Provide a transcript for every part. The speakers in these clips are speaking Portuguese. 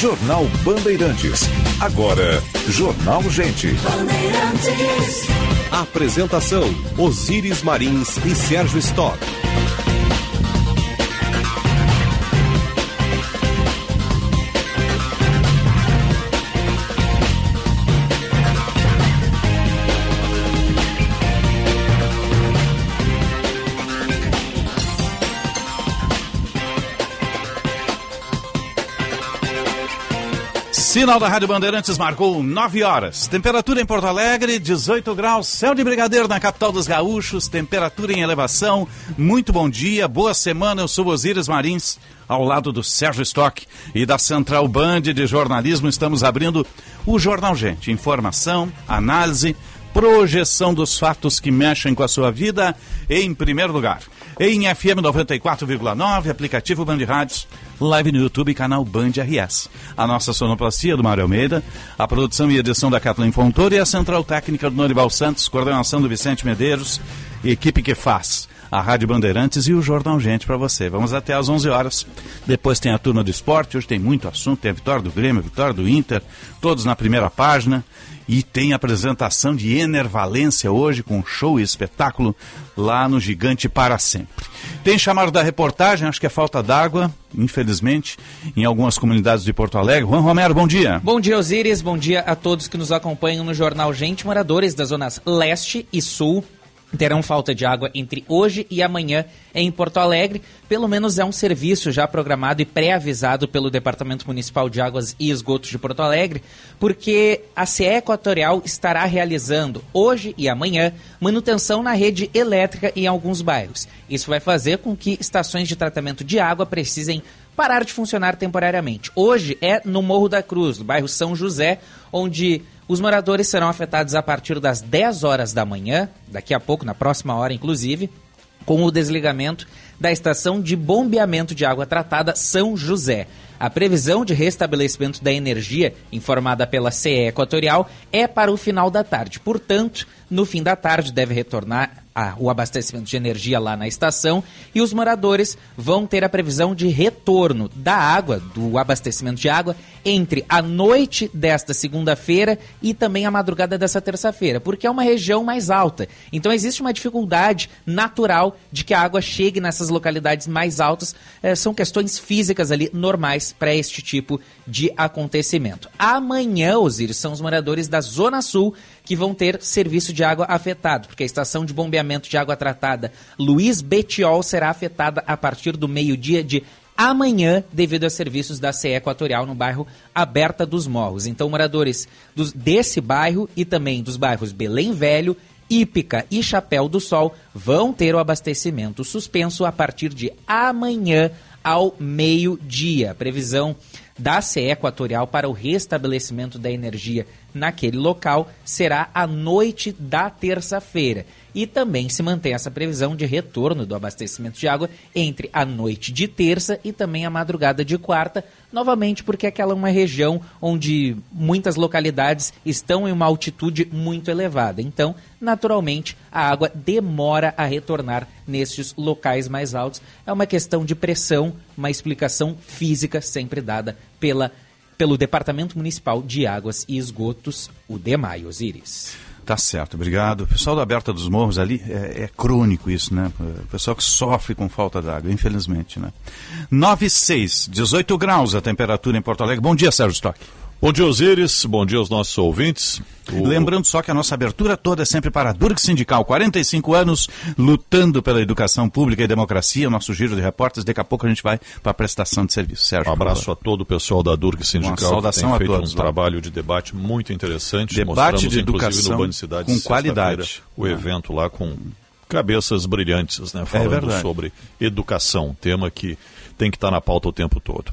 Jornal Bandeirantes. Agora, Jornal Gente. Bandeirantes. Apresentação: Osíris Marins e Sérgio Stock. Sinal da Rádio Bandeirantes marcou 9 horas. Temperatura em Porto Alegre, 18 graus. Céu de brigadeiro na capital dos gaúchos. Temperatura em elevação. Muito bom dia, boa semana. Eu sou Osíris Marins, ao lado do Sérgio Stock e da Central Band de Jornalismo. Estamos abrindo o Jornal Gente. Informação, análise, projeção dos fatos que mexem com a sua vida em primeiro lugar. Em FM 94,9, aplicativo Band Rádios live no YouTube canal Band RS. A nossa sonoplastia do Mário Almeida, a produção e edição da Kathleen Fontoura e a central técnica do Norival Santos, coordenação do Vicente Medeiros, equipe que faz a Rádio Bandeirantes e o Jornal Gente para você. Vamos até às 11 horas. Depois tem a turma do esporte, hoje tem muito assunto, tem a vitória do Grêmio, a vitória do Inter, todos na primeira página. E tem apresentação de Enervalência hoje, com show e espetáculo lá no Gigante para Sempre. Tem chamado da reportagem, acho que é falta d'água, infelizmente, em algumas comunidades de Porto Alegre. Juan Romero, bom dia. Bom dia, Osíris. Bom dia a todos que nos acompanham no Jornal Gente, moradores das zonas leste e sul terão falta de água entre hoje e amanhã em Porto Alegre. Pelo menos é um serviço já programado e pré-avisado pelo Departamento Municipal de Águas e Esgotos de Porto Alegre, porque a CE Equatorial estará realizando hoje e amanhã manutenção na rede elétrica em alguns bairros. Isso vai fazer com que estações de tratamento de água precisem parar de funcionar temporariamente. Hoje é no Morro da Cruz, no bairro São José, onde os moradores serão afetados a partir das 10 horas da manhã, daqui a pouco, na próxima hora inclusive, com o desligamento da estação de bombeamento de água tratada São José. A previsão de restabelecimento da energia, informada pela CE Equatorial, é para o final da tarde. Portanto, no fim da tarde deve retornar a, o abastecimento de energia lá na estação e os moradores vão ter a previsão de retorno da água, do abastecimento de água, entre a noite desta segunda-feira e também a madrugada dessa terça-feira, porque é uma região mais alta. Então existe uma dificuldade natural de que a água chegue nessas localidades mais altas. É, são questões físicas ali normais para este tipo de acontecimento. Amanhã, Osiris, são os moradores da Zona Sul que vão ter serviço de água afetado, porque a estação de bombeamento de água tratada Luiz Betiol será afetada a partir do meio-dia de amanhã devido a serviços da CE Equatorial no bairro Aberta dos Morros. Então, moradores dos, desse bairro e também dos bairros Belém Velho, Ípica e Chapéu do Sol vão ter o abastecimento suspenso a partir de amanhã ao meio-dia. Previsão da CE Equatorial para o restabelecimento da energia naquele local será a noite da terça-feira. E também se mantém essa previsão de retorno do abastecimento de água entre a noite de terça e também a madrugada de quarta, novamente porque aquela é uma região onde muitas localidades estão em uma altitude muito elevada. Então, naturalmente, a água demora a retornar nesses locais mais altos. É uma questão de pressão, uma explicação física sempre dada pela pelo Departamento Municipal de Águas e Esgotos, o DEMAI, Osiris. Tá certo, obrigado. O pessoal da Aberta dos Morros ali, é, é crônico isso, né? O pessoal que sofre com falta d'água, infelizmente, né? 9 6, 18 graus a temperatura em Porto Alegre. Bom dia, Sérgio Stock. Bom dia, Osiris. Bom dia aos nossos ouvintes. O... Lembrando só que a nossa abertura toda é sempre para a Durk Sindical. 45 anos lutando pela educação pública e democracia. Nosso giro de repórteres. Daqui a pouco a gente vai para a prestação de serviço. Sérgio, um abraço a todo o pessoal da Durk Sindical. Uma saudação que tem feito a todos. um lá. trabalho de debate muito interessante. Debate de educação com qualidade. O evento lá com cabeças brilhantes, né? Falando é sobre educação. Tema que tem que estar na pauta o tempo todo.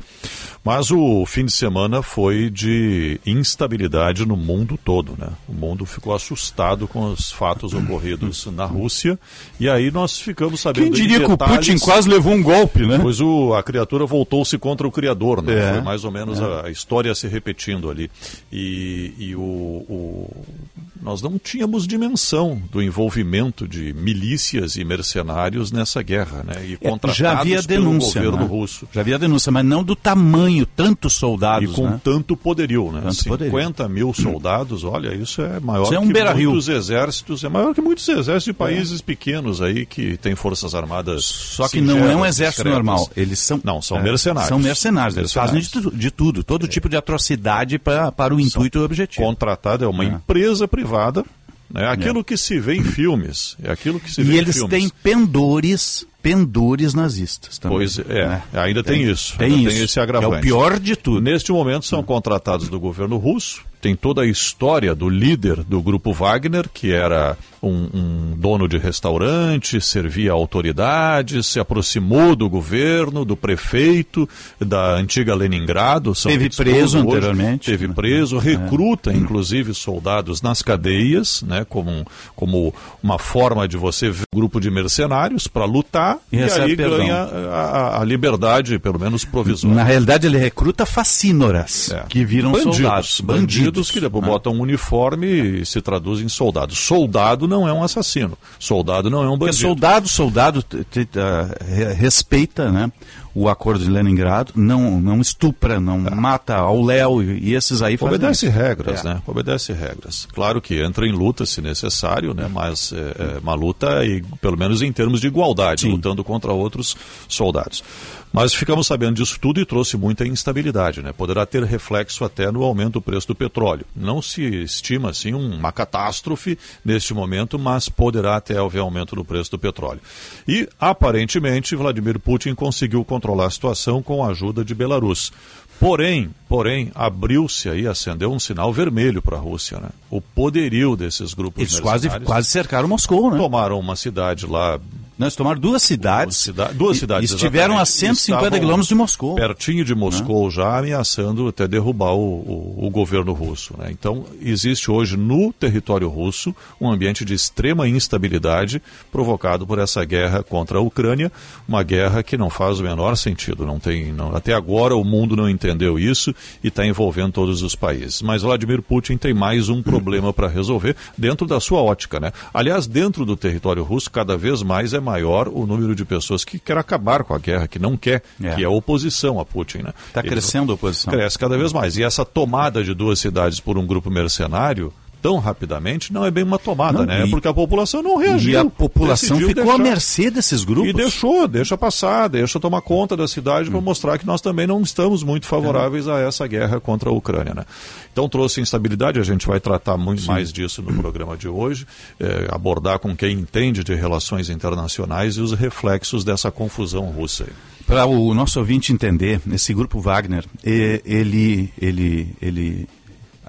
Mas o fim de semana foi de instabilidade no mundo todo, né? O mundo ficou assustado com os fatos ocorridos na Rússia e aí nós ficamos sabendo Quem diria de que o Putin quase levou um golpe, né? Pois o, a criatura voltou-se contra o criador, né? É. Foi mais ou menos É. a, a história se repetindo ali. E, e o, o- nós não tínhamos dimensão do envolvimento de milícias e mercenários nessa guerra, né? E É, contratados já havia pelo denúncia. governo né? Russo. Já havia denúncia, mas não do tamanho tantos soldados. E com né? tanto poderio, né? Tanto 50 poderio. mil soldados, olha, isso é maior Isso é um que muitos exércitos, é maior que muitos exércitos de países pequenos aí que têm forças armadas. Só que não é um singelas, exército discretas. normal. Eles são. Não, são é, mercenários. São mercenários. Eles Mercenários. fazem de, de tudo, todo tipo de atrocidade pra, para o intuito e o objetivo. Contratada é uma É. empresa privada, né? Aquilo que se vê em filmes, é aquilo que se vê E eles têm pendores, pendores nazistas também. Pois é, né? ainda tem, isso. Tem ainda isso. tem esse que é agravante. o pior de tudo. Neste momento são contratados do governo russo. Tem toda a história do líder do grupo Wagner, que era um, um dono de restaurante, servia a autoridades, se aproximou do governo, do prefeito, da antiga Leningrado. São Teve preso hoje. anteriormente. Teve né? preso, recruta inclusive soldados nas cadeias, né, como, como uma forma de você ver um grupo de mercenários para lutar E e, recebe aí perdão. ganha a, a- a liberdade, pelo menos provisória. Na realidade, ele recruta facínoras, É. que viram bandidos, soldados. bandidos que depois né? botam um uniforme e se traduzem em soldados. Soldado não é um assassino. Soldado não é um Porque bandido. soldado, soldado te- ah, re- respeita né, o acordo de Leningrado, não, não estupra, não mata ao léu, e, esses aí fazem Obedece isso. regras, É. né? Obedece regras. Claro que entra em luta se necessário, né? Mas é, é uma luta, e, pelo menos em termos de igualdade, Sim. lutando contra outros soldados. Mas ficamos sabendo disso tudo e trouxe muita instabilidade, né? Poderá ter reflexo até no aumento do preço do petróleo. Não se estima, assim, uma catástrofe neste momento, mas poderá até haver aumento no preço do petróleo. E, aparentemente, Vladimir Putin conseguiu controlar a situação com a ajuda de Belarus. Porém, porém, abriu-se aí, acendeu um sinal vermelho para a Rússia, né? O poderio desses grupos Eles quase, quase cercaram Moscou, né? tomaram uma cidade lá Nós tomaram duas cidades. cida- duas cidades, e Estiveram a exatamente. 150 Estavam quilômetros de Moscou. pertinho de Moscou já ameaçando até derrubar o, o- o governo russo. né? Então, existe hoje no território russo um ambiente de extrema instabilidade provocado por essa guerra contra a Ucrânia, uma guerra que não faz o menor sentido. Não tem, não- até agora o mundo não entendeu isso e está envolvendo todos os países. Mas Vladimir Putin tem mais um problema para resolver dentro da sua ótica. Né? Aliás, dentro do território russo, cada vez mais é maior o número de pessoas que quer acabar com a guerra, que não quer, É. que é a oposição a Putin. Né? Está Eles- crescendo a oposição. Cresce cada vez mais. E essa tomada de duas cidades por um grupo mercenário tão rapidamente não é bem uma tomada, Não, né? e- Porque a população não reagiu. E a população ficou à deixar. mercê desses grupos. E deixou, deixa passar, deixa tomar conta da cidade Hum. para mostrar que nós também não estamos muito favoráveis a essa guerra contra a Ucrânia. Né? Então trouxe instabilidade, a gente vai tratar muito mais disso no programa de hoje, eh, abordar com quem entende de relações internacionais e os reflexos dessa confusão russa. Para o nosso ouvinte entender, esse grupo Wagner, ele, ele, ele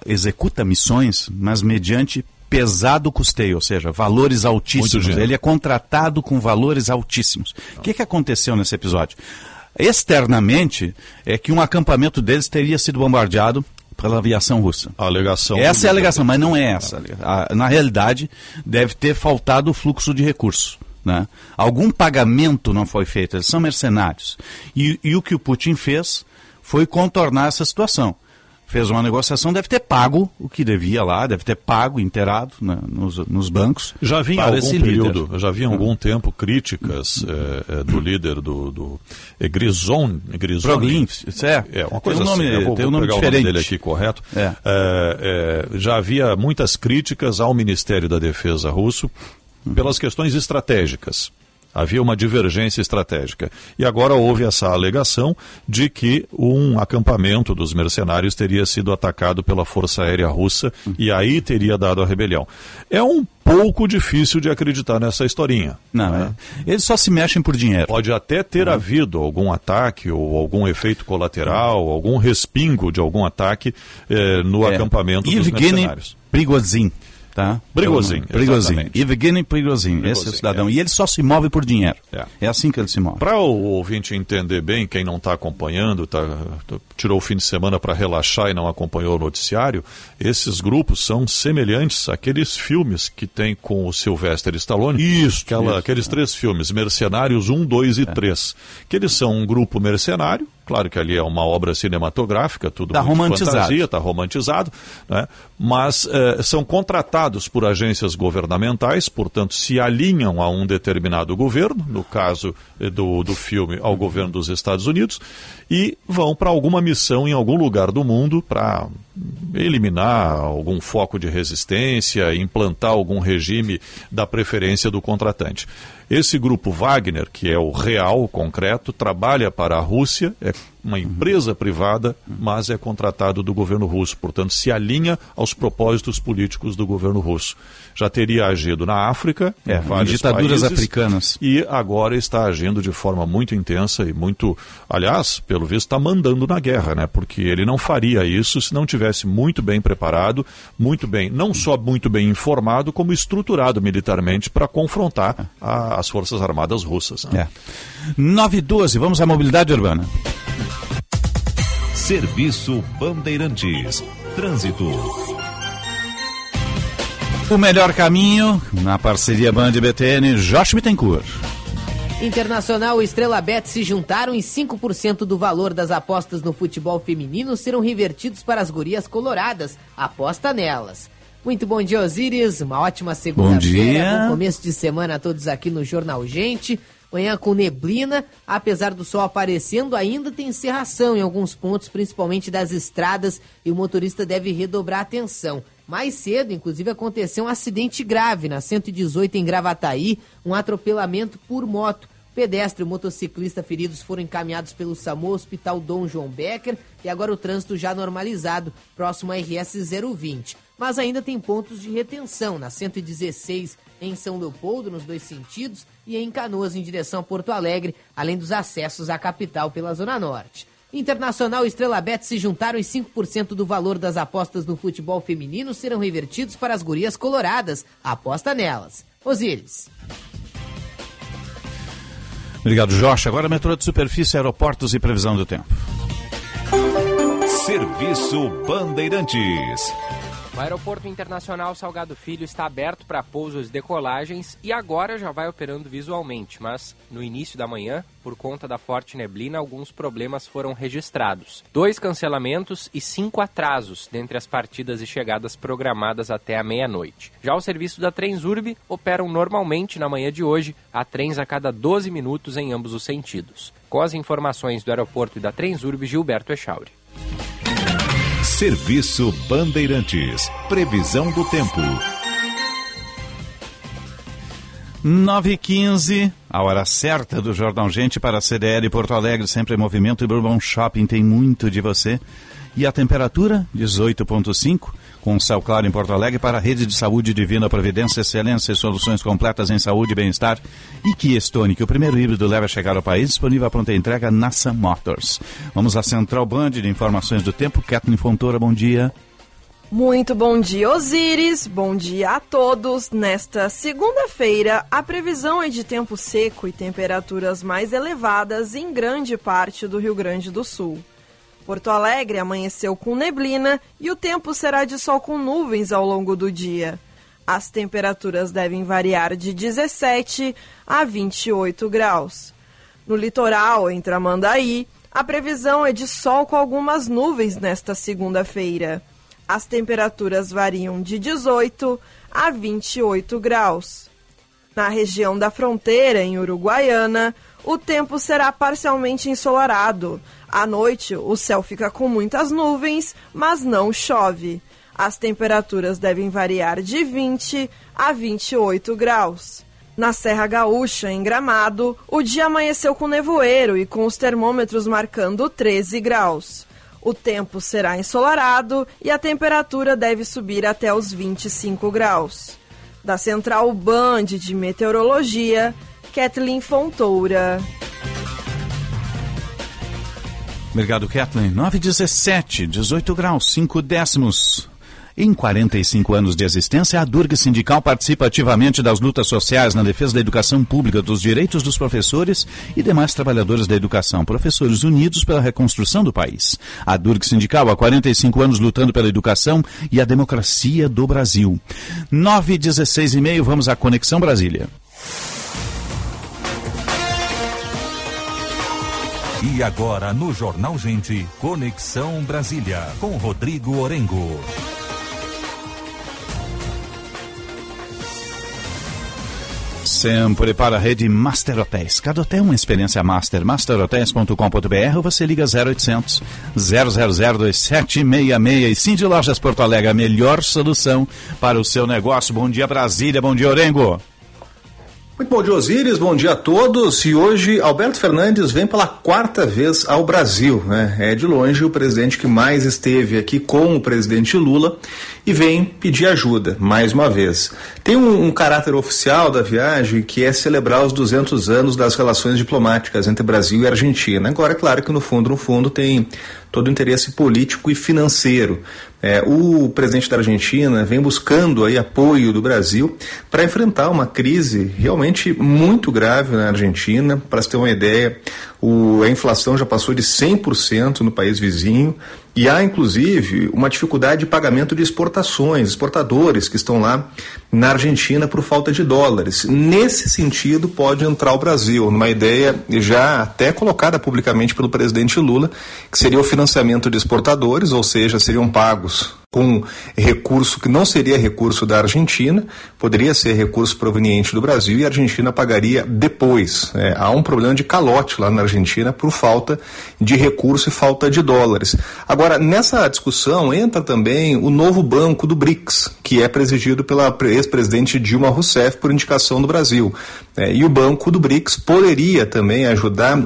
executa missões, mas mediante pesado custeio, ou seja, valores altíssimos. Ele é contratado com valores altíssimos. O que, que aconteceu nesse episódio? Externamente, é que um acampamento deles teria sido bombardeado pela aviação russa. A alegação. Essa é a alegação, mas não é essa. A- Na realidade, deve ter faltado o fluxo de recursos. Né? Algum pagamento não foi feito, eles são mercenários. E, e o que o Putin fez foi contornar essa situação. Fez uma negociação, deve ter pago o que devia lá, deve ter pago, inteirado né, nos, nos bancos. Já havia algum período, líder. já havia em algum tempo críticas eh, eh, do líder do, do eh, Grison, Grison Proglin, é. É, uma Tem coisa um nome- assim, eu vou, tem um nome pegar o diferente. nome dele aqui correto. É. É, é, já havia muitas críticas ao Ministério da Defesa russo pelas questões estratégicas. Havia uma divergência estratégica. E agora houve essa alegação de que um acampamento dos mercenários teria sido atacado pela Força Aérea Russa e aí teria dado a rebelião. É um pouco difícil de acreditar nessa historinha. Não, né? é. Eles só se mexem por dinheiro. Pode até ter havido algum ataque ou algum efeito colateral, algum respingo de algum ataque eh, no É. acampamento dos Evgeny mercenários. Prigozhin. Tá? Prigozhin, Prigozhin. exatamente. Evgeny Prigozhin, esse é o cidadão. é. E ele só se move por dinheiro. É. É, assim que ele se move. Para o ouvinte entender bem, quem não está acompanhando, tá, tá- tirou o fim de semana para relaxar e não acompanhou o noticiário, esses grupos são semelhantes àqueles filmes que tem com o Sylvester Stallone. Isso, Aquela- isso, aqueles três filmes, Mercenários 1, 2 e 3. Que eles são um grupo mercenário Claro que ali é uma obra cinematográfica, tudo tá muito romantizado. fantasia, está romantizado, né? mas eh, são contratados por agências governamentais, portanto se alinham a um determinado governo, no caso eh, do, do filme ao governo dos Estados Unidos, e vão para alguma missão em algum lugar do mundo para eliminar algum foco de resistência, implantar algum regime da preferência do contratante. Esse grupo Wagner, que é o real, o concreto, trabalha para a Rússia, é uma empresa privada, mas é contratado do governo russo, portanto se alinha aos propósitos políticos do governo russo. Já teria agido na África, É, em ditaduras países, africanas. e agora está agindo de forma muito intensa e muito, aliás, pelo visto está mandando na guerra, né? Porque ele não faria isso se não tivesse muito bem preparado, muito bem, não só muito bem informado, como estruturado militarmente para confrontar a- as forças armadas russas. né? É. 9 e 12, vamos à mobilidade urbana. Serviço Bandeirantes. Trânsito. O melhor caminho, na parceria Band BTN, Josh Bittencourt. Internacional e Estrela Bet se juntaram e 5% do valor das apostas no futebol feminino serão revertidos para as gurias coloradas. Aposta nelas. Muito bom dia, Osíris. Uma ótima dia. segunda-feira. Bom começo de semana a todos aqui no Jornal Gente. Manhã com neblina, apesar do sol aparecendo, ainda tem serração em alguns pontos, principalmente das estradas, e o motorista deve redobrar a atenção. Mais cedo, inclusive, aconteceu um acidente grave na 118 em Gravataí, um atropelamento por moto. Pedestre e motociclista feridos foram encaminhados pelo SAMU Hospital Dom João Becker e agora o trânsito já normalizado, próximo a RS 020. Mas ainda tem pontos de retenção na 116 em São Leopoldo, nos dois sentidos, e em Canoas, em direção a Porto Alegre, além dos acessos à capital pela Zona Norte. Internacional e Estrela Bet se juntaram e 5% do valor das apostas no futebol feminino serão revertidos para as gurias coloradas. Aposta nelas. Osíris. Obrigado, Josh. Agora metrô de superfície, aeroportos e previsão do tempo. Serviço Bandeirantes. O Aeroporto Internacional Salgado Filho está aberto para pousos e decolagens e agora já vai operando visualmente, mas no início da manhã, por conta da forte neblina, alguns problemas foram registrados. Dois cancelamentos e cinco atrasos dentre as partidas e chegadas programadas até a meia-noite. Já o serviço da Transurb operam normalmente na manhã de hoje, há trens a cada 12 minutos em ambos os sentidos. Com as informações do aeroporto e da Transurb, Gilberto Echauri. Serviço Bandeirantes. Previsão do tempo. 9 e 15 a hora certa do Jornal Gente para a CDL Porto Alegre, sempre em movimento. E Bourbon Shopping tem muito de você. E a temperatura, 18,5, com céu claro em Porto Alegre para a rede de saúde Divina Providência, excelência e soluções completas em saúde e bem-estar. E Kia Stonic, o primeiro híbrido leva a chegar ao país, disponível à pronta entrega na Motors. Vamos à Central Band de Informações do Tempo. Kathleen Fontoura, bom dia. Muito bom dia, Osíris. Bom dia a todos. Nesta segunda-feira, a previsão é de tempo seco e temperaturas mais elevadas em grande parte do Rio Grande do Sul. Porto Alegre amanheceu com neblina e o tempo será de sol com nuvens ao longo do dia. As temperaturas devem variar de 17 a 28 graus. No litoral, em Tramandaí, a previsão é de sol com algumas nuvens nesta segunda-feira. As temperaturas variam de 18 a 28 graus. Na região da fronteira, em Uruguaiana, o tempo será parcialmente ensolarado. À noite, o céu fica com muitas nuvens, mas não chove. As temperaturas devem variar de 20 a 28 graus. Na Serra Gaúcha, em Gramado, o dia amanheceu com nevoeiro e com os termômetros marcando 13 graus. O tempo será ensolarado e a temperatura deve subir até os 25 graus. Da Central Band de Meteorologia, Kathleen Fontoura. Obrigado, Kathleen. 917, 18 graus, 5 décimos. Em 45 anos de existência, a Durga Sindical participa ativamente das lutas sociais na defesa da educação pública, dos direitos dos professores e demais trabalhadores da educação. Professores unidos pela reconstrução do país. A Durga Sindical, há 45 anos lutando pela educação e a democracia do Brasil. 9 16 e meio, vamos à Conexão Brasília. E agora no Jornal Gente, Conexão Brasília, com Rodrigo Orengo. Sempre para a rede Master Hotéis. Cada hotel é uma experiência master. masterhotels.com.br você liga 0800 000 2766 e Cindy Lojas Porto Alegre, a melhor solução para o seu negócio. Bom dia Brasília, bom dia Orengo. Muito bom dia, Osíris. Bom dia a todos. E hoje, Alberto Fernandes vem pela quarta vez ao Brasil. Né? É de longe o presidente que mais esteve aqui com o presidente Lula e vem pedir ajuda, mais uma vez. Tem um, um caráter oficial da viagem que é celebrar os 200 anos das relações diplomáticas entre Brasil e Argentina. Agora, é claro que no fundo, no fundo, tem todo o interesse político e financeiro. É, o presidente da Argentina vem buscando aí apoio do Brasil para enfrentar uma crise realmente muito grave na Argentina. Para se ter uma ideia, o, a inflação já passou de 100% no país vizinho. E há, inclusive, uma dificuldade de pagamento de exportações, exportadores que estão lá na Argentina por falta de dólares. Nesse sentido, pode entrar o Brasil, numa ideia já até colocada publicamente pelo presidente Lula, que seria o financiamento de exportadores, ou seja, seriam pagos com recurso que não seria recurso da Argentina, poderia ser recurso proveniente do Brasil e a Argentina pagaria depois. É, há um problema de calote lá na Argentina por falta de recurso e falta de dólares. Agora, nessa discussão entra também o novo banco do BRICS, que é presidido pela ex-presidente Dilma Rousseff por indicação do Brasil. É, e o banco do BRICS poderia também ajudar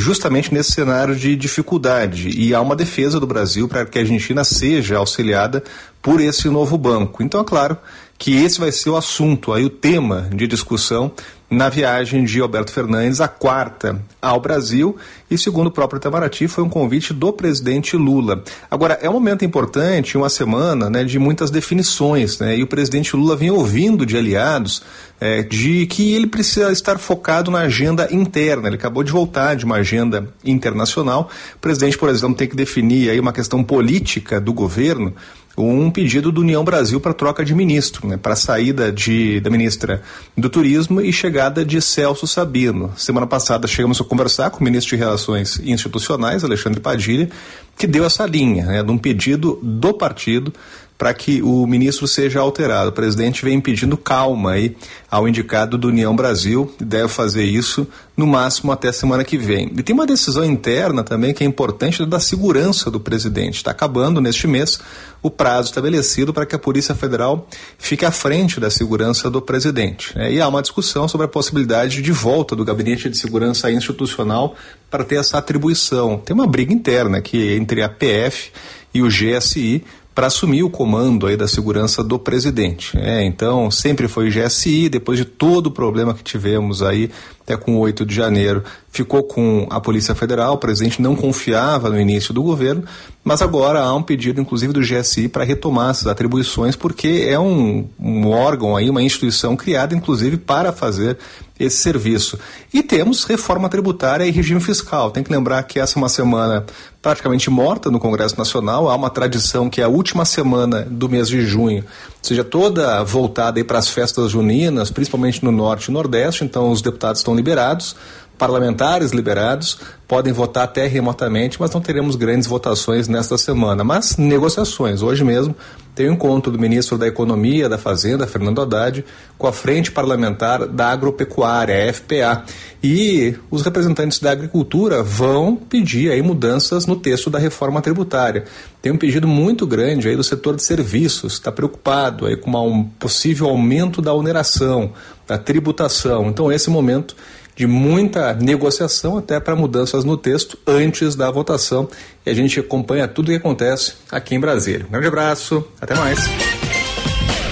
justamente nesse cenário de dificuldade. E há uma defesa do Brasil para que a Argentina seja auxiliada por esse novo banco. Então, é claro que esse vai ser o assunto, aí o tema de discussão na viagem de Alberto Fernandes, a quarta ao Brasil, e segundo o próprio Itamaraty, foi um convite do presidente Lula. Agora, é um momento importante, uma semana né, de muitas definições, né, e o presidente Lula vem ouvindo de aliados é, de que ele precisa estar focado na agenda interna. Ele acabou de voltar de uma agenda internacional. O presidente, por exemplo, tem que definir aí uma questão política do governo um pedido do União Brasil para troca de ministro, né, para a saída de, da ministra do Turismo e chegada de Celso Sabino. Semana passada chegamos a conversar com o ministro de Relações Institucionais, Alexandre Padilha, que deu essa linha, né, de um pedido do partido para que o ministro seja alterado. O presidente vem pedindo calma aí ao indicado do União Brasil e deve fazer isso no máximo até semana que vem. E tem uma decisão interna também que é importante da segurança do presidente. Está acabando neste mês o prazo estabelecido para que a Polícia Federal fique à frente da segurança do presidente. Né? E há uma discussão sobre a possibilidade de volta do Gabinete de Segurança Institucional para ter essa atribuição. Tem uma briga interna aqui entre a PF e o GSI para assumir o comando aí da segurança do presidente. É, então, sempre foi GSI, depois de todo o problema que tivemos aí, até com 8 de janeiro, ficou com a Polícia Federal, o presidente não confiava no início do governo, mas agora há um pedido, inclusive, do GSI para retomar essas atribuições, porque é um, um órgão aí, uma instituição criada, inclusive, para fazer esse serviço. E temos reforma tributária e regime fiscal. Tem que lembrar que essa é uma semana praticamente morta no Congresso Nacional. Há uma tradição que é a última semana do mês de junho seja toda voltada para as festas juninas, principalmente no Norte e Nordeste. Então, os deputados estão liberados parlamentares liberados podem votar até remotamente, mas não teremos grandes votações nesta semana. Mas negociações. Hoje mesmo tem um encontro do ministro da Economia, da Fazenda, Fernando Haddad, com a Frente Parlamentar da Agropecuária, a FPA. E os representantes da agricultura vão pedir aí mudanças no texto da reforma tributária. Tem um pedido muito grande aí do setor de serviços, está preocupado aí com um possível aumento da oneração, da tributação. Então, esse momento de muita negociação até para mudanças no texto antes da votação. E a gente acompanha tudo o que acontece aqui em Brasília. Um grande abraço, até mais.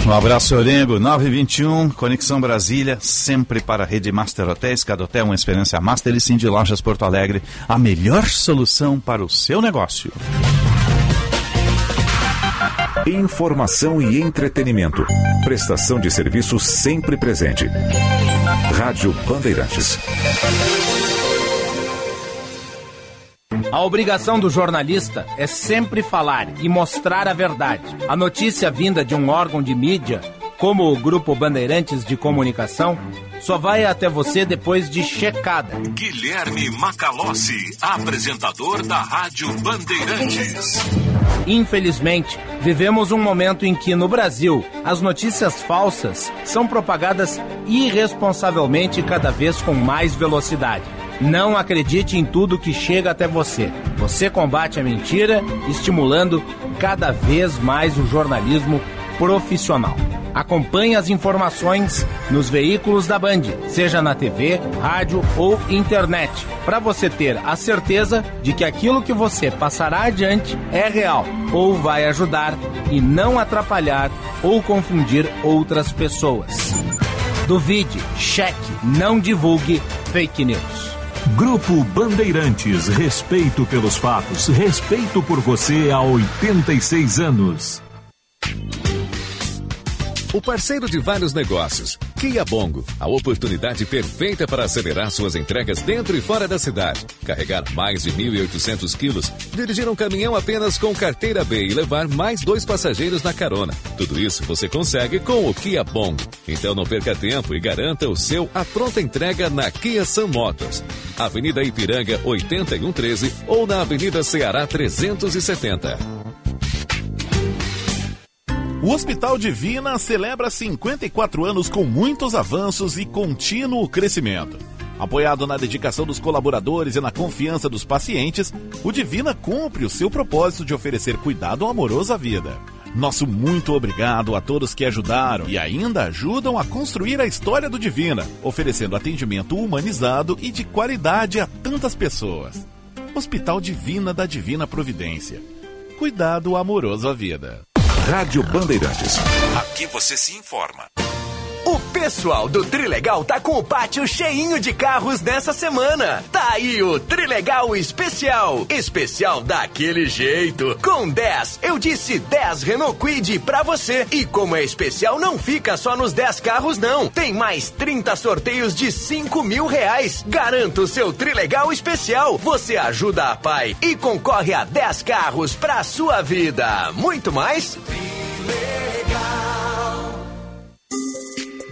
Um abraço, Orengo. 921, Conexão Brasília, sempre para a rede Master Hotéis, cada hotel uma experiência master e de lojas Porto Alegre, a melhor solução para o seu negócio. Informação e entretenimento. Prestação de serviço sempre presente. Rádio Bandeirantes. A obrigação do jornalista é sempre falar e mostrar a verdade. A notícia vinda de um órgão de mídia, como o Grupo Bandeirantes de Comunicação, só vai até você depois de checada. Guilherme Macalossi, apresentador da Rádio Bandeirantes. Infelizmente, vivemos um momento em que, no Brasil, as notícias falsas são propagadas irresponsavelmente cada vez com mais velocidade. Não acredite em tudo que chega até você. Você combate a mentira, estimulando cada vez mais o jornalismo profissional. Acompanhe as informações nos veículos da Band, seja na TV, rádio ou internet, para você ter a certeza de que aquilo que você passará adiante é real ou vai ajudar e não atrapalhar ou confundir outras pessoas. Duvide, cheque, não divulgue fake news. Grupo Bandeirantes, respeito pelos fatos, respeito por você há 86 anos. O parceiro de vários negócios, Kia Bongo, a oportunidade perfeita para acelerar suas entregas dentro e fora da cidade. Carregar mais de 1.800 quilos, dirigir um caminhão apenas com carteira B e levar mais dois passageiros na carona. Tudo isso você consegue com o Kia Bongo. Então não perca tempo e garanta o seu a pronta entrega na Kia Sun Motors. Avenida Ipiranga 8113 ou na Avenida Ceará 370. O Hospital Divina celebra 54 anos com muitos avanços e contínuo crescimento. Apoiado na dedicação dos colaboradores e na confiança dos pacientes, o Divina cumpre o seu propósito de oferecer cuidado amoroso à vida. Nosso muito obrigado a todos que ajudaram e ainda ajudam a construir a história do Divina, oferecendo atendimento humanizado e de qualidade a tantas pessoas. Hospital Divina da Divina Providência. Cuidado amoroso à vida. Rádio Bandeirantes. Aqui você se informa. O pessoal do Trilegal tá com o pátio cheinho de carros nessa semana. Tá aí o Trilegal Especial. Especial daquele jeito. Com 10, eu disse 10 Renault Quid pra você. E como é especial, não fica só nos 10 carros, não. Tem mais 30 sorteios de 5 mil reais. Garanta o seu Trilegal Especial. Você ajuda a pai e concorre a 10 carros pra sua vida. Muito mais?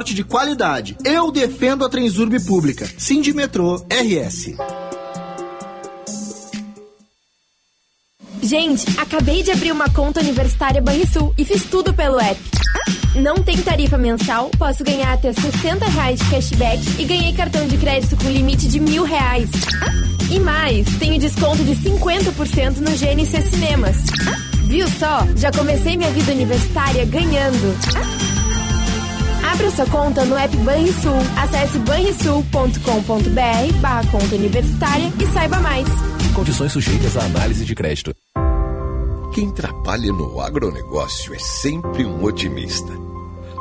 de qualidade. Eu defendo a Transurb Pública. Sindimetrô RS. Gente, acabei de abrir uma conta universitária Banrisul e fiz tudo pelo app. Não tem tarifa mensal, posso ganhar até 60 reais de cashback e ganhei cartão de crédito com limite de mil reais. E mais, tenho desconto de 50% no GNC Cinemas. Viu só? Já comecei minha vida universitária ganhando. Abra sua conta no app Banrisul. Acesse banrisul.com.br barra conta universitária e saiba mais. Condições sujeitas à análise de crédito. Quem trabalha no agronegócio é sempre um otimista.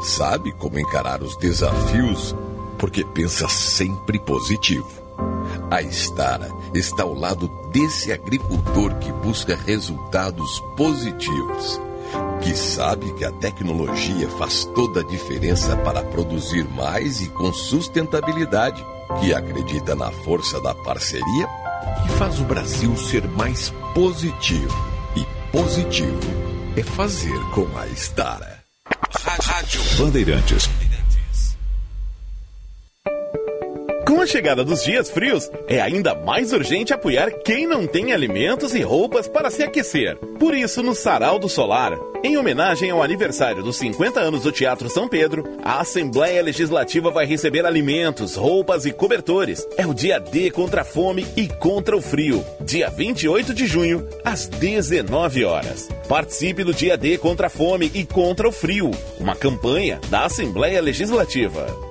Sabe como encarar os desafios porque pensa sempre positivo. A Estara está ao lado desse agricultor que busca resultados positivos que sabe que a tecnologia faz toda a diferença para produzir mais e com sustentabilidade, que acredita na força da parceria e faz o Brasil ser mais positivo. E positivo é fazer com a Estara. Rádio Bandeirantes. Com a chegada dos dias frios, é ainda mais urgente apoiar quem não tem alimentos e roupas para se aquecer. Por isso, no Sarau do Solar, em homenagem ao aniversário dos 50 anos do Teatro São Pedro, a Assembleia Legislativa vai receber alimentos, roupas e cobertores. É o dia D contra a fome e contra o frio. Dia 28 de junho, às 19 horas. Participe do dia D contra a fome e contra o frio. Uma campanha da Assembleia Legislativa.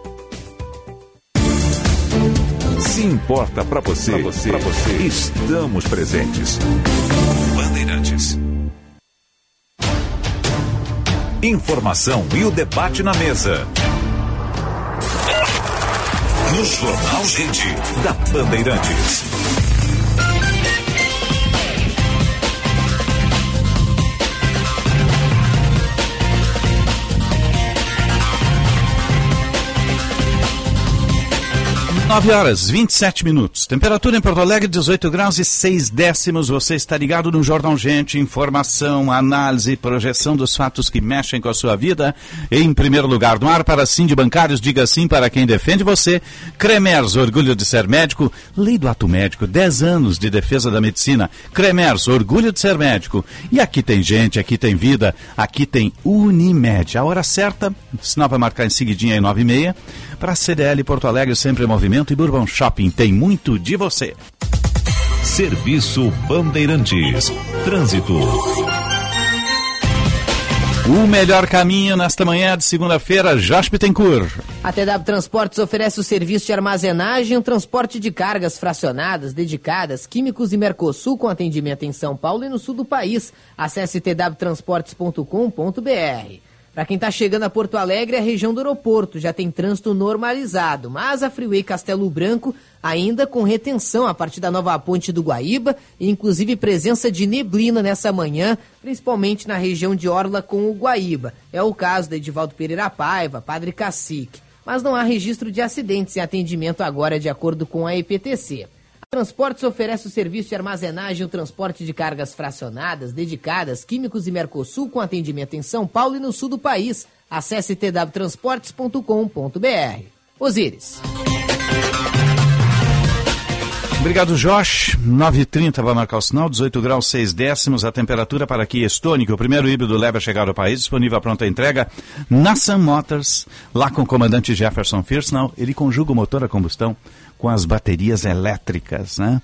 Se importa para você, pra você, pra você, estamos presentes. Bandeirantes. Informação e o debate na mesa. no Jornal Gente, da Bandeirantes. Nove horas, 27 minutos. Temperatura em Porto Alegre, 18 graus e 6 décimos. Você está ligado no Jornal Gente. Informação, análise, projeção dos fatos que mexem com a sua vida. Em primeiro lugar, no ar para sim de bancários, diga sim para quem defende você. Cremers, orgulho de ser médico. Lei do ato médico, 10 anos de defesa da medicina. Cremers, orgulho de ser médico. E aqui tem gente, aqui tem vida, aqui tem Unimed. A hora certa, o sinal vai marcar em seguidinha aí, 9 e meia. Para CDL Porto Alegre, sempre em movimento e Bourbon Shopping tem muito de você. Serviço Bandeirantes. Trânsito. O melhor caminho nesta manhã de segunda-feira, Jaspe Tencourt. A TW Transportes oferece o serviço de armazenagem e transporte de cargas fracionadas, dedicadas, químicos e Mercosul com atendimento em São Paulo e no sul do país. Acesse twtransportes.com.br. Para quem está chegando a Porto Alegre, a região do aeroporto já tem trânsito normalizado, mas a Freeway Castelo Branco ainda com retenção a partir da nova ponte do Guaíba e inclusive presença de neblina nessa manhã, principalmente na região de Orla com o Guaíba. É o caso da Edivaldo Pereira Paiva, Padre Cacique. Mas não há registro de acidentes em atendimento agora, de acordo com a EPTC. Transportes oferece o serviço de armazenagem e o transporte de cargas fracionadas, dedicadas, químicos e Mercosul com atendimento em São Paulo e no sul do país. Acesse twtransportes.com.br. Osíris. Obrigado, Josh. 9h30 vai marcar o sinal, 18 graus 6 décimos. A temperatura para Kia Stonic, o primeiro híbrido leve a chegar ao país, disponível à pronta entrega na Sun Motors, lá com o comandante Jefferson Firsnall. Ele conjuga o motor a combustão com as baterias elétricas, né?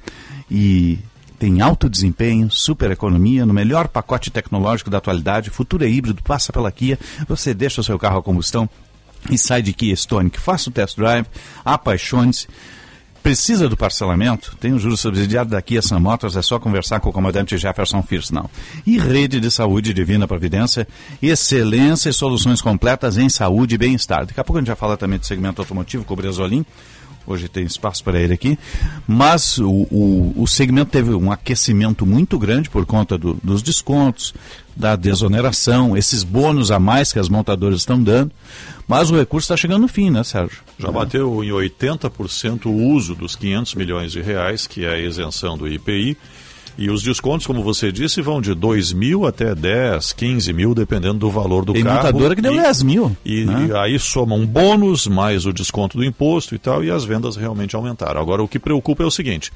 E tem alto desempenho, super economia, no melhor pacote tecnológico da atualidade. Futuro é híbrido, passa pela Kia, você deixa o seu carro a combustão e sai de Kia Stonic. Faça o test drive, apaixone-se. Precisa do parcelamento? Tem o juros subsidiado da Kia Sun Motors, é só conversar com o comandante Jefferson Firsnall. E Rede de Saúde Divina Providência, excelência e soluções completas em saúde e bem-estar. Daqui a pouco a gente já fala também do segmento automotivo com o Bresolim. Hoje tem espaço para ele aqui. Mas o, o, o, segmento teve um aquecimento muito grande por conta do, dos descontos, da desoneração, esses bônus a mais que as montadoras estão dando. Mas o recurso está chegando no fim, né, Sérgio? Já bateu em 80% o uso dos 500 milhões de reais, que é a isenção do IPI. E os descontos, como você disse, vão de 2 mil até 10, 15 mil, dependendo do valor do Tem carro. Tem montadora que deu e, 10 mil. E, né? e, aí soma um bônus, mais o desconto do imposto e tal, e as vendas realmente aumentaram. Agora, o que preocupa é o seguinte.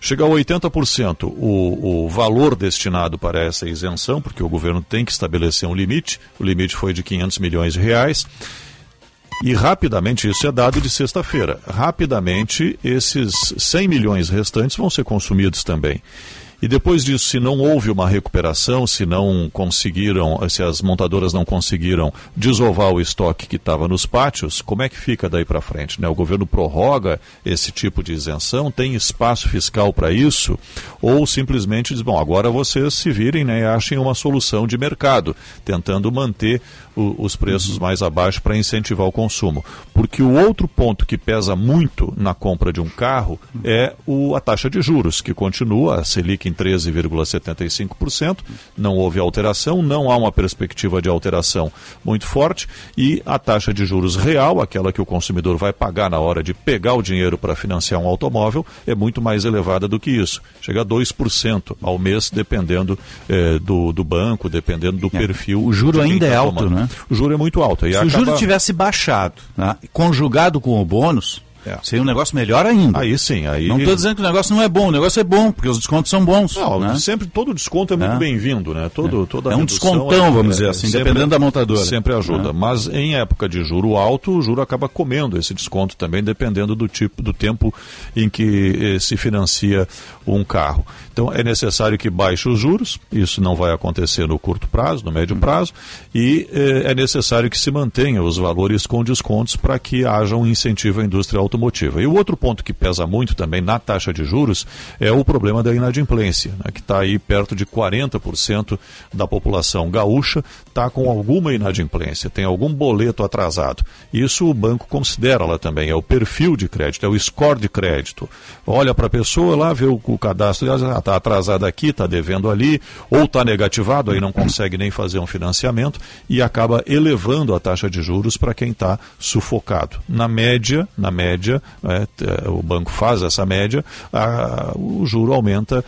Chega a 80% o, o valor destinado para essa isenção, porque o governo tem que estabelecer um limite. O limite foi de 500 milhões de reais. E rapidamente, isso é dado de sexta-feira, rapidamente esses 100 milhões restantes vão ser consumidos também. E depois disso, se não houve uma recuperação, se não conseguiram, se as montadoras não conseguiram desovar o estoque que estava nos pátios, como é que fica daí para frente? Né? O governo prorroga esse tipo de isenção, tem espaço fiscal para isso, ou simplesmente diz, bom, agora vocês se virem né, e achem uma solução de mercado, tentando manter o, os preços mais abaixo para incentivar o consumo. Porque o outro ponto que pesa muito na compra de um carro é o, a taxa de juros, que continua, a Selic em 13,75%, não houve alteração, não há uma perspectiva de alteração muito forte, e a taxa de juros real, aquela que o consumidor vai pagar na hora de pegar o dinheiro para financiar um automóvel, é muito mais elevada do que isso. Chega a 2% ao mês, dependendo eh, do, do banco, dependendo do É. perfil. O juro ainda tá é alto, tomando. né? O juro é muito alto. E Se o acaba- juro tivesse baixado, né, conjugado com o bônus, seria um negócio melhor ainda. Aí sim, aí... Não estou dizendo que o negócio não é bom, o negócio é bom, porque os descontos são bons. Não, né? sempre todo desconto é muito É. bem-vindo, né? Todo, toda É um descontão, vamos dizer assim, sempre- dependendo da montadora. Sempre ajuda. É. Mas em época de juro alto, o juro acaba comendo esse desconto também, dependendo do tipo, do tempo em que eh, se financia um carro. Então é necessário que baixe os juros, isso não vai acontecer no curto prazo, no médio prazo, e eh, é necessário que se mantenha os valores com descontos para que haja um incentivo à indústria automotiva. E o outro ponto que pesa muito também na taxa de juros é o problema da inadimplência, né, que está aí perto de 40% da população gaúcha está com alguma inadimplência, tem algum boleto atrasado. Isso o banco considera lá também, é o perfil de crédito, é o score de crédito. Olha para a pessoa lá, vê o, o cadastro, está atrasado aqui, está devendo ali, ou está negativado, aí não consegue nem fazer um financiamento e acaba elevando a taxa de juros para quem está sufocado. Na média, na média, é, o banco faz essa média, a, o juro aumenta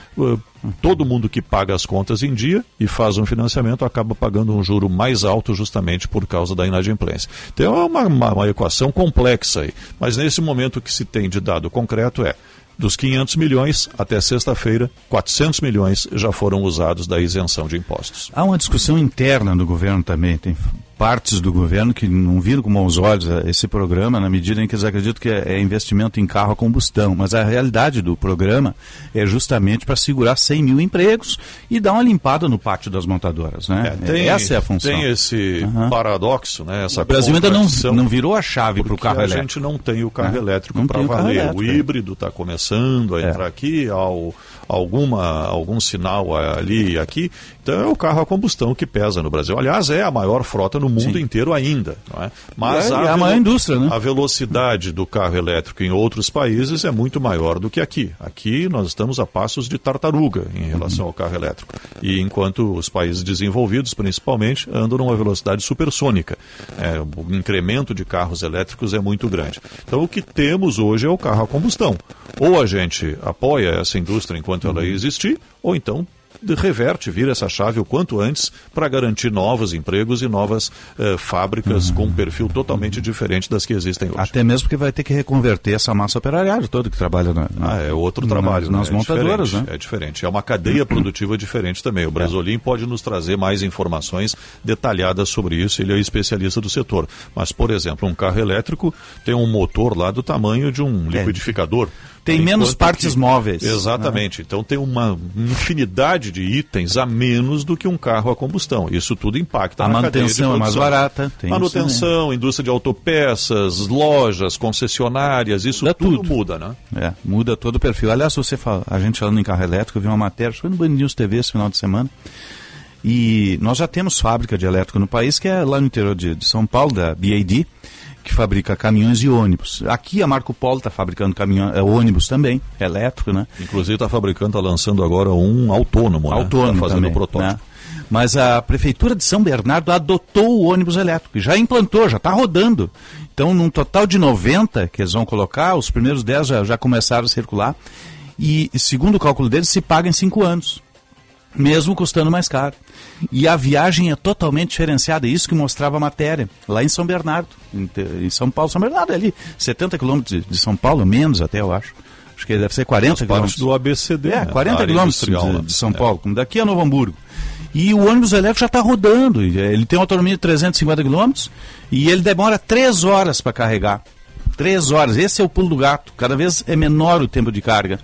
todo mundo que paga as contas em dia e faz um financiamento acaba pagando um juro mais alto justamente por causa da inadimplência. Então é uma, uma, uma equação complexa aí. Mas nesse momento que se tem de dado concreto é dos 500 milhões, até sexta-feira, 400 milhões já foram usados da isenção de impostos. Há uma discussão interna no governo também. Tem partes do governo que não viram com bons olhos eh, esse programa, na medida em que eles acreditam que é investimento em carro a combustão. Mas a realidade do programa é justamente para segurar 100 mil empregos e dar uma limpada no pátio das montadoras. Né? É, tem, Essa é a função. Tem esse uhum. paradoxo, né? Essa o Brasil ainda não, não virou a chave para o carro a elétrico. A gente não tem o carro é. elétrico para valer. Elétrico, o é. híbrido está começando a é. entrar aqui, ao, alguma, algum sinal ali e aqui. Então é o carro a combustão que pesa no Brasil. Aliás, é a maior frota no mundo Sim. inteiro ainda. É? Mas é, a, é a maior indústria, né? A velocidade do carro elétrico em outros países é muito maior do que aqui. Aqui nós estamos a passos de tartaruga em relação ao carro elétrico. E enquanto os países desenvolvidos, principalmente, andam numa velocidade supersônica. É, o incremento de carros elétricos é muito grande. Então o que temos hoje é o carro a combustão. Ou a gente apoia essa indústria enquanto uhum. ela existir, ou então reverte, vira essa chave o quanto antes para garantir novos empregos e novas eh, fábricas uhum. com um perfil totalmente diferente das que existem hoje. Até mesmo que vai ter que reconverter essa massa operária toda que trabalha na, na ah, é outro trabalho nas, né? montadoras, é né? É diferente, é uma cadeia produtiva diferente também. O Brasolim é. pode nos trazer mais informações detalhadas sobre isso, ele é especialista do setor. Mas, por exemplo, um carro elétrico tem um motor lá do tamanho de um é. liquidificador. É tem menos partes que, móveis. Exatamente. Né? Então tem uma infinidade de itens a menos do que um carro a combustão. Isso tudo impacta a na manutenção é mais barata. manutenção, indústria de autopeças, lojas, concessionárias, isso tudo, tudo, muda, né? É, muda todo o perfil. Aliás, você fala, a gente falando em carro elétrico, eu vi uma matéria, foi no Band News TV esse final de semana. E nós já temos fábrica de elétrico no país, que é lá no interior de, de São Paulo, da BAD que fabrica caminhões e ônibus. Aqui a Marco Polo está fabricando caminhão, é, ônibus também, elétrico, né? Inclusive está fabricando, está lançando agora um autônomo, autônomo né? Tá fazendo também, protótipo. Né? Mas a Prefeitura de São Bernardo adotou o ônibus elétrico, já implantou, já está rodando. Então, num total de 90 que eles vão colocar, os primeiros 10 já, já começaram a circular. E, segundo o cálculo deles, se paga em 5 anos mesmo custando mais caro. E a viagem é totalmente diferenciada, isso que mostrava a matéria, lá em São Bernardo, em, São Paulo. São Bernardo é ali, 70 quilômetros de, São Paulo, menos até, eu acho. Acho que deve ser 40 quilômetros. do ABCD. É, 40 né? quilômetros de, de, São é. Paulo, como daqui a Novo Hamburgo. E o ônibus elétrico já está rodando. Ele tem uma autonomia de 350 quilômetros e ele demora 3 horas para carregar. Três horas. Esse é o pulo do gato. Cada vez é menor o tempo de carga.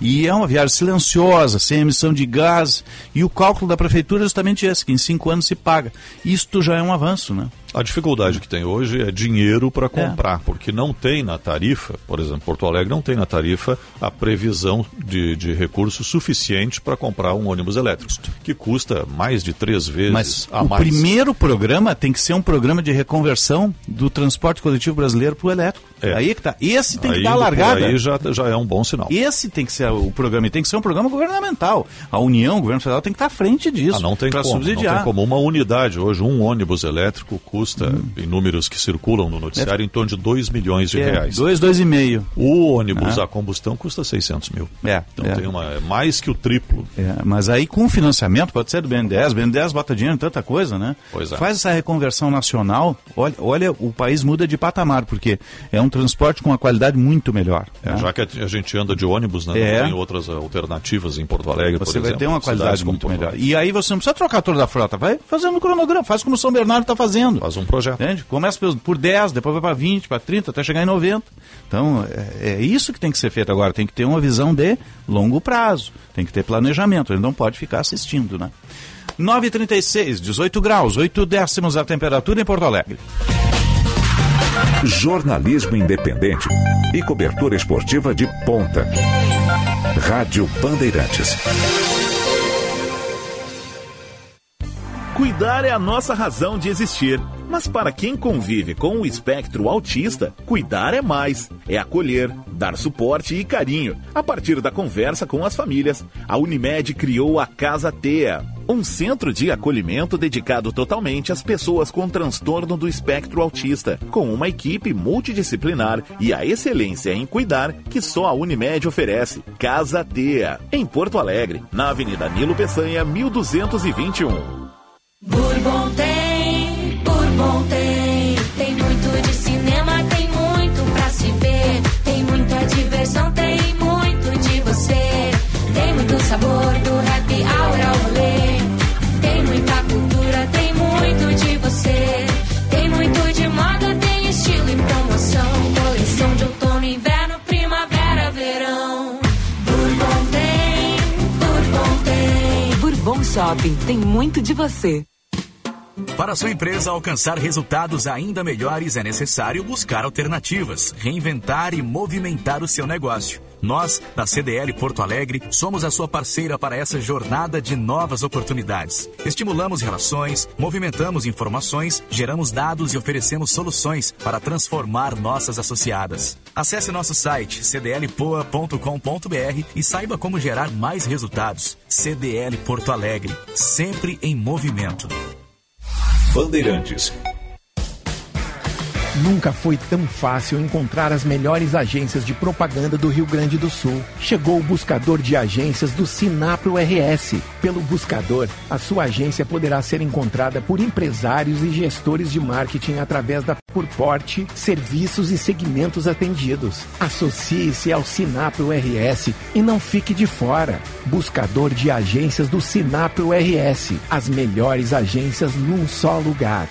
E é uma viagem silenciosa, sem emissão de gás. E o cálculo da prefeitura é justamente esse, que em cinco anos se paga. Isto já é um avanço, né? A dificuldade que tem hoje é dinheiro para comprar, é. porque não tem na tarifa, por exemplo, Porto Alegre não tem na tarifa a previsão de, de recurso suficiente para comprar um ônibus elétrico, que custa mais de três vezes Mas a o mais. O primeiro programa tem que ser um programa de reconversão do transporte coletivo brasileiro para o elétrico. É. Aí é que tá. Esse tem que dar a largada. Aí já, já é um bom sinal. Esse tem que ser o programa, e tem que ser um programa governamental. A União, o governo federal tem que estar à frente disso. Ah, não tem como, subsidiar. Não tem como uma unidade hoje, um ônibus elétrico custa, hum. em números que circulam no noticiário, em torno de 2 milhões de é, reais. 2, 2,5. O ônibus ah. a combustão custa 600 mil. É. Então é. tem uma, é mais que o triplo. É, mas aí com financiamento, pode ser do BNDES, o BNDES bota dinheiro em tanta coisa, né? Pois é. Faz essa reconversão nacional, olha, olha, o país muda de patamar, porque é um transporte com uma qualidade muito melhor. É, né? Já que a gente anda de ônibus, né? É. Não tem outras alternativas em Porto Alegre, Você vai exemplo, ter uma qualidade muito melhor. E aí você não precisa trocar toda a frota, vai fazendo o cronograma, faz como o São Bernardo está fazendo. Faz um projeto. Entende? Começa por 10, depois vai para 20, para 30, até chegar em 90. Então, é, é, isso que tem que ser feito agora. Tem que ter uma visão de longo prazo. Tem que ter planejamento. Ele não pode ficar assistindo, né? 9h36, 18 graus, 8 décimos a temperatura em Porto Alegre. Jornalismo independente e cobertura esportiva de ponta. Rádio Bandeirantes. Cuidar é a nossa razão de existir. Mas para quem convive com o espectro autista, cuidar é mais. É acolher, dar suporte e carinho. A partir da conversa com as famílias, a Unimed criou a Casa Tea, um centro de acolhimento dedicado totalmente às pessoas com transtorno do espectro autista, com uma equipe multidisciplinar e a excelência em cuidar que só a Unimed oferece. Casa Tea, em Porto Alegre, na Avenida Nilo Peçanha, 1221. Bourbon tem, Bourbon tem. Tem muito de cinema, tem muito pra se ver. Tem muita diversão, tem muito de você. Tem muito sabor do Shopping tem muito de você. Para sua empresa alcançar resultados ainda melhores, é necessário buscar alternativas, reinventar e movimentar o seu negócio. Nós, da CDL Porto Alegre, somos a sua parceira para essa jornada de novas oportunidades. Estimulamos relações, movimentamos informações, geramos dados e oferecemos soluções para transformar nossas associadas. Acesse nosso site cdlpoa.com.br e saiba como gerar mais resultados. CDL Porto Alegre, sempre em movimento. Bandeirantes. Nunca foi tão fácil encontrar as melhores agências de propaganda do Rio Grande do Sul. Chegou o buscador de agências do Sinapro RS. Pelo buscador, a sua agência poderá ser encontrada por empresários e gestores de marketing através da por porte, serviços e segmentos atendidos. Associe-se ao Sinapro RS e não fique de fora. Buscador de agências do Sinapro RS. As melhores agências num só lugar.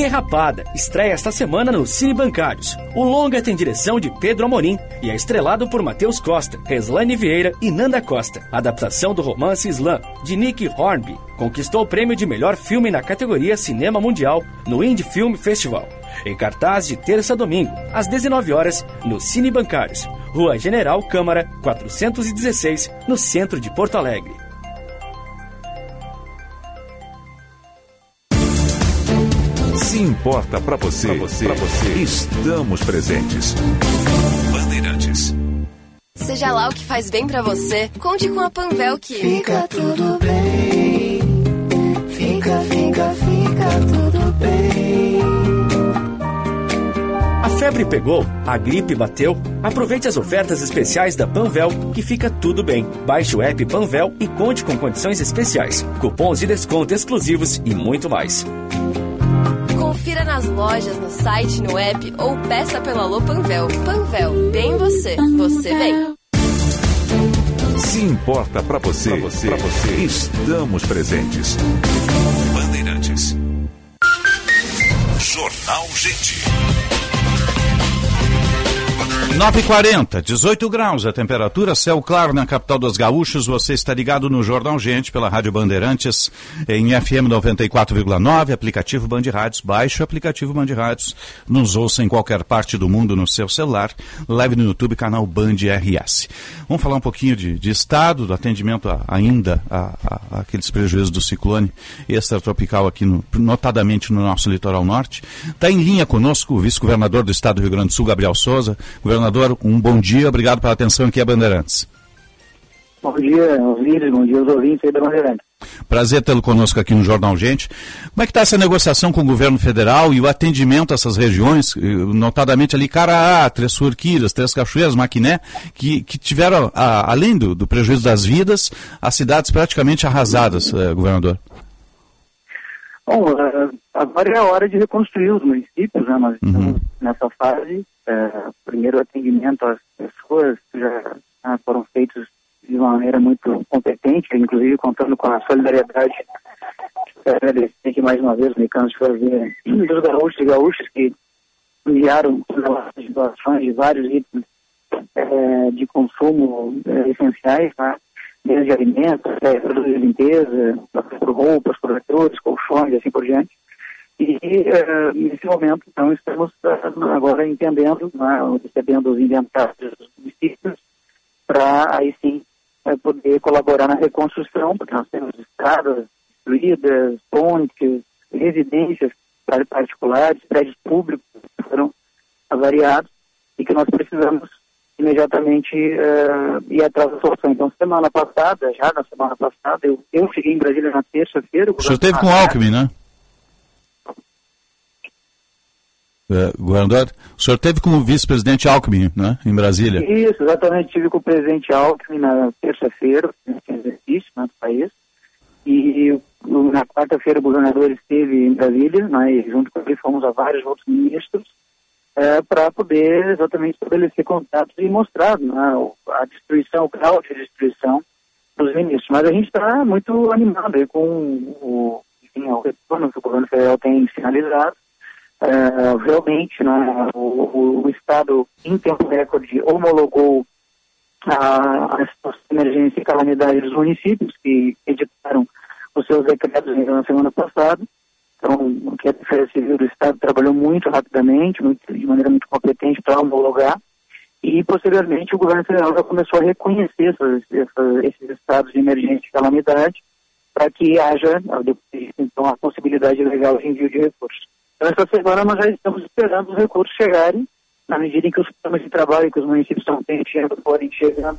Derrapada estreia esta semana no Cine Bancários. O longa tem direção de Pedro Amorim e é estrelado por Matheus Costa, Reslane Vieira e Nanda Costa. Adaptação do romance Slam, de Nick Hornby. Conquistou o prêmio de melhor filme na categoria Cinema Mundial no Indie Film Festival. Em cartaz de terça a domingo, às 19 horas, no Cine Bancários. Rua General Câmara, 416, no centro de Porto Alegre. Se importa para você, pra você, pra você, estamos presentes. Bandeirantes. Seja lá o que faz bem para você, conte com a Panvel que fica tudo bem. Fica, fica, fica tudo bem. A febre pegou, a gripe bateu. Aproveite as ofertas especiais da Panvel que fica tudo bem. Baixe o app Panvel e conte com condições especiais, cupons de desconto exclusivos e muito mais. Confira nas lojas, no site, no app ou peça pelo Alô Panvel. Panvel, bem você, você bem. Se importa para você, pra você, pra você, estamos presentes. Bandeirantes. Jornal Gente. 9h40, 18 graus a temperatura, céu claro na capital dos gaúchos. Você está ligado no Jornal Gente pela Rádio Bandeirantes em FM 94,9, aplicativo Band Rádios. Baixe o aplicativo Band Rádios, nos ouça em qualquer parte do mundo no seu celular. Leve no YouTube canal Band RS. Vamos falar um pouquinho de, de estado, do atendimento a, ainda a, a, aqueles prejuízos do ciclone extratropical aqui, no, notadamente no nosso litoral norte. Está em linha conosco o vice-governador do estado do Rio Grande do Sul, Gabriel Souza. Governador Governador, um bom dia, obrigado pela atenção aqui a Bandeirantes. Bom dia, Osíris, bom dia aos ouvintes aí da Bandeirantes. Prazer tê-lo conosco aqui no Jornal Gente. Como é que está essa negociação com o governo federal e o atendimento a essas regiões, notadamente ali Caraá, Três Forquiras, Três Cachoeiras, Maquiné, que, que tiveram, a, além do, do, prejuízo das vidas, as cidades praticamente arrasadas, eh, governador? Bom, agora é a hora de reconstruir os municípios, né? Nós estamos uhum. nessa fase é, primeiro atendimento às pessoas já ah, foram feitos de uma maneira muito competente, inclusive contando com a solidariedade. Quero agradecer aqui mais uma vez, Mecanos de fazer dos gaúchos e gaúchas que enviaram doações de vários itens é, de consumo é, essenciais, tá? desde alimentos, é, produtos de limpeza, roupas, cobertores, colchões e assim por diante. E eh, nesse momento, então, estamos ah, agora entendendo, né, recebendo os inventários dos municípios, para aí sim eh, poder colaborar na reconstrução, porque nós temos estradas destruídas, pontes, residências particulares, prédios públicos que foram avariados e que nós precisamos imediatamente uh, ir atrás da solução. Então, semana passada, já na semana passada, eu, eu cheguei em Brasília na terça-feira. O senhor esteve com o Alckmin, né? É, governador, o senhor teve como vice-presidente Alckmin, né, em Brasília? Isso, exatamente. Tive com o presidente Alckmin na terça-feira, em exercício né, do país. E na quarta-feira o governador esteve em Brasília, né, junto com ele fomos a vários outros ministros é, para poder exatamente estabelecer contatos e mostrar né, a destruição, o grau de destruição dos ministros. Mas a gente está muito animado com o, enfim, o retorno que o governo federal tem sinalizado. É, realmente, né, o, o, Estado, em tempo recorde, homologou a, a situação de emergência e calamidade dos municípios que editaram os seus decretos na semana passada. Então, o que a Defesa Civil do Estado trabalhou muito rapidamente, muito, de maneira muito competente para homologar, e posteriormente o governo federal já começou a reconhecer essas, essas, esses estados de emergência e calamidade para que haja, então, a possibilidade legal de envio de recursos. Então, essa semana nós já estamos esperando os recursos chegarem, na medida em que os programas de trabalho que os municípios estão preenchendo forem chegando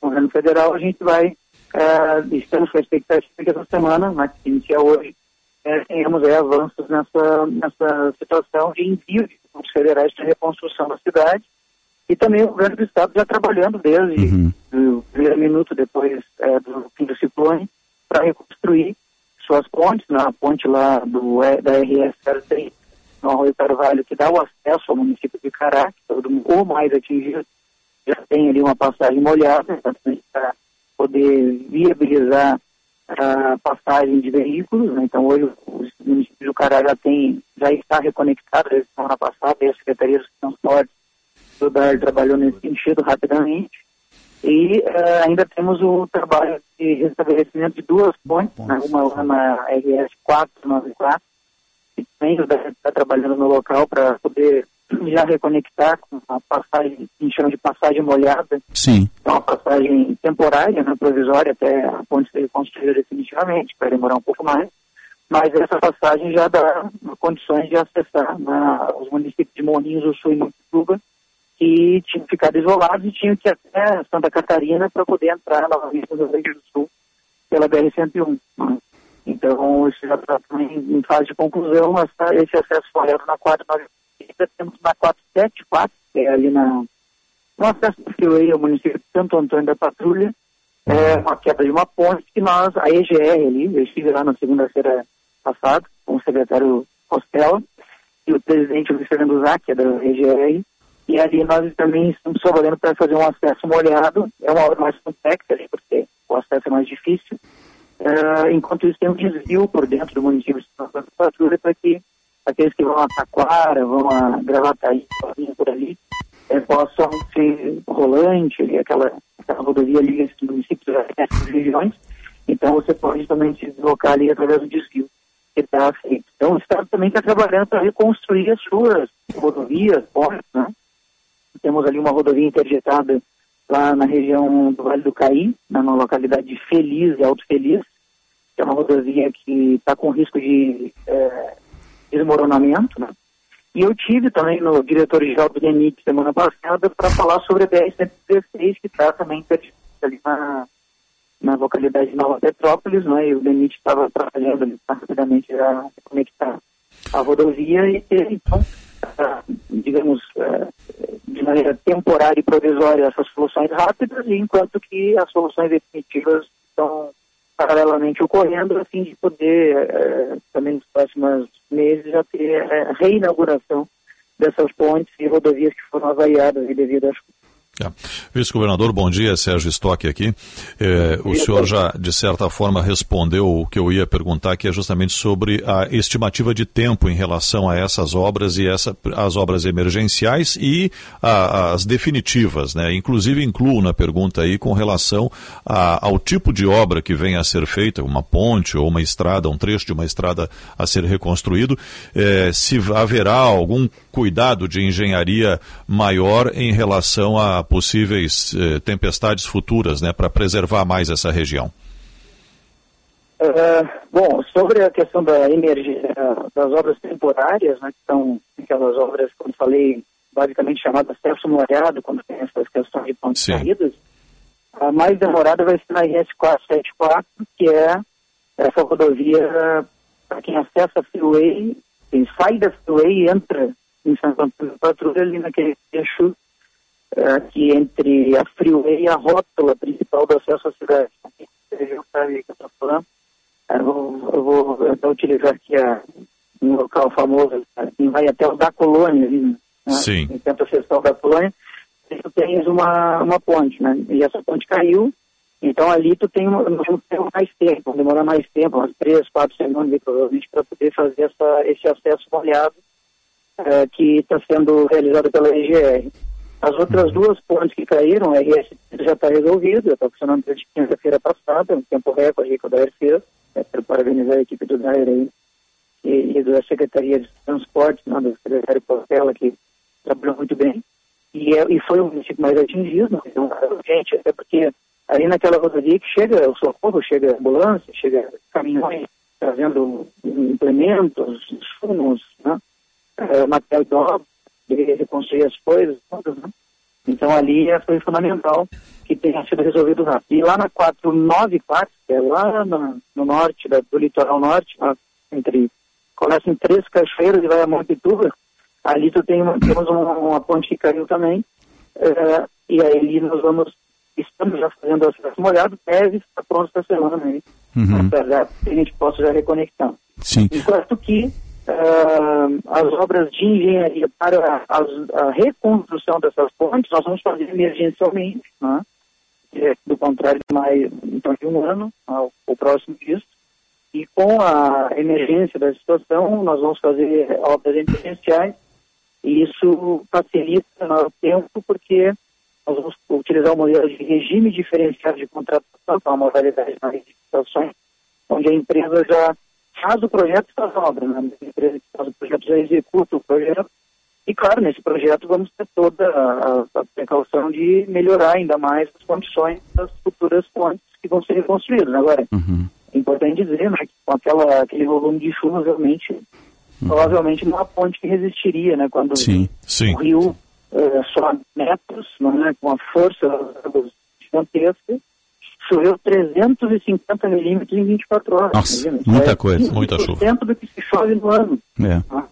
no governo federal, a gente vai, uh, estamos com a expectativa que essa semana, mas que inicia hoje, é, tenhamos aí avanços nessa, nessa situação de envio de recursos federais para reconstrução da cidade e também o governo do estado já trabalhando desde uhum. o primeiro minuto depois é, do fim do ciclone para reconstruir suas pontes, na ponte lá do, da RS 03 no Arroio Carvalho, que dá o acesso ao município de Cará, que todo mundo, ou mais atingido, já tem ali uma passagem molhada, para poder viabilizar a passagem de veículos, né? então hoje o município do Cará já tem, já está reconectado, desde semana passada, e a Secretaria dos Transportes do DAR trabalhou nesse sentido rapidamente, e uh, ainda temos o trabalho de restabelecimento de duas pontes, né? uma lá na RS 494, que também está trabalhando no local para poder já reconectar com a passagem, que chama de passagem molhada. Sim. É uma passagem temporária, né, provisória, até a ponte ser construída definitivamente, vai demorar um pouco mais. Mas essa passagem já dá condições de acessar né, os municípios de Morrinhos do Sul e Mutituba, que tinham ficado isolados e tinham que ir até Santa Catarina para poder entrar novamente no Rio Grande do Sul pela BR-101. Né. Então, isso já está em fase de conclusão, mas tá, esse acesso molhado na 495 temos na 474, que é ali na, no acesso do freeway ao município de Santo Antônio da Patrulha, é uma quebra de uma ponte que nós, a EGR ali, eu estive lá na segunda-feira passada com o secretário Costela e o presidente Luiz Fernando Zac, que é da EGR, e ali nós também estamos trabalhando para fazer um acesso molhado, é uma obra mais complexa ali, porque o acesso é mais difícil. Uh, enquanto isso, tem um desvio por dentro do município de da Patrulha para que aqueles que vão a Taquara, vão a Gravataí, por ali, é, possam ser rolante, aquela, aquela rodovia liga esses municípios, essas regiões, então você pode também se deslocar ali através do desvio que está feito. Então o Estado também está trabalhando para reconstruir as suas rodovias, pontes, né? Temos ali uma rodovia interjetada lá na região do Vale do Caí, na localidade de Feliz e Alto Feliz, que é uma rodovia que está com risco de é, desmoronamento, né? E eu tive também no diretor-geral do DENIT semana passada para falar sobre a BR-116, que está também ali na, na localidade de Nova Petrópolis, né? E o DENIT estava trabalhando ali, rapidamente a conectar a rodovia e então, digamos, de maneira temporária e provisória essas soluções rápidas, enquanto que as soluções definitivas estão paralelamente ocorrendo, a fim de poder, é, também nos próximos meses, já ter a é, reinauguração dessas pontes e rodovias que foram avariadas devido às É. Vice-governador, bom dia, Sérgio Stock aqui. É, o senhor já, de certa forma, respondeu o que eu ia perguntar, que é justamente sobre a estimativa de tempo em relação a essas obras e essa, as obras emergenciais e a, as definitivas, né? Inclusive incluo na pergunta aí com relação a, ao tipo de obra que venha a ser feita, uma ponte ou uma estrada, um trecho de uma estrada a ser reconstruído, é, se haverá algum cuidado de engenharia maior em relação a possíveis eh, tempestades futuras, né, para preservar mais essa região? Uh, bom, sobre a questão da emergência, das obras temporárias, né, que são aquelas obras, como falei, basicamente chamadas acesso molhado, quando tem essas questões de pontos caídas, a mais demorada vai ser na IS 474, que é essa rodovia para quem acessa a freeway, quem sai da freeway e entra em Santo Antônio Patrulha, ali naquele eixo aqui entre a freeway e a rótula principal do acesso à cidade. Você sabe que eu falando? Eu vou, eu vou então, utilizar aqui a, um local famoso, que vai até o da Colônia, né? Sim. O da Colônia, tu tens uma, uma ponte, né? E essa ponte caiu, então ali tu tem uma, mais tempo, vamos demorar mais tempo, umas três, quatro semanas, provavelmente, para poder fazer essa, esse acesso molhado uh, que está sendo realizado pela EGR. As outras duas pontes que caíram, a RS já está resolvido, já está funcionando desde quinta-feira passada, um tempo recorde que o Dair fez. É, para parabenizar a equipe do Dair aí e, e da Secretaria de Transporte, né, do secretário Portela, que trabalhou muito bem. E, é, e foi o município mais atingido, então, gente, até porque ali naquela rodovia que chega o socorro, chega a ambulância, chega caminhões trazendo implementos, insumos, né, é, material de obra, de reconstruir as coisas, né? Então ali é, foi fundamental que tenha sido resolvido rápido. E lá na 494, que é lá no, no norte, da, do litoral norte, lá, entre, começa em Três Cachoeiras e vai a Montituba, ali tu tem uma, temos uma, uma, ponte que caiu também, é, e aí nós vamos, estamos já fazendo acesso molhado, deve estar pronto esta semana aí, uhum. para que a gente possa já reconectar. Sim. Enquanto que uh, as obras de engenharia para a, a, reconstrução dessas pontes, nós vamos fazer emergencialmente, né? é, do contrário de mais então, de um ano, ao, ao próximo disso. E com a emergência da situação, nós vamos fazer obras emergenciais e isso facilita o tempo porque nós vamos utilizar o modelo de regime diferenciado de contratação, que é uma modalidade de licitações, onde a empresa já faz o projeto e faz a obra. Né? A empresa que faz o projeto já executa o projeto. E, claro, nesse projeto vamos ter toda a, a precaução de melhorar ainda mais as condições das futuras pontes que vão ser reconstruídas. Agora, uhum. é importante dizer né, que com aquela, aquele volume de chuva, realmente, uhum. provavelmente não há ponte que resistiria, né? Quando sim, sim. o rio uh, sobe metros, não é? com a força gigantesca, choveu 350 milímetros em 24 horas. Nossa, muita é coisa, muita chuva. do que se chove no ano. É. Ah.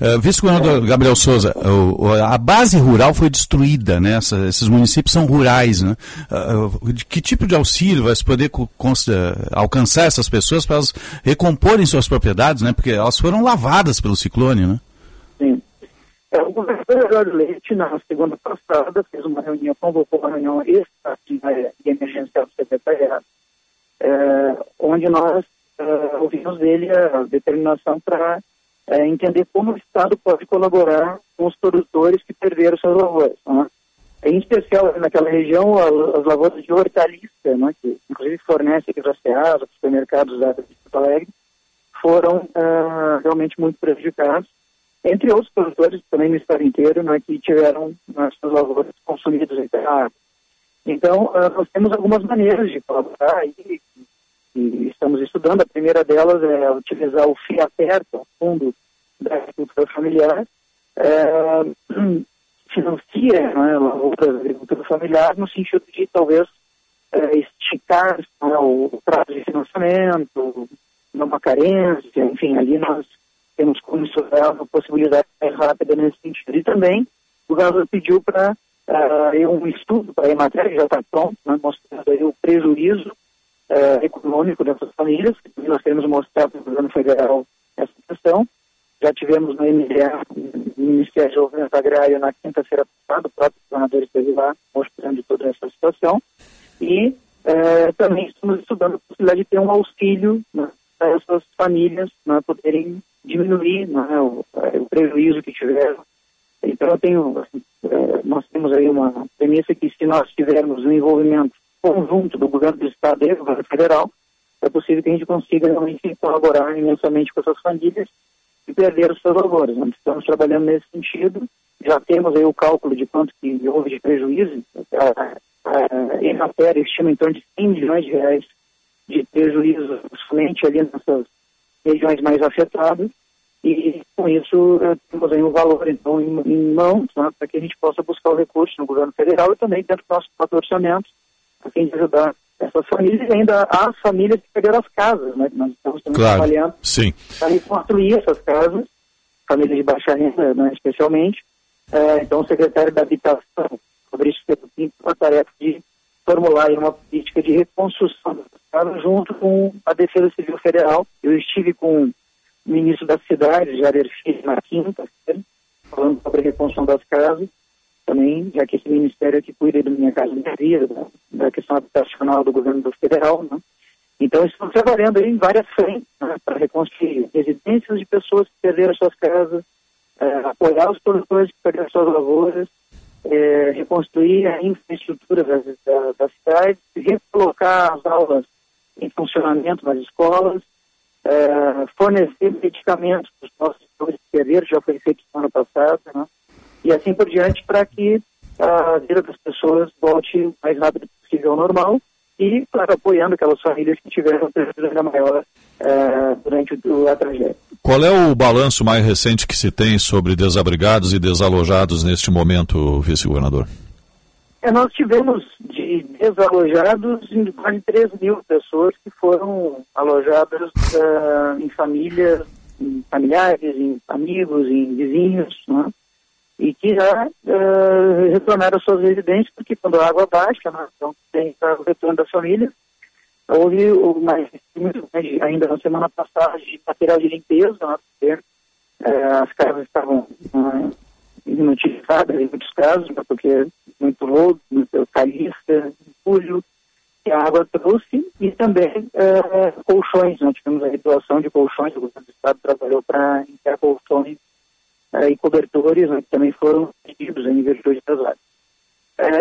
Uh, Vice-governador Gabriel Souza, uh, a base rural foi destruída, né? Essa, esses municípios são rurais, né? Uh, de que tipo de auxílio vai se poder alcançar essas pessoas para elas recomporem suas propriedades, né? Porque elas foram lavadas pelo ciclone, né? Sim. É, o governador Leite, na segunda passada, fez uma reunião, convocou uma reunião extraordinária de emergencial do secretariado, é, onde nós é, ouvimos dele a determinação para é, entender como o Estado pode colaborar com os produtores que perderam suas lavouras. Né? Em especial, naquela região, as, as lavouras de hortaliça, né, que inclusive fornecem aqui para terras, para os supermercados da Porto Alegre, foram uh, realmente muito prejudicados entre outros produtores também no estado inteiro, né, que tiveram as suas lavouras consumidas em terra. Então, uh, nós temos algumas maneiras de colaborar e, e, estamos estudando. A primeira delas é utilizar o FIA aperto, o Fundo da Agricultura Familiar, é, financia né, lavouras da agricultura familiar no sentido de talvez é, esticar né, o prazo de financiamento, numa carência, enfim, ali nós temos como estudar uma possibilidade rápida nesse sentido. E também o Gaza pediu para uh, um estudo para a matéria, que já está pronto, né, mostrando aí o prejuízo uh, econômico dessas famílias, que nós queremos mostrar para o governo federal essa questão. Já tivemos no MDA Ministério do Desenvolvimento Agrário na quinta-feira passada, o próprio governador esteve lá mostrando toda essa situação. E é, também estamos estudando a possibilidade de ter um auxílio né, para essas famílias né, poderem diminuir né, o, é, o, prejuízo que tiveram. Então, eu tenho, assim, é, nós temos aí uma premissa que se nós tivermos um envolvimento conjunto do governo do Estado e do governo federal, é possível que a gente consiga realmente colaborar imensamente com essas famílias e perder os seus valores. Nós estamos trabalhando nesse sentido, já temos aí o cálculo de quanto que houve de prejuízo. A, a Emater estima em torno de 100 milhões de reais de prejuízo somente ali nessas regiões mais afetadas. E com isso eh, temos aí um valor então em, em mãos né, para que a gente possa buscar o recurso no governo federal e também dentro do nosso próprio orçamento, a fim de ajudar essas famílias e ainda as famílias que perderam as casas, né? Nós estamos também claro, trabalhando para reconstruir essas casas, famílias de baixa renda, né, especialmente. É, então, o secretário da Habitação, Fabrício Pedro com a tarefa de formular uma política de reconstrução casas junto com a Defesa Civil Federal. Eu estive com o ministro da cidade, Jair Filho, na quinta-feira, falando sobre a reconstrução das casas também, já que esse ministério é que cuida da minha casa vida, da, da questão habitacional do governo do federal, né? Então, estamos trabalhando em várias frentes né, para reconstruir residências de pessoas que perderam suas casas, é, apoiar os produtores que perderam suas lavouras, é, reconstruir a infraestrutura das, da, da cidade, recolocar as aulas em funcionamento nas escolas, é, fornecer medicamentos para os nossos produtores que perderam, já foi feito semana passada, né? e assim por diante, para que a vida das pessoas volte o mais rápido possível ao normal e, claro, apoiando aquelas famílias que tiveram prejuízo ainda maior é, durante o, a tragédia. Qual é o balanço mais recente que se tem sobre desabrigados e desalojados neste momento, vice-governador? É, nós tivemos de desalojados quase 3 mil pessoas que foram alojadas uh, em famílias, em familiares, em amigos, em vizinhos, né? E que já uh, retornaram às suas residências, porque quando a água baixa, né, então tem o retorno das famílias, houve mais, ainda na semana passada, de material de limpeza, né, porque uh, as casas estavam uh, inutilizadas em muitos casos, né, porque muito lodo, muito caliça, entulho, que a água trouxe, e também colchões, nós tivemos a doação de colchões, o governo do estado trabalhou para enviar colchões uh, e cobertores né, que também foram pedidos em investidores das áreas.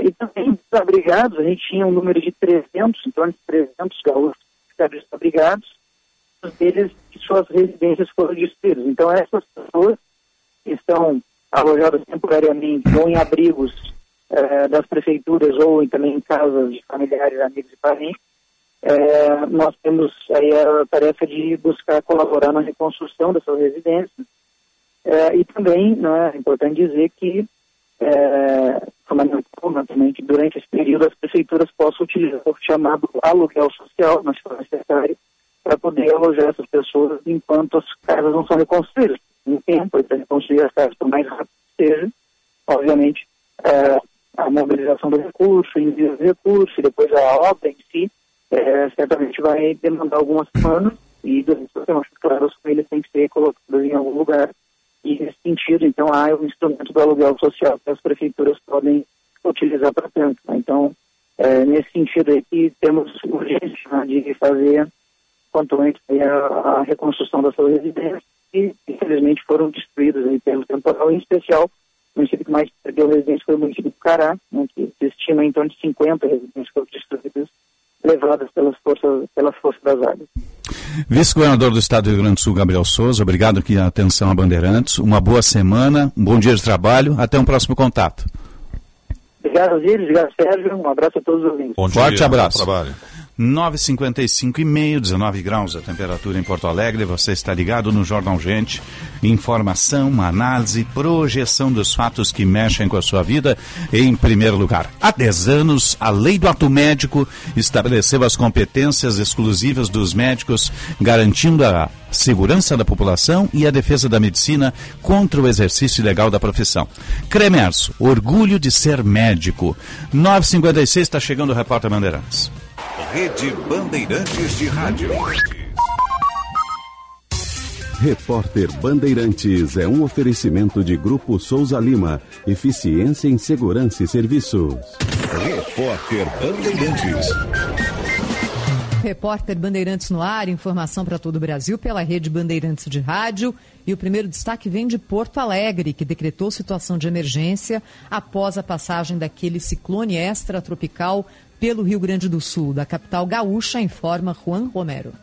E também desabrigados, a gente tinha um número de 300, em torno de 300 gaúchos desabrigados, deles que suas residências foram destruídas. Então, essas pessoas que estão alojadas temporariamente ou em abrigos uh, das prefeituras ou também em casas de familiares, amigos e parentes, é, nós temos aí a tarefa de buscar colaborar na reconstrução dessas residências é, e também né, é importante dizer que é fundamental naturalmente durante esse período as prefeituras possam utilizar o chamado aluguel social, mas for necessário, para poder alojar essas pessoas enquanto as casas não são reconstruídas. Um tempo para reconstruir as casas por mais rápido que seja, obviamente, é, a mobilização do recurso, envio do recurso, e depois a obra em si, é, certamente vai demandar algumas semanas, e durante essa semana, claro, as famílias têm que ser colocadas em algum lugar e nesse sentido, então, há o instrumento do aluguel social que as prefeituras podem utilizar para tanto. Né? Então, é, nesse sentido aqui, temos urgência né, de fazer quanto antes a, a, reconstrução das suas residências que, infelizmente, foram destruídas em termos temporal, em especial o município que mais perdeu residências foi o município do Cará, né, que se estima em torno de 50 residências foram destruídas, levadas pelas forças, pela força das águas. Vice-governador do Estado do Rio Grande do Sul, Gabriel Souza, obrigado aqui a atenção a Bandeirantes. Uma boa semana, um bom dia de trabalho. Até um próximo contato. Obrigado, Osiris. Obrigado, Sérgio. Um abraço a todos os ouvintes. Bom Forte dia, abraço. Bom trabalho. 9,55 e meio, 19 graus a temperatura em Porto Alegre. Você está ligado no Jornal Gente. Informação, análise, projeção dos fatos que mexem com a sua vida em primeiro lugar. Há 10 anos, a lei do ato médico estabeleceu as competências exclusivas dos médicos, garantindo a segurança da população e a defesa da medicina contra o exercício ilegal da profissão. Cremerso, orgulho de ser médico. 9,56 está chegando o repórter Bandeirantes. Rede Bandeirantes de Rádio. Repórter Bandeirantes é um oferecimento de Grupo Souza Lima. Eficiência em Segurança e Serviços. Repórter Bandeirantes. Repórter Bandeirantes no ar, informação para todo o Brasil pela rede Bandeirantes de Rádio. E o primeiro destaque vem de Porto Alegre, que decretou situação de emergência após a passagem daquele ciclone extratropical pelo Rio Grande do Sul. Da capital gaúcha, informa Juan Romero.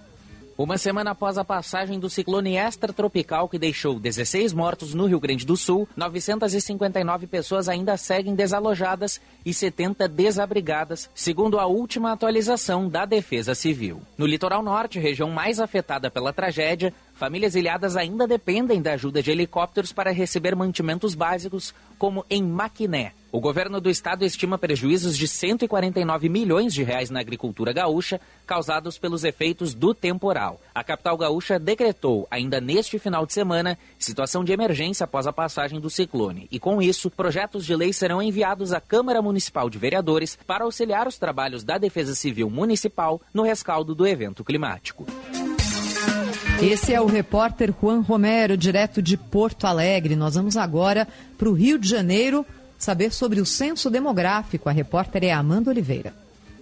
Uma semana após a passagem do ciclone extratropical que deixou 16 mortos no Rio Grande do Sul, 959 pessoas ainda seguem desalojadas e 70 desabrigadas, segundo a última atualização da Defesa Civil. No litoral norte, região mais afetada pela tragédia, famílias ilhadas ainda dependem da ajuda de helicópteros para receber mantimentos básicos, como em Maquiné. O governo do estado estima prejuízos de 149 milhões de reais na agricultura gaúcha, causados pelos efeitos do temporal. A capital gaúcha decretou, ainda neste final de semana, situação de emergência após a passagem do ciclone. E com isso, projetos de lei serão enviados à Câmara Municipal de Vereadores para auxiliar os trabalhos da Defesa Civil Municipal no rescaldo do evento climático. Esse é o repórter Juan Romero, direto de Porto Alegre. Nós vamos agora para o Rio de Janeiro saber sobre o censo demográfico. A repórter é Amanda Oliveira.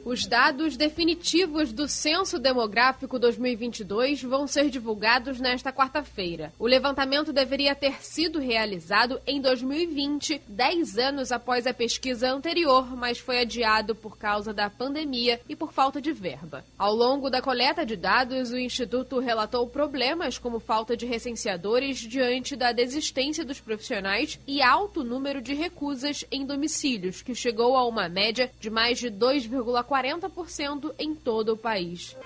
Os dados definitivos do Censo Demográfico 2022 vão ser divulgados nesta quarta-feira. O levantamento deveria ter sido realizado em 2020, 10 anos após a pesquisa anterior, mas foi adiado por causa da pandemia e por falta de verba. Ao longo da coleta de dados, o Instituto relatou problemas como falta de recenseadores diante da desistência dos profissionais e alto número de recusas em domicílios, que chegou a uma média de mais de 2,4 40% em todo o país.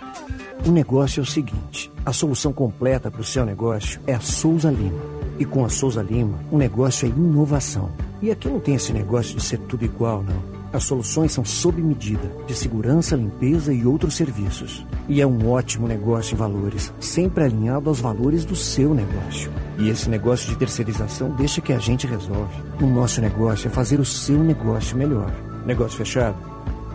O negócio é o seguinte: a solução completa para o seu negócio é a Souza Lima. E com a Souza Lima, o negócio é inovação. E aqui não tem esse negócio de ser tudo igual, não. As soluções são sob medida, de segurança, limpeza e outros serviços. E é um ótimo negócio em valores, sempre alinhado aos valores do seu negócio. E esse negócio de terceirização deixa que a gente resolve. O nosso negócio é fazer o seu negócio melhor. Negócio fechado?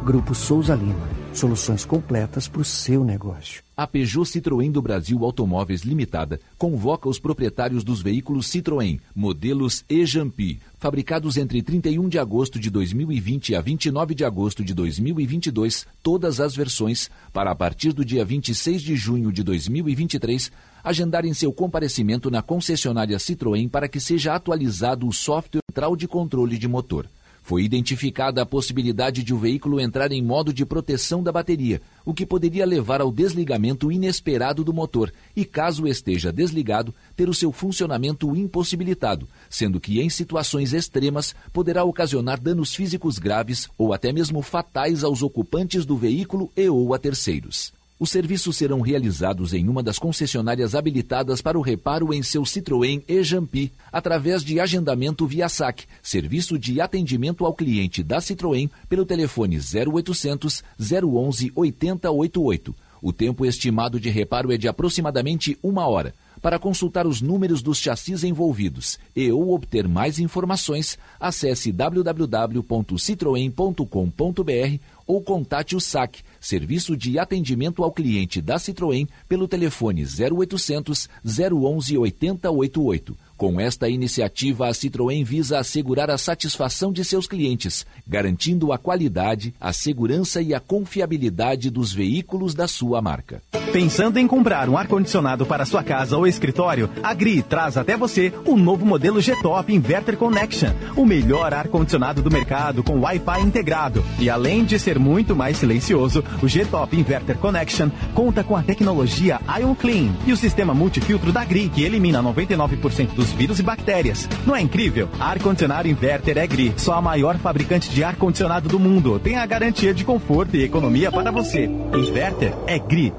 Grupo Souza Lima. Soluções completas para o seu negócio. A Peugeot Citroën do Brasil Automóveis Limitada convoca os proprietários dos veículos Citroën, modelos E-Jampi, fabricados entre 31 de agosto de 2020 a 29 de agosto de 2022, todas as versões, para a partir do dia 26 de junho de 2023, agendarem seu comparecimento na concessionária Citroën para que seja atualizado o software central de controle de motor. Foi identificada a possibilidade de o veículo entrar em modo de proteção da bateria, o que poderia levar ao desligamento inesperado do motor e, caso esteja desligado, ter o seu funcionamento impossibilitado, sendo que, em situações extremas, poderá ocasionar danos físicos graves ou até mesmo fatais aos ocupantes do veículo e ou a terceiros. Os serviços serão realizados em uma das concessionárias habilitadas para o reparo em seu Citroën e-Jampi, através de agendamento via SAC, serviço de atendimento ao cliente da Citroën pelo telefone 0800 011 8088. O tempo estimado de reparo é de aproximadamente uma hora. Para consultar os números dos chassis envolvidos e ou obter mais informações, acesse www.citroen.com.br ou contate o SAC, Serviço de Atendimento ao Cliente da Citroën, pelo telefone 0800 011 8088. Com esta iniciativa, a Citroën visa assegurar a satisfação de seus clientes, garantindo a qualidade, a segurança e a confiabilidade dos veículos da sua marca. Pensando em comprar um ar-condicionado para sua casa ou escritório? A GRI traz até você o novo modelo G-Top Inverter Connection, o melhor ar-condicionado do mercado com Wi-Fi integrado. E além de ser muito mais silencioso, o G-Top Inverter Connection conta com a tecnologia Ion Clean e o sistema multifiltro da GRI, que elimina 99% dos vírus e bactérias. Não é incrível? Ar-condicionado Inverter é GRI, só a maior fabricante de ar-condicionado do mundo. Tem a garantia de conforto e economia para você. Inverter é GRI.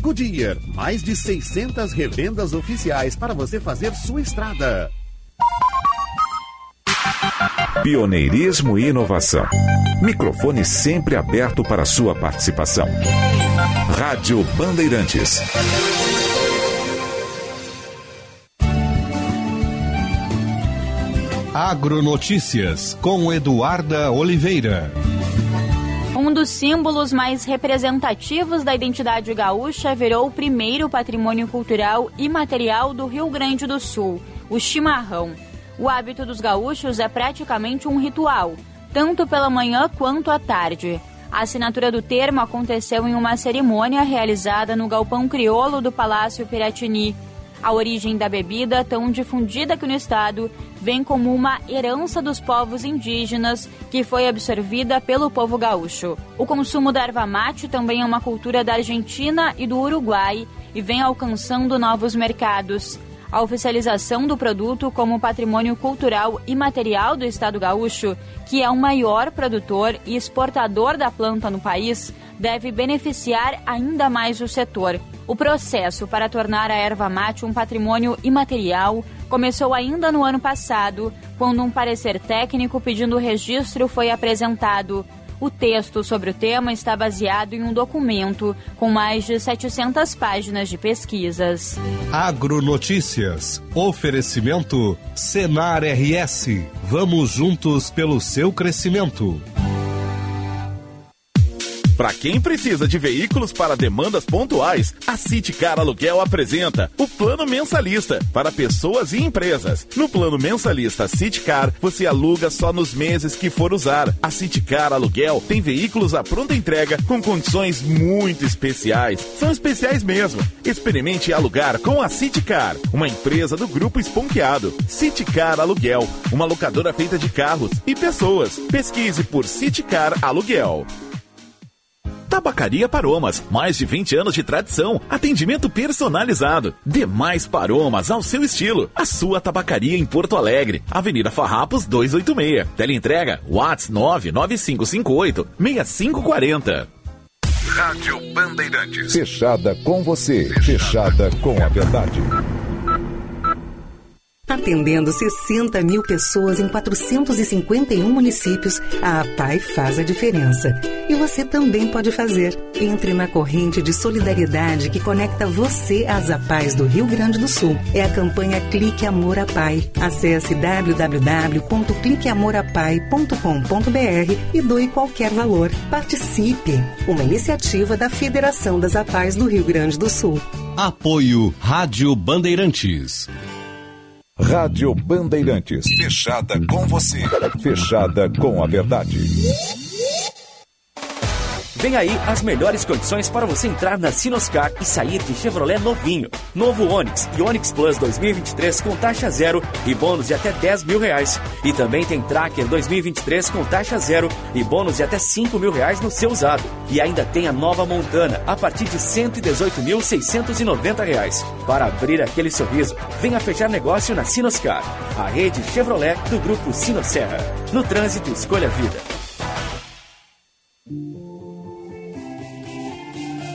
Goodyear, mais de 600 revendas oficiais para você fazer sua estrada. Pioneirismo e inovação. Microfone sempre aberto para sua participação. Rádio Bandeirantes. Agronotícias com Eduarda Oliveira. Um dos símbolos mais representativos da identidade gaúcha virou o primeiro patrimônio cultural imaterial do Rio Grande do Sul, o chimarrão. O hábito dos gaúchos é praticamente um ritual, tanto pela manhã quanto à tarde. A assinatura do termo aconteceu em uma cerimônia realizada no galpão crioulo do Palácio Piratini. A origem da bebida, tão difundida aqui no estado, vem como uma herança dos povos indígenas que foi absorvida pelo povo gaúcho. O consumo da erva mate também é uma cultura da Argentina e do Uruguai e vem alcançando novos mercados. A oficialização do produto como patrimônio cultural imaterial do Estado gaúcho, que é o maior produtor e exportador da planta no país, deve beneficiar ainda mais o setor. O processo para tornar a erva mate um patrimônio imaterial começou ainda no ano passado, quando um parecer técnico pedindo registro foi apresentado. O texto sobre o tema está baseado em um documento com mais de 700 páginas de pesquisas. Agronotícias. Oferecimento Senar RS. Vamos juntos pelo seu crescimento. Para quem precisa de veículos para demandas pontuais, a Citicar Aluguel apresenta o Plano Mensalista para pessoas e empresas. No Plano Mensalista Citicar, você aluga só nos meses que for usar. A Citicar Aluguel tem veículos à pronta entrega com condições muito especiais. São especiais mesmo. Experimente alugar com a Citicar, uma empresa do Grupo Esponqueado. Citicar Aluguel, uma locadora feita de carros e pessoas. Pesquise por Citicar Aluguel. Tabacaria Paromas, mais de 20 anos de tradição, atendimento personalizado. Demais Paromas ao seu estilo. A sua tabacaria em Porto Alegre, Avenida Farrapos 286. Teleentrega Whats 99558 6540. Rádio Bandeirantes. Fechada com você, fechada com a verdade. Atendendo 60 mil pessoas em 451 municípios, a APAI faz a diferença. E você também pode fazer. Entre na corrente de solidariedade que conecta você às APAIs do Rio Grande do Sul. É a campanha Clique Amor APAI. Acesse www.cliqueamorapai.com.br e doe qualquer valor. Participe! Uma iniciativa da Federação das APAIs do Rio Grande do Sul. Apoio Rádio Bandeirantes. Rádio Bandeirantes. Fechada com você. Fechada com a verdade. Vem aí as melhores condições para você entrar na Sinoscar e sair de Chevrolet novinho. Novo Onix e Onix Plus 2023 com taxa zero e bônus de até 10 mil reais. E também tem Tracker 2023 com taxa zero e bônus de até 5 mil reais no seu usado. E ainda tem a nova Montana a partir de 118.690 reais. Para abrir aquele sorriso, venha fechar negócio na Sinoscar, a rede Chevrolet do grupo Sinosserra. No trânsito, escolha a vida.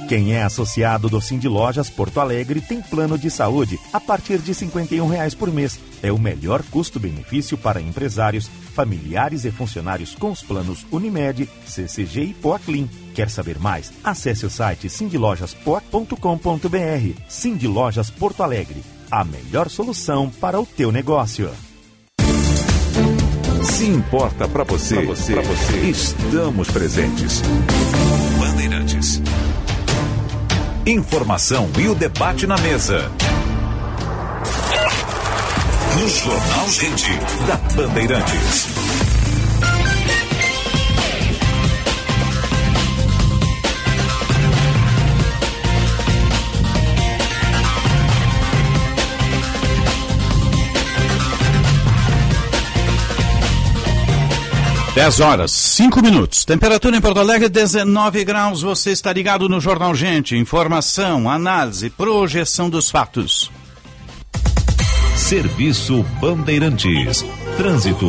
Quem é associado do Cindy Lojas Porto Alegre tem plano de saúde a partir de 51 reais por mês. É o melhor custo-benefício para empresários, familiares e funcionários com os planos Unimed, CCG e Poaclin. Quer saber mais? Acesse o site cindylojaspoa.com.br. Cindy Lojas Porto Alegre, a melhor solução para o teu negócio. Se importa para você, pra você, você, estamos presentes. Bandeirantes. Informação e o debate na mesa. No Jornal Gente, da Bandeirantes. Dez horas, cinco minutos. Temperatura em Porto Alegre, 19 graus. Você está ligado no Jornal Gente. Informação, análise, projeção dos fatos. Serviço Bandeirantes. Trânsito.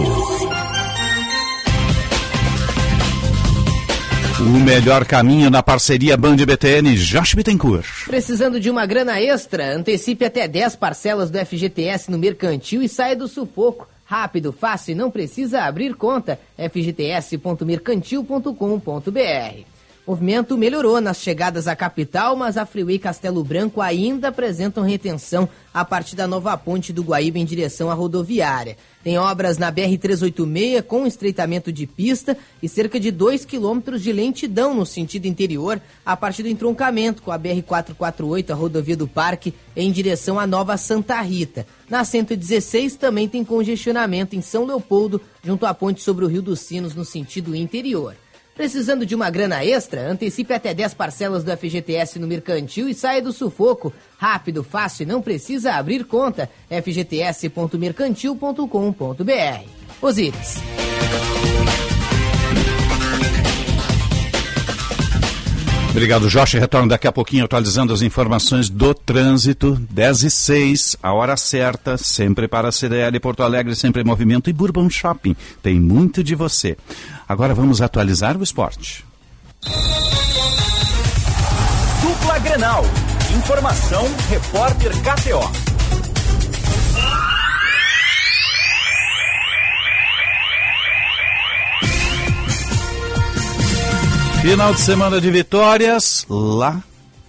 O melhor caminho na parceria Band BTN, Josh Bittencourt. Precisando de uma grana extra? Antecipe até 10 parcelas do FGTS no mercantil e saia do sufoco. Rápido, fácil e não precisa abrir conta. fgts.mercantil.com.br O movimento melhorou nas chegadas à capital, mas a Freeway Castelo Branco ainda apresentam retenção a partir da nova ponte do Guaíba em direção à rodoviária. Tem obras na BR-386 com estreitamento de pista e cerca de 2 quilômetros de lentidão no sentido interior a partir do entroncamento com a BR-448, a rodovia do Parque, em direção à Nova Santa Rita. Na 116 também tem congestionamento em São Leopoldo, junto à ponte sobre o Rio dos Sinos no sentido interior. Precisando de uma grana extra? Antecipe até 10 parcelas do FGTS no Mercantil e saia do sufoco. Rápido, fácil e não precisa abrir conta. fgts.mercantil.com.br. Osíris. Obrigado, Jorge. Retorno daqui a pouquinho atualizando as informações do trânsito. 10 e 6, a hora certa, sempre para a CDL Porto Alegre, sempre em movimento e Bourbon Shopping. Tem muito de você. Agora vamos atualizar o esporte. Dupla Grenal. Informação, repórter KTO. Final de semana de vitórias lá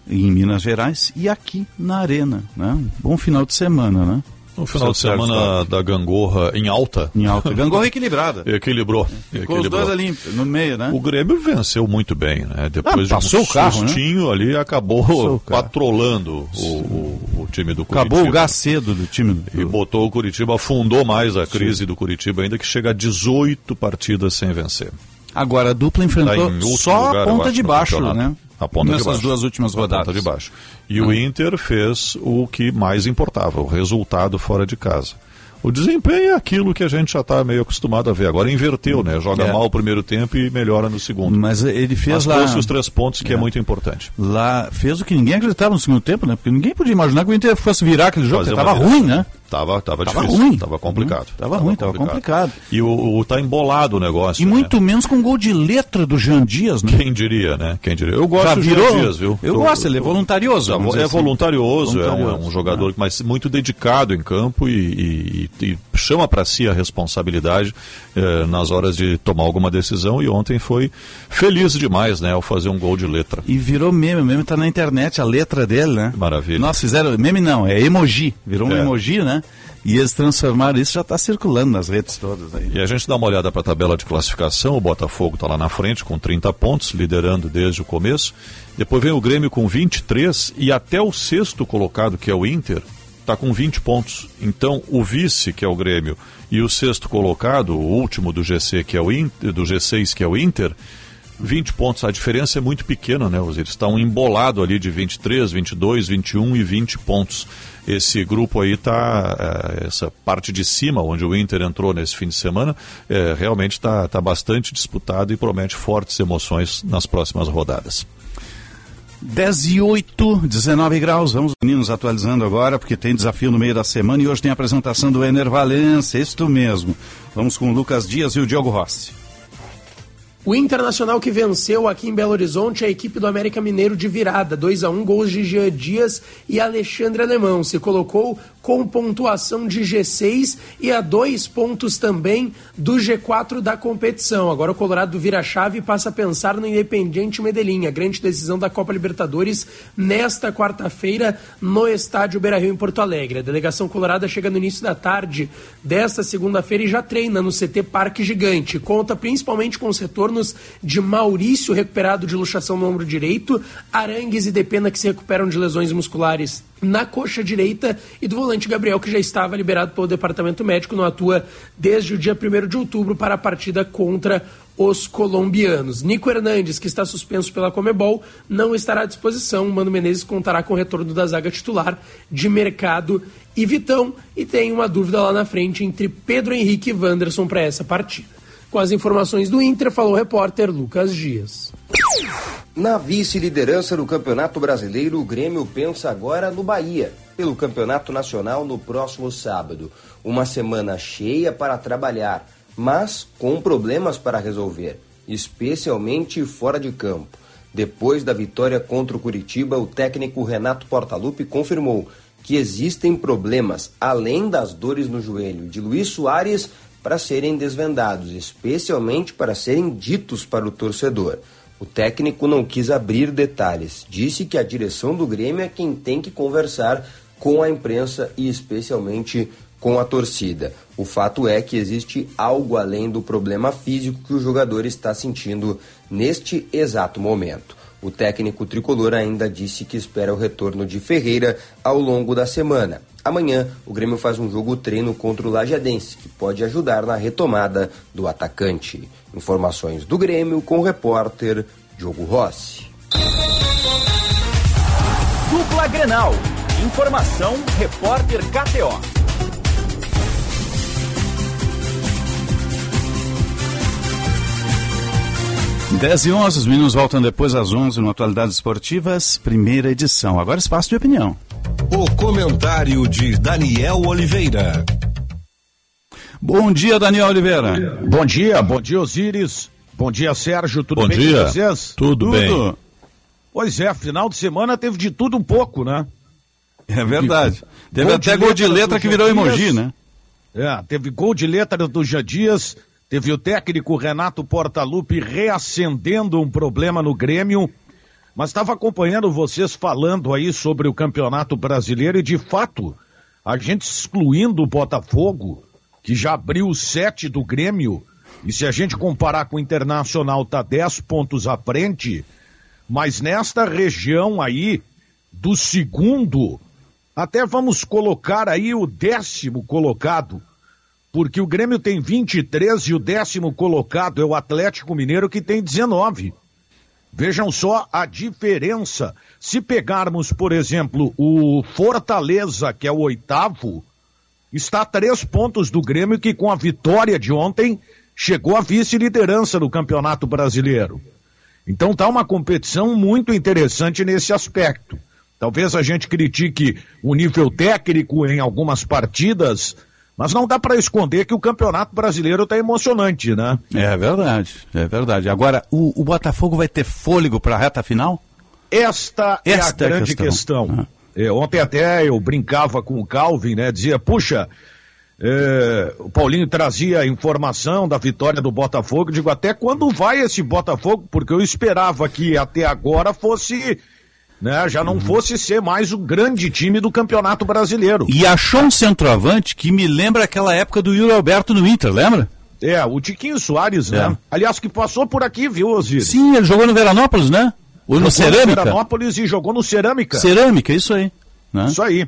em Minas Gerais e aqui na Arena. Né? Um bom final de semana, né? Um final de semana da gangorra em alta. Em alta. Gangorra equilibrada. Equilibrou. Ficou equilibrou. os dois ali no meio, né? O Grêmio venceu muito bem, né? Depois Ah, passou de um o carro, né? sustinho ali, acabou Passou o carro. patrolando o, o, o time do Curitiba. Acabou o gás cedo do time. Do... E botou o Curitiba, afundou mais a crise do Curitiba ainda, que chega a 18 partidas sem vencer. Agora a dupla enfrentou Tá só lugar, a ponta acho, de baixo, né? A ponta de Nessas baixo. duas últimas A rodadas. ponta de baixo. E o Inter fez o que mais importava, o resultado fora de casa. O desempenho é aquilo que a gente já está meio acostumado a ver. Agora inverteu, né? Joga É. mal o primeiro tempo e melhora no segundo. Mas ele fez Mas lá. trouxe os três pontos, que é, É. muito importante. Lá fez o que ninguém acreditava no segundo tempo, né? Porque ninguém podia imaginar que o Inter fosse virar aquele jogo, Fazer porque uma tava viração. ruim, né? Tava, tava, Tava difícil, ruim. tava complicado. Tava ruim, tava complicado. E o, o tá embolado o negócio. E né? muito menos com gol de letra do Jean Dias, né? Quem diria, né? Quem diria? Eu gosto Já do virou? Jean Dias, viu? Eu gosto, ele é voluntarioso, É assim. voluntarioso, é um- é um, Voluntarioso, né? jogador mas muito dedicado em campo e, e- e chama para si a responsabilidade eh, nas horas de tomar alguma decisão. E ontem foi feliz demais, né? Ao fazer um gol de letra. E virou meme, o meme tá na internet, a letra dele, né? Maravilha. Nossa, fizeram. Meme não, é emoji. Virou um É. emoji, né? E eles transformaram isso, já está circulando nas redes todas aí. E a gente dá uma olhada para a tabela de classificação. O Botafogo está lá na frente com 30 pontos, liderando desde o começo. Depois vem o Grêmio com 23 e até o sexto colocado, que é o Inter, está com 20 pontos. Então, o vice, que é o Grêmio, e o sexto colocado, o último do GC, que é o Inter, do G6, que é o Inter, 20 pontos. A diferença é muito pequena, né, Osíris? Está um embolado ali de 23, 22, 21 e 20 pontos. Esse grupo aí está, essa parte de cima, onde o Inter entrou nesse fim de semana, eh, realmente está tá bastante disputado e promete fortes emoções nas próximas rodadas. 10 e 8, 19 graus. Vamos, meninos, atualizando agora, porque tem desafio no meio da semana e hoje tem a apresentação do Ener Valência, isto mesmo. Vamos com o Lucas Dias e o Diogo Rossi. O Internacional que venceu aqui em Belo Horizonte a equipe do América Mineiro de virada, 2 a 1 gols de Jean Dias e Alexandre Alemão. Se colocou com pontuação de G6 e a dois pontos também do G4 da competição. Agora o Colorado vira a chave e passa a pensar no Independiente Medellín, a grande decisão da Copa Libertadores nesta quarta-feira no estádio Beira-Rio em Porto Alegre. A delegação colorada chega no início da tarde desta segunda-feira e já treina no CT Parque Gigante. Conta principalmente com os retornos de Maurício recuperado de luxação no ombro direito, Arangues e Depena que se recuperam de lesões musculares na coxa direita e do volante Gabriel, que já estava liberado pelo departamento médico, não atua desde o dia 1 de outubro para a partida contra os colombianos. Nico Hernandes, que está suspenso pela Comebol, não estará à disposição. Mano Menezes contará com o retorno da zaga titular de Mercado e Vitão. E tem uma dúvida lá na frente entre Pedro Henrique e Wanderson para essa partida. Com as informações do Inter, falou o repórter Lucas Dias. Na vice-liderança do Campeonato Brasileiro, o Grêmio pensa agora no Bahia, pelo Campeonato Nacional no próximo sábado. Uma semana cheia para trabalhar, mas com problemas para resolver, especialmente fora de campo. Depois da vitória contra o Curitiba, o técnico Renato Portaluppi confirmou que existem problemas, além das dores no joelho de Luiz Soares, para serem desvendados, especialmente para serem ditos para o torcedor. O técnico não quis abrir detalhes. Disse que a direção do Grêmio é quem tem que conversar com a imprensa e especialmente com a torcida. O fato é que existe algo além do problema físico que o jogador está sentindo neste exato momento. O técnico tricolor ainda disse que espera o retorno de Ferreira ao longo da semana. Amanhã, o Grêmio faz um jogo treino contra o Lajadense, que pode ajudar na retomada do atacante. Informações do Grêmio com o repórter Diogo Rossi. Dupla Grenal. Informação, repórter KTO. 10 e 11, os meninos voltam depois às 11 no Atualidades Esportivas, primeira edição. Agora espaço de opinião. O comentário de Daniel Oliveira. Bom dia, Daniel Oliveira. Bom dia, bom dia, Osíris. Bom dia, Sérgio. Tudo bom bem dia. com vocês? Tudo, tudo bem. Pois é, final de semana teve de tudo um pouco, né? É verdade. Teve gol até gol de letra que virou emoji, né? É, teve gol de letra do Jadias, teve o técnico Renato Portaluppi reacendendo um problema no Grêmio, mas estava acompanhando vocês falando aí sobre o Campeonato Brasileiro e de fato, a gente excluindo o Botafogo, que já abriu sete do Grêmio, e se a gente comparar com o Internacional, tá 10 pontos à frente, mas nesta região aí, do segundo, até vamos colocar aí o décimo colocado, porque o Grêmio tem 23 e o décimo colocado é o Atlético Mineiro que tem 19. Vejam só a diferença. Se pegarmos, por exemplo, o Fortaleza, que é o oitavo, está a três pontos do Grêmio, que com a vitória de ontem chegou à vice-liderança no Campeonato Brasileiro. Então tá uma competição muito interessante nesse aspecto. Talvez a gente critique o nível técnico em algumas partidas, mas não dá para esconder que o Campeonato Brasileiro está emocionante, né? É verdade, é verdade. Agora, o, o Botafogo vai ter fôlego para a reta final? Esta, Esta é a grande questão. questão. Ah. É, ontem até eu brincava com o Calvin, né? Dizia, puxa, é, o Paulinho trazia a informação da vitória do Botafogo. Digo, até quando vai esse Botafogo? Porque eu esperava que até agora fosse né, já não fosse ser mais o grande time do Campeonato Brasileiro. E achou um centroavante que me lembra aquela época do Yuri Alberto no Inter, lembra? É, o Tiquinho Soares, né? É. Aliás, que passou por aqui, viu, Osiris? Sim, ele jogou no Veranópolis, né? Ou no Cerâmica? No Veranópolis e jogou no Cerâmica. Cerâmica, isso aí. Né? Isso aí.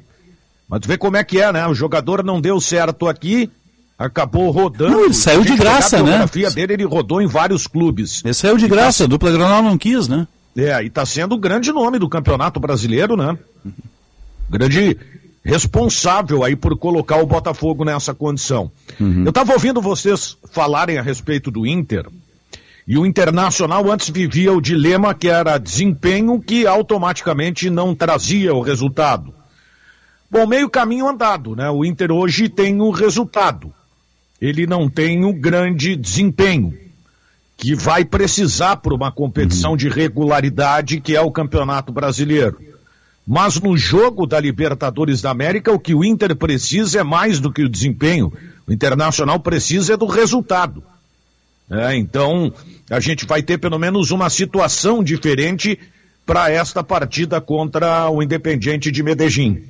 Mas tu vê como é que é, né? O jogador não deu certo aqui, acabou rodando. Não, ele saiu de graça, né? A biografia dele, ele rodou em vários clubes. Ele saiu de graça, tá... a dupla Granal não quis, né? É, e tá sendo o grande nome do campeonato brasileiro, né? Grande responsável aí por colocar o Botafogo nessa condição. Uhum. Eu estava ouvindo vocês falarem a respeito do Inter, e o Internacional antes vivia o dilema que era desempenho que automaticamente não trazia o resultado. Bom, meio caminho andado, né? O Inter hoje tem o resultado. Ele não tem o grande desempenho que vai precisar por uma competição uhum. de regularidade que é o Campeonato Brasileiro. Mas no jogo da Libertadores da América, o que o Inter precisa é mais do que o desempenho. O Internacional precisa é do resultado. É, então, a gente vai ter pelo menos uma situação diferente para esta partida contra o Independiente de Medellín.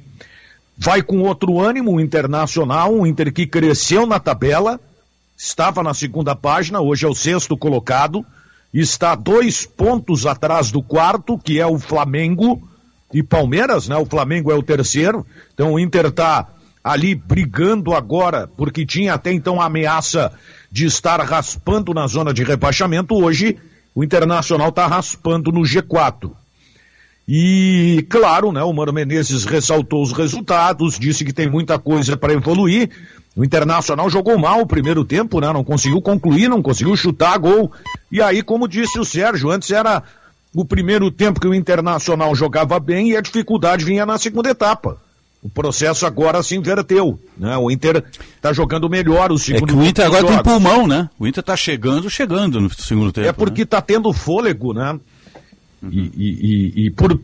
Vai com outro ânimo o Internacional, um Inter que cresceu na tabela, estava na segunda página, hoje é o sexto colocado, está dois pontos atrás do quarto, que é o Flamengo e Palmeiras, né? O Flamengo é o terceiro, então o Inter está ali brigando agora, porque tinha até então a ameaça de estar raspando na zona de rebaixamento, hoje o Internacional está raspando no G4. E, claro, né, o Mano Menezes ressaltou os resultados, disse que tem muita coisa para evoluir, o Internacional jogou mal o primeiro tempo, né? Não conseguiu concluir, não conseguiu chutar gol. E aí, como disse o Sérgio, antes era o primeiro tempo que o Internacional jogava bem e a dificuldade vinha na segunda etapa. O processo agora se inverteu, né? O Inter está jogando melhor o segundo tempo. É que o Inter agora tem pulmão, né? O Inter está chegando, chegando no segundo tempo. É porque está né? tendo fôlego, né? Uhum. E, e, e, e por,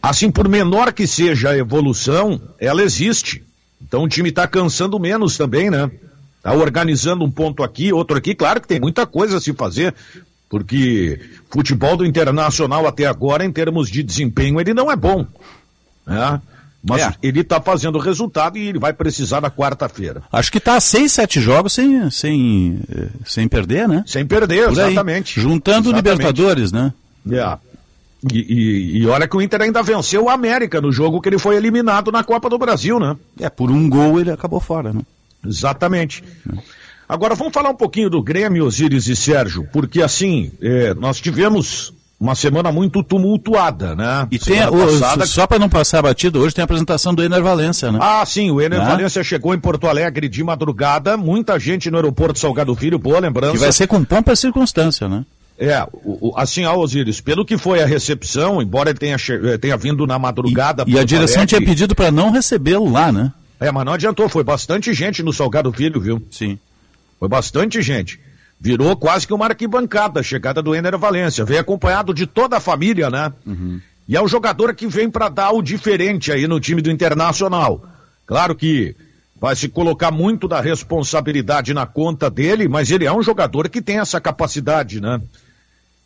assim, por menor que seja a evolução, ela existe. Então o time está cansando menos também, né? Está organizando um ponto aqui, outro aqui. Claro que tem muita coisa a se fazer. Porque futebol do Internacional até agora, em termos de desempenho, ele não é bom. Né? Mas É. ele está fazendo resultado e ele vai precisar na quarta-feira. Acho que tá a seis, sete jogos sem, sem, eh, sem perder, né? Sem perder, Por aí. exatamente. Juntando Exatamente. Libertadores, né? É. E, e- e olha que o Inter ainda venceu o América no jogo que ele foi eliminado na Copa do Brasil, né? É, por um gol ele acabou fora, né? Exatamente. Agora vamos falar um pouquinho do Grêmio, Osíris e Sérgio, porque assim, é, nós tivemos uma semana muito tumultuada, né? E tem, Semana passada- só para não passar batido, hoje tem a apresentação do Ener Valência, né? Ah, sim, o Ener Né? Valência chegou em Porto Alegre de madrugada, muita gente no aeroporto Salgado Filho, boa lembrança. Que vai ser com pompa e circunstância, né? É, o, o- assim, ó, Osíris, pelo que foi a recepção, embora ele tenha, eh, tenha vindo na madrugada. E a Porto direção tinha pedido para não recebê-lo lá, né? É, mas não adiantou, foi bastante gente no Salgado Filho, viu? Sim. Foi bastante gente. Virou quase que uma arquibancada a chegada do Ener Valência. Veio acompanhado de toda a família, né? E é o jogador que vem para dar o diferente aí no time do Internacional. Claro que vai se colocar muito da responsabilidade na conta dele, mas ele é um jogador que tem essa capacidade, né?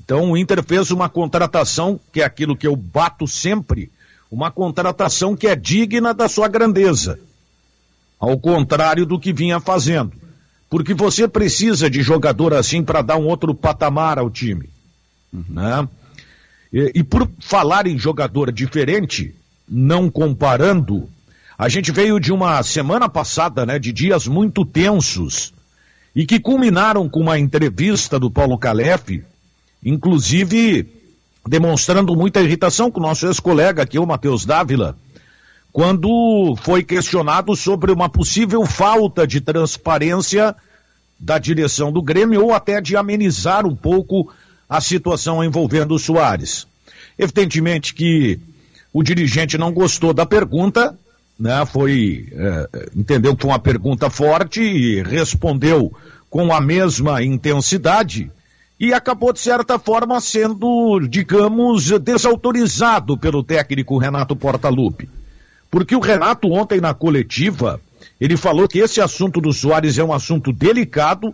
Então o Inter fez uma contratação, que é aquilo que eu bato sempre, uma contratação que é digna da sua grandeza. Ao contrário do que vinha fazendo. Porque você precisa de jogador assim para dar um outro patamar ao time. Né? E, e por falar em jogador diferente, não comparando, a gente veio de uma semana passada, né, de dias muito tensos e que culminaram com uma entrevista do Paulo Calef, inclusive demonstrando muita irritação com o nosso ex-colega aqui, o Matheus Dávila, quando foi questionado sobre uma possível falta de transparência da direção do Grêmio ou até de amenizar um pouco a situação envolvendo o Soares. Evidentemente que o dirigente não gostou da pergunta, né? Foi eh, entendeu que foi uma pergunta forte e respondeu com a mesma intensidade e acabou de certa forma sendo, digamos, desautorizado pelo técnico Renato Portaluppi. Porque o Renato ontem na coletiva, ele falou que esse assunto do Soares é um assunto delicado,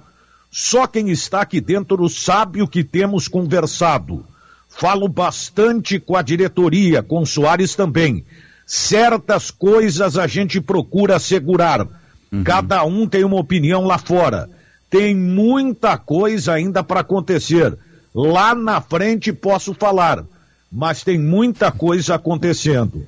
só quem está aqui dentro sabe o que temos conversado. Falo bastante com a diretoria, com o Soares também. Certas coisas a gente procura assegurar. Cada um tem uma opinião lá fora. Tem muita coisa ainda para acontecer. Lá na frente posso falar, mas tem muita coisa acontecendo.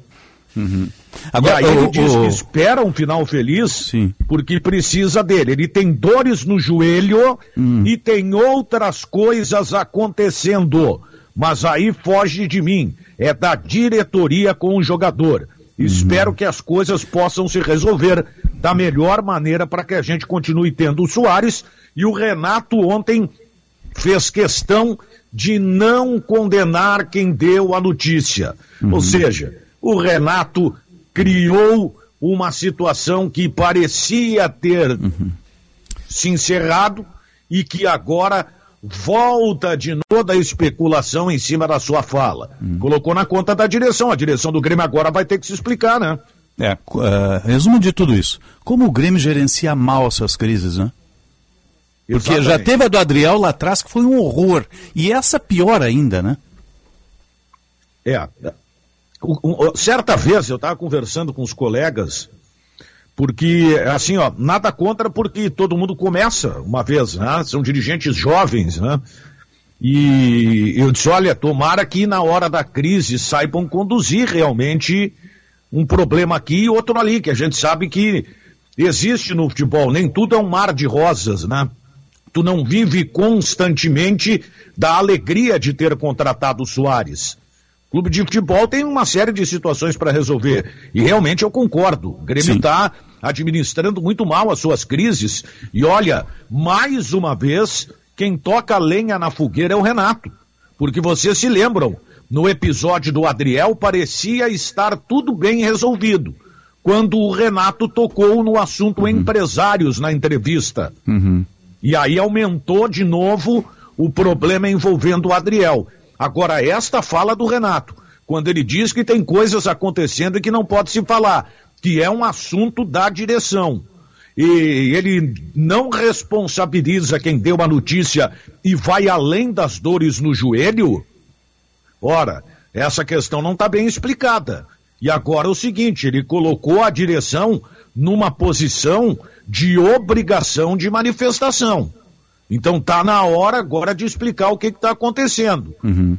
Agora, e aí ele o- diz o- que espera um final feliz porque precisa dele. Ele tem dores no joelho Hum. e tem outras coisas acontecendo. Mas aí foge de mim. É da diretoria com o jogador. Uhum. Espero que as coisas possam se resolver da melhor maneira para que a gente continue tendo o Soares. E o Renato ontem fez questão de não condenar quem deu a notícia. Ou seja, o Renato criou uma situação que parecia ter se encerrado e que agora volta de toda a especulação em cima da sua fala. Colocou na conta da direção. A direção do Grêmio agora vai ter que se explicar, né? É, eh, resumo de tudo isso. Como o Grêmio gerencia mal as suas crises, né? Porque já Exatamente. teve a do Adriel lá atrás que foi um horror. E essa pior ainda, né? É. O- o- certa vez eu estava conversando com os colegas, porque, assim, ó, nada contra porque todo mundo começa uma vez, né? São dirigentes jovens, né? E eu disse, olha, tomara que na hora da crise saibam conduzir realmente um problema aqui e outro ali, que a gente sabe que existe no futebol, nem tudo é um mar de rosas, né? Tu não vive constantemente da alegria de ter contratado o Soares. Clube de futebol tem uma série de situações para resolver. E realmente eu concordo. O Grêmio está administrando muito mal as suas crises. E olha, mais uma vez, quem toca a lenha na fogueira é o Renato. Porque vocês se lembram, no episódio do Adriel parecia estar tudo bem resolvido. Quando o Renato tocou no assunto empresários na entrevista. E aí aumentou de novo o problema envolvendo o Adriel. Agora, esta fala do Renato, quando ele diz que tem coisas acontecendo e que não pode se falar, que é um assunto da direção. e ele não responsabiliza quem deu a notícia e vai além das dores no joelho? Ora, essa questão não está bem explicada. E agora é o seguinte, ele colocou a direção numa posição de obrigação de manifestação. Então está na hora agora de explicar o que está acontecendo. Uhum.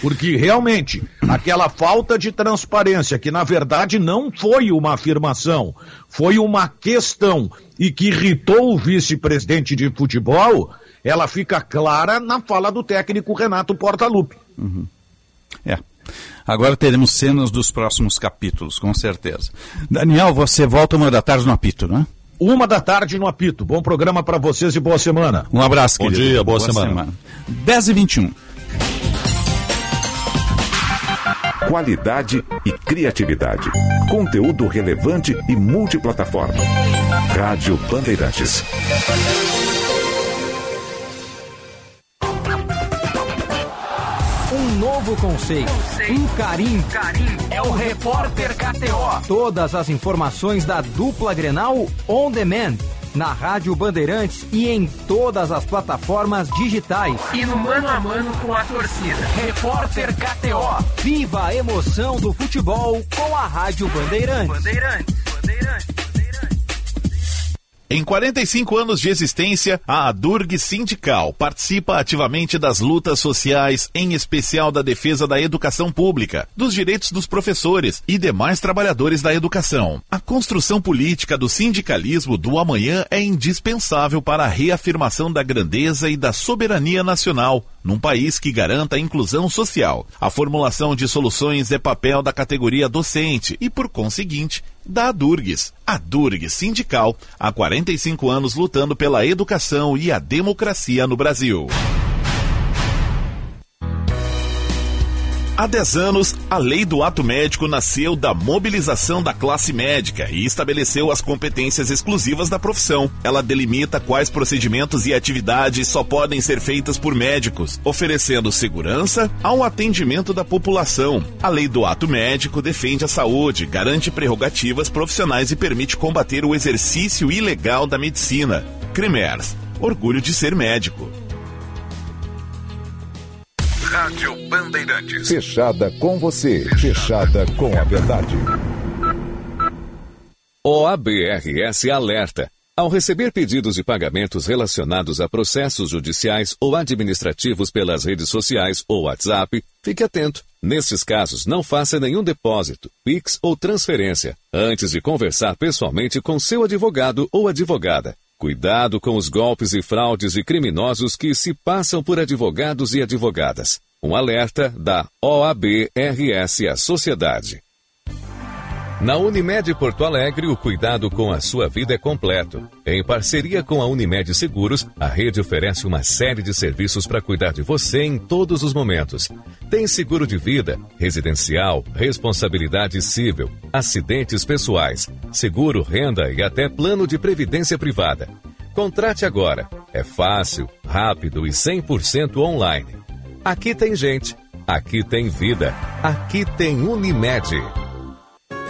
Porque realmente, aquela falta de transparência, que na verdade não foi uma afirmação, foi uma questão e que irritou o vice-presidente de futebol, ela fica clara na fala do técnico Renato Portaluppi. Uhum. É. Agora teremos cenas dos próximos capítulos, com certeza. Daniel, você volta uma da tarde no apito, né? Uma da tarde no apito. Bom programa para vocês e boa semana. Um abraço, Bom querido. dia, boa semana. 10 e 21. Qualidade e criatividade. Conteúdo relevante e multiplataforma. Rádio Bandeirantes. Novo conceito, um carinho. É o Repórter KTO. Todas as informações da dupla Grenal on demand. Na Rádio Bandeirantes e em todas as plataformas digitais. E no mano a mano com a torcida. Repórter KTO. Viva a emoção do futebol com a Rádio Bandeirantes. Bandeirantes, Bandeirantes. Em 45 anos de existência, a Adurg Sindical participa ativamente das lutas sociais, em especial da defesa da educação pública, dos direitos dos professores e demais trabalhadores da educação. A construção política do sindicalismo do amanhã é indispensável para a reafirmação da grandeza e da soberania nacional, num país que garanta a inclusão social. A formulação de soluções é papel da categoria docente e, por conseguinte, da Adurgues. A Durgues Sindical, há 45 anos lutando pela educação e a democracia no Brasil. Há 10 anos, a lei do ato médico nasceu da mobilização da classe médica e estabeleceu as competências exclusivas da profissão. Ela delimita quais procedimentos e atividades só podem ser feitas por médicos, oferecendo segurança ao atendimento da população. A lei do ato médico defende a saúde, garante prerrogativas profissionais e permite combater o exercício ilegal da medicina. Cremers, orgulho de ser médico. Rádio Bandeirantes. Fechada com você. Fechada com a verdade. OABRS alerta. Ao receber pedidos de pagamentos relacionados a processos judiciais ou administrativos pelas redes sociais ou WhatsApp, fique atento. Nesses casos, não faça nenhum depósito, PIX ou transferência antes de conversar pessoalmente com seu advogado ou advogada. Cuidado com os golpes e fraudes de criminosos que se passam por advogados e advogadas. Um alerta da OAB-RS à sociedade. Na Unimed Porto Alegre, o cuidado com a sua vida é completo. Em parceria com a Unimed Seguros, a rede oferece uma série de serviços para cuidar de você em todos os momentos. Tem seguro de vida, residencial, responsabilidade civil, acidentes pessoais, seguro renda e até plano de previdência privada. Contrate agora. É fácil, rápido e 100% online. Aqui tem gente, aqui tem vida, aqui tem Unimed.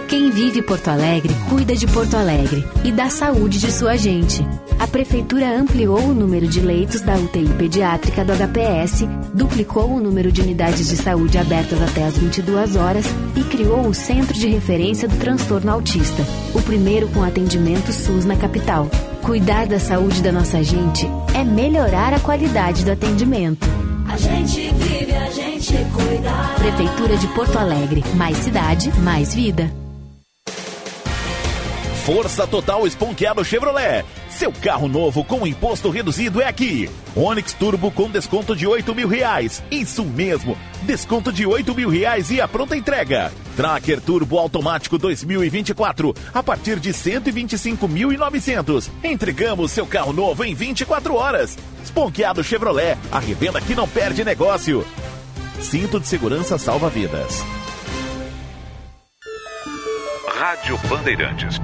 Quem vive Porto Alegre cuida de Porto Alegre e da saúde de sua gente. A Prefeitura ampliou o número de leitos da UTI pediátrica do HPS, duplicou o número de unidades de saúde abertas até às 22 horas e criou o Centro de Referência do Transtorno Autista, o primeiro com atendimento SUS na capital. Cuidar da saúde da nossa gente é melhorar a qualidade do atendimento. A gente vive, a gente cuida. Prefeitura de Porto Alegre. Mais cidade, mais vida. Força Total Esponqueado Chevrolet. Seu carro novo com imposto reduzido é aqui. Onix Turbo com desconto de 8 mil reais. Isso mesmo, desconto de 8 mil reais e a pronta entrega. Tracker Turbo Automático 2024 a partir de 125.900. Entregamos seu carro novo em 24 horas. Esponqueado Chevrolet, a revenda que não perde negócio. Cinto de segurança salva vidas. Rádio Bandeirantes.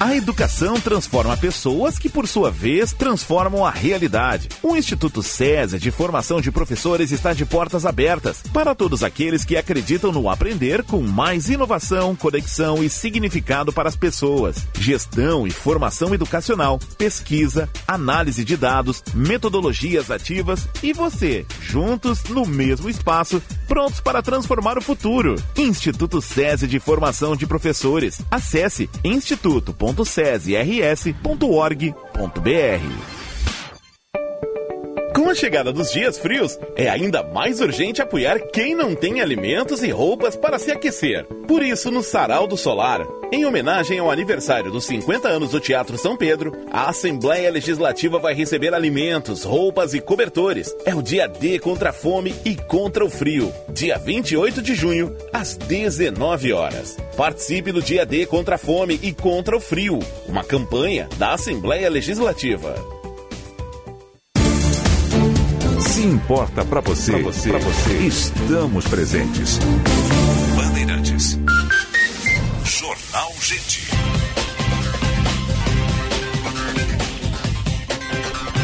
A educação transforma pessoas que, por sua vez, transformam a realidade. O Instituto SESI de Formação de Professores está de portas abertas para todos aqueles que acreditam no aprender com mais inovação, conexão e significado para as pessoas. Gestão e formação educacional, pesquisa, análise de dados, metodologias ativas e você, juntos no mesmo espaço, prontos para transformar o futuro. Instituto SESI de Formação de Professores. Acesse instituto.sesirs.org.br. Com a chegada dos dias frios, é ainda mais urgente apoiar quem não tem alimentos e roupas para se aquecer. Por isso, no Sarau do Solar, em homenagem ao aniversário dos 50 anos do Teatro São Pedro, a Assembleia Legislativa vai receber alimentos, roupas e cobertores. É o dia D contra a fome e contra o frio. Dia 28 de junho, às 19 horas. Participe do dia D contra a fome e contra o frio. Uma campanha da Assembleia Legislativa. Se importa para você, pra você, pra você, estamos presentes. Bandeirantes. Jornal Gente.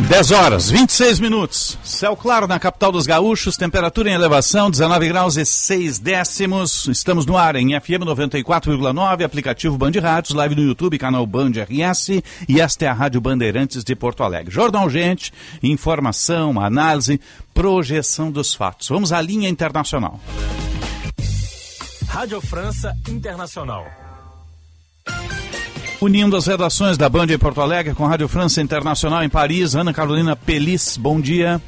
10 horas, 26 minutos. Céu claro na capital dos gaúchos, temperatura em elevação, 19 graus e 6 décimos. Estamos no ar em FM 94,9, aplicativo Band Rádios, live no YouTube, canal Band RS e esta é a Rádio Bandeirantes de Porto Alegre. Jornal Gente, informação, análise, projeção dos fatos. Vamos à linha internacional. Rádio França Internacional. Unindo as redações da Band em Porto Alegre com a Rádio França Internacional em Paris, Ana Carolina Pelis, bom dia.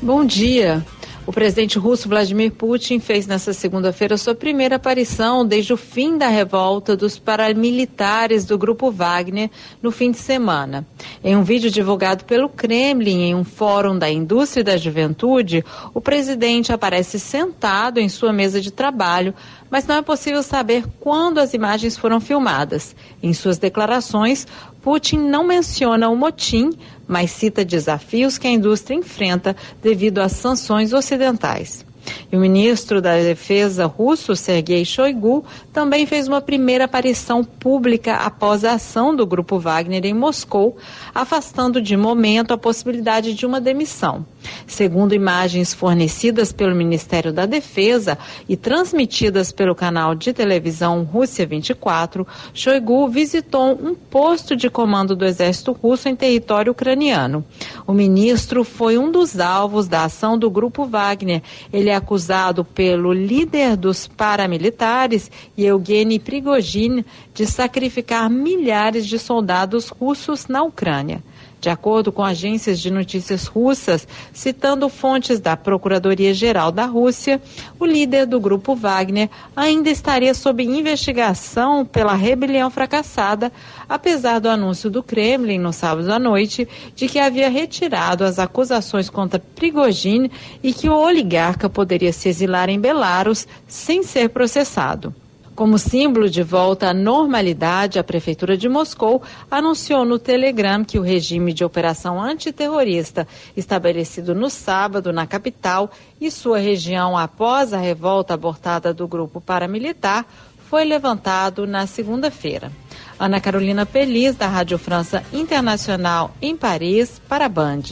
Bom dia. O presidente russo Vladimir Putin fez nesta segunda-feira sua primeira aparição desde o fim da revolta dos paramilitares do grupo Wagner no fim de semana. Em um vídeo divulgado pelo Kremlin em um fórum da indústria e da juventude, o presidente aparece sentado em sua mesa de trabalho, mas não é possível saber quando as imagens foram filmadas. Em suas declarações, Putin não menciona o motim, mas cita desafios que a indústria enfrenta devido às sanções ocidentais. E o ministro da Defesa russo, Sergei Shoigu, também fez uma primeira aparição pública após a ação do grupo Wagner em Moscou, afastando de momento a possibilidade de uma demissão. Segundo imagens fornecidas pelo Ministério da Defesa e transmitidas pelo canal de televisão Rússia 24, Shoigu visitou um posto de comando do exército russo em território ucraniano. O ministro foi um dos alvos da ação do grupo Wagner. Ele é acusado pelo líder dos paramilitares, Yevgeny Prigozhin, de sacrificar milhares de soldados russos na Ucrânia. De acordo com agências de notícias russas, citando fontes da Procuradoria-Geral da Rússia, o líder do grupo Wagner ainda estaria sob investigação pela rebelião fracassada, apesar do anúncio do Kremlin no sábado à noite de que havia retirado as acusações contra Prigozhin e que o oligarca poderia se exilar em Belarus sem ser processado. Como símbolo de volta à normalidade, a Prefeitura de Moscou anunciou no Telegram que o regime de operação antiterrorista estabelecido no sábado na capital e sua região após a revolta abortada do grupo paramilitar foi levantado na segunda-feira. Ana Carolina Pelis, da Rádio França Internacional em Paris, para a Band.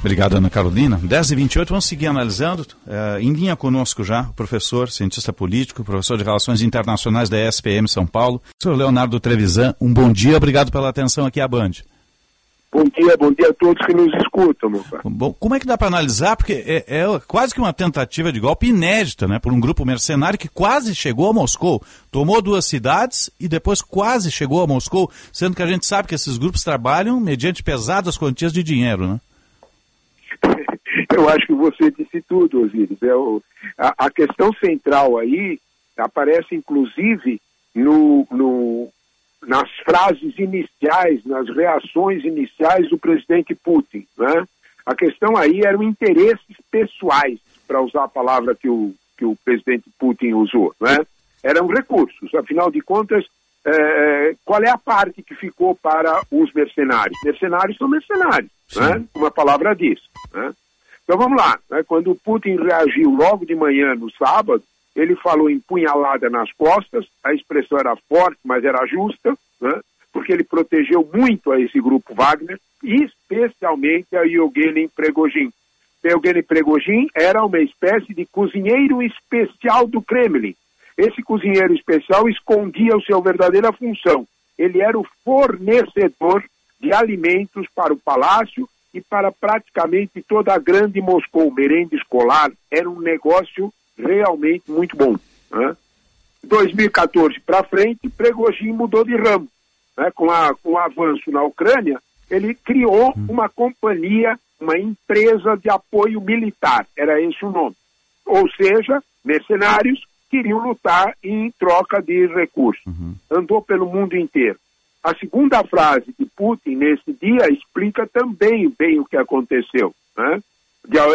Obrigado, Ana Carolina. 10 e 28 vamos seguir analisando. Uh, em linha conosco já, o professor, cientista político, professor de Relações Internacionais da SPM São Paulo, senhor Leonardo Trevisan. Um bom dia, obrigado pela atenção aqui à Band. Bom dia, bom dia a todos que nos escutam, meu pai. Bom, como é que dá para analisar? Porque é, é, quase que uma tentativa de golpe inédita, né? Por um grupo mercenário que quase chegou a Moscou. Tomou duas cidades e depois quase chegou a Moscou, sendo que a gente sabe que esses grupos trabalham mediante pesadas quantias de dinheiro, né? Eu acho que você disse tudo, Osíris. É o, a, a, questão central aí aparece, inclusive, no, no, nas frases iniciais, nas reações iniciais do presidente Putin. Né? A questão aí eram interesses pessoais, para usar a palavra que o, que o presidente Putin usou. Né? Eram recursos. Afinal de contas, é, qual é a parte que ficou para os mercenários? Mercenários são mercenários, né? uma palavra diz. Né? Então vamos lá, né? quando o Putin reagiu logo de manhã no sábado, ele falou em punhalada nas costas, a expressão era forte, mas era justa, né? porque ele protegeu muito a esse grupo Wagner, especialmente a Yevgeny Prigozhin. Yevgeny Prigozhin era uma espécie de cozinheiro especial do Kremlin. Esse cozinheiro especial escondia a sua verdadeira função. Ele era o fornecedor de alimentos para o palácio e para praticamente toda a grande Moscou. Merenda escolar era um negócio realmente muito bom. Né? 2014 para frente, Prigozhin mudou de ramo. Né? Com, a, com o avanço na Ucrânia, ele criou uma companhia, uma empresa de apoio militar, era esse o nome. Ou seja, mercenários queriam lutar em troca de recursos. Andou pelo mundo inteiro. A segunda frase de Putin nesse dia explica também bem o que aconteceu. Né?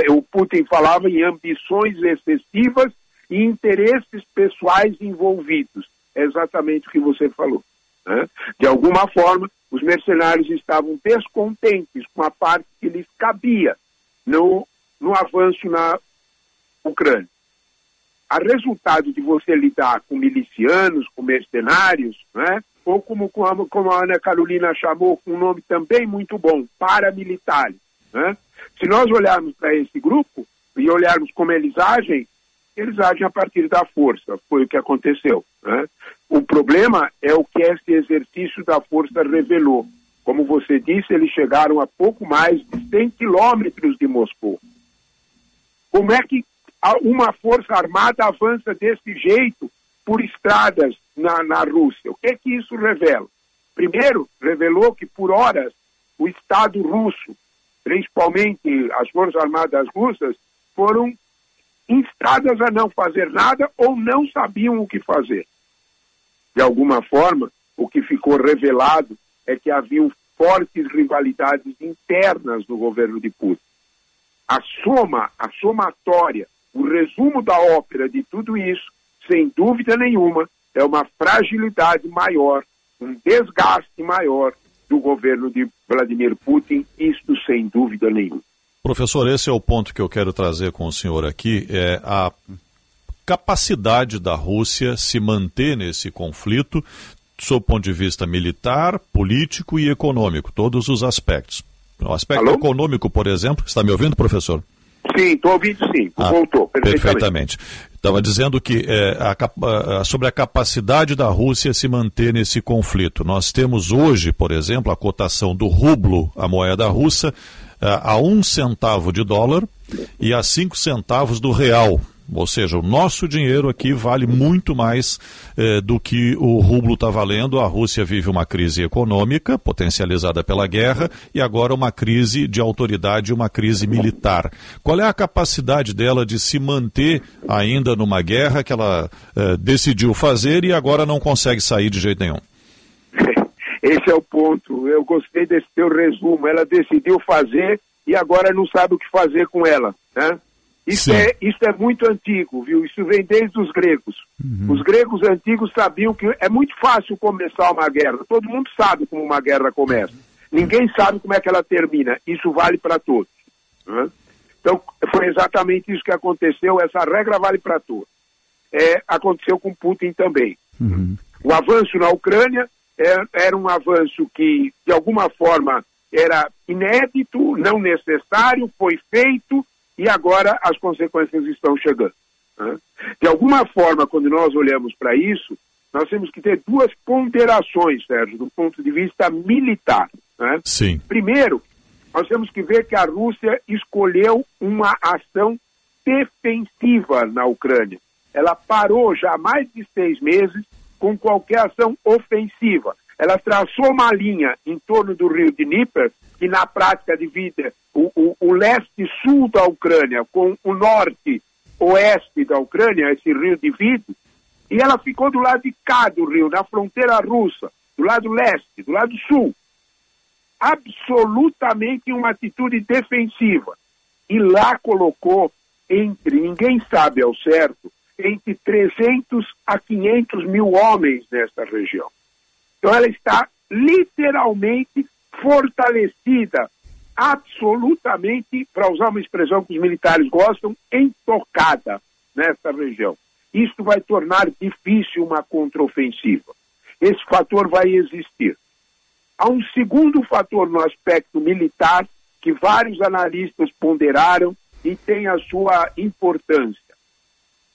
O Putin falava em ambições excessivas e interesses pessoais envolvidos. É exatamente o que você falou. Né? De alguma forma, os mercenários estavam descontentes com a parte que lhes cabia no, no avanço na Ucrânia. A resultado de você lidar com milicianos, com mercenários, né? ou como, como a Ana Carolina chamou, com um nome também muito bom, paramilitares. Né? Se nós olharmos para esse grupo e olharmos como eles agem, eles agem a partir da força, foi o que aconteceu. Né? O problema é o que esse exercício da força revelou. Como você disse, eles chegaram a pouco mais de 100 quilômetros de Moscou. Como é que uma força armada avança desse jeito por estradas na, na Rússia? O que que isso revela? Primeiro, revelou que por horas o Estado russo, principalmente as Forças Armadas russas, foram instadas a não fazer nada ou não sabiam o que fazer. De alguma forma, o que ficou revelado é que haviam fortes rivalidades internas no governo de Putin. A soma, a somatória, o resumo da ópera de tudo isso, sem dúvida nenhuma, é uma fragilidade maior, um desgaste maior do governo de Vladimir Putin, isto sem dúvida nenhuma. Professor, esse é o ponto que eu quero trazer com o senhor aqui, é a capacidade da Rússia se manter nesse conflito, sob o ponto de vista militar, político e econômico, todos os aspectos. O aspecto Alô? econômico, por exemplo, está me ouvindo, professor? Sim, estou ouvindo sim, ah, voltou, perfeitamente. Estava dizendo que é, a, sobre a capacidade da Rússia se manter nesse conflito. Nós temos hoje, por exemplo, a cotação do rublo, a moeda russa, a um centavo de dólar e a cinco centavos do real. Ou seja, o nosso dinheiro aqui vale muito mais eh, do que o rublo está valendo. A Rússia vive uma crise econômica, potencializada pela guerra, e agora uma crise de autoridade, uma crise militar. Qual é a capacidade dela de se manter ainda numa guerra que ela eh, decidiu fazer e agora não consegue sair de jeito nenhum? Esse é o ponto. Eu gostei desse teu resumo. Ela decidiu fazer e agora não sabe o que fazer com ela. Né? Isso é, isso é muito antigo, viu? Isso vem desde os gregos. Uhum. Os gregos antigos sabiam que é muito fácil começar uma guerra. Todo mundo sabe como uma guerra começa. Ninguém sabe como é que ela termina. Isso vale para todos. Né? Então, foi exatamente isso que aconteceu. Essa regra vale para todos. É, aconteceu com Putin também. Uhum. O avanço na Ucrânia é, era um avanço que, de alguma forma, era inédito, não necessário, foi feito e agora as consequências estão chegando. Né? De alguma forma, quando nós olhamos para isso, nós temos que ter duas ponderações, Sérgio, do ponto de vista militar. Né? Sim. Primeiro, nós temos que ver que a Rússia escolheu uma ação defensiva na Ucrânia. Ela parou já há mais de seis meses com qualquer ação ofensiva. Ela traçou uma linha em torno do rio Dnieper, que na prática divide o, o, o leste-sul da Ucrânia com o norte-oeste da Ucrânia, esse rio divide, e ela ficou do lado de cá do rio, na fronteira russa, do lado leste, do lado sul. Absolutamente uma atitude defensiva. E lá colocou entre, ninguém sabe ao certo, entre 300 a 500 mil homens nesta região. Então ela está literalmente fortalecida, absolutamente, para usar uma expressão que os militares gostam, entocada nesta região. isto vai tornar difícil uma contraofensiva. Esse fator vai existir. Há um segundo fator no aspecto militar que vários analistas ponderaram e tem a sua importância.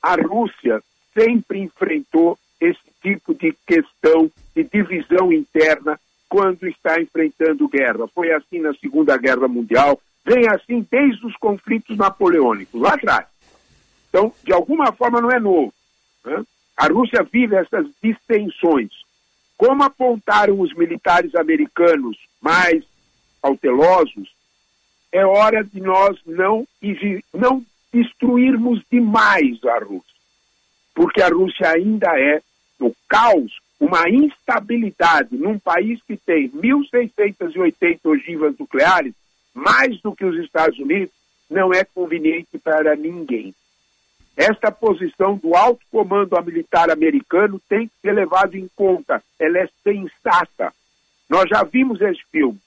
A Rússia sempre enfrentou esse tipo de questão de divisão interna quando está enfrentando guerra. Foi assim na Segunda Guerra Mundial, vem assim desde os conflitos napoleônicos, lá atrás. Então, de alguma forma, não é novo. Né? A Rússia vive essas distensões. Como apontaram os militares americanos mais cautelosos, é hora de nós não, não destruirmos demais a Rússia. Porque a Rússia ainda é, no caos, uma instabilidade num país que tem 1.680 ogivas nucleares, mais do que os Estados Unidos, não é conveniente para ninguém. Esta posição do alto comando militar americano tem que ser levada em conta. Ela é sensata. Nós já vimos esse filme.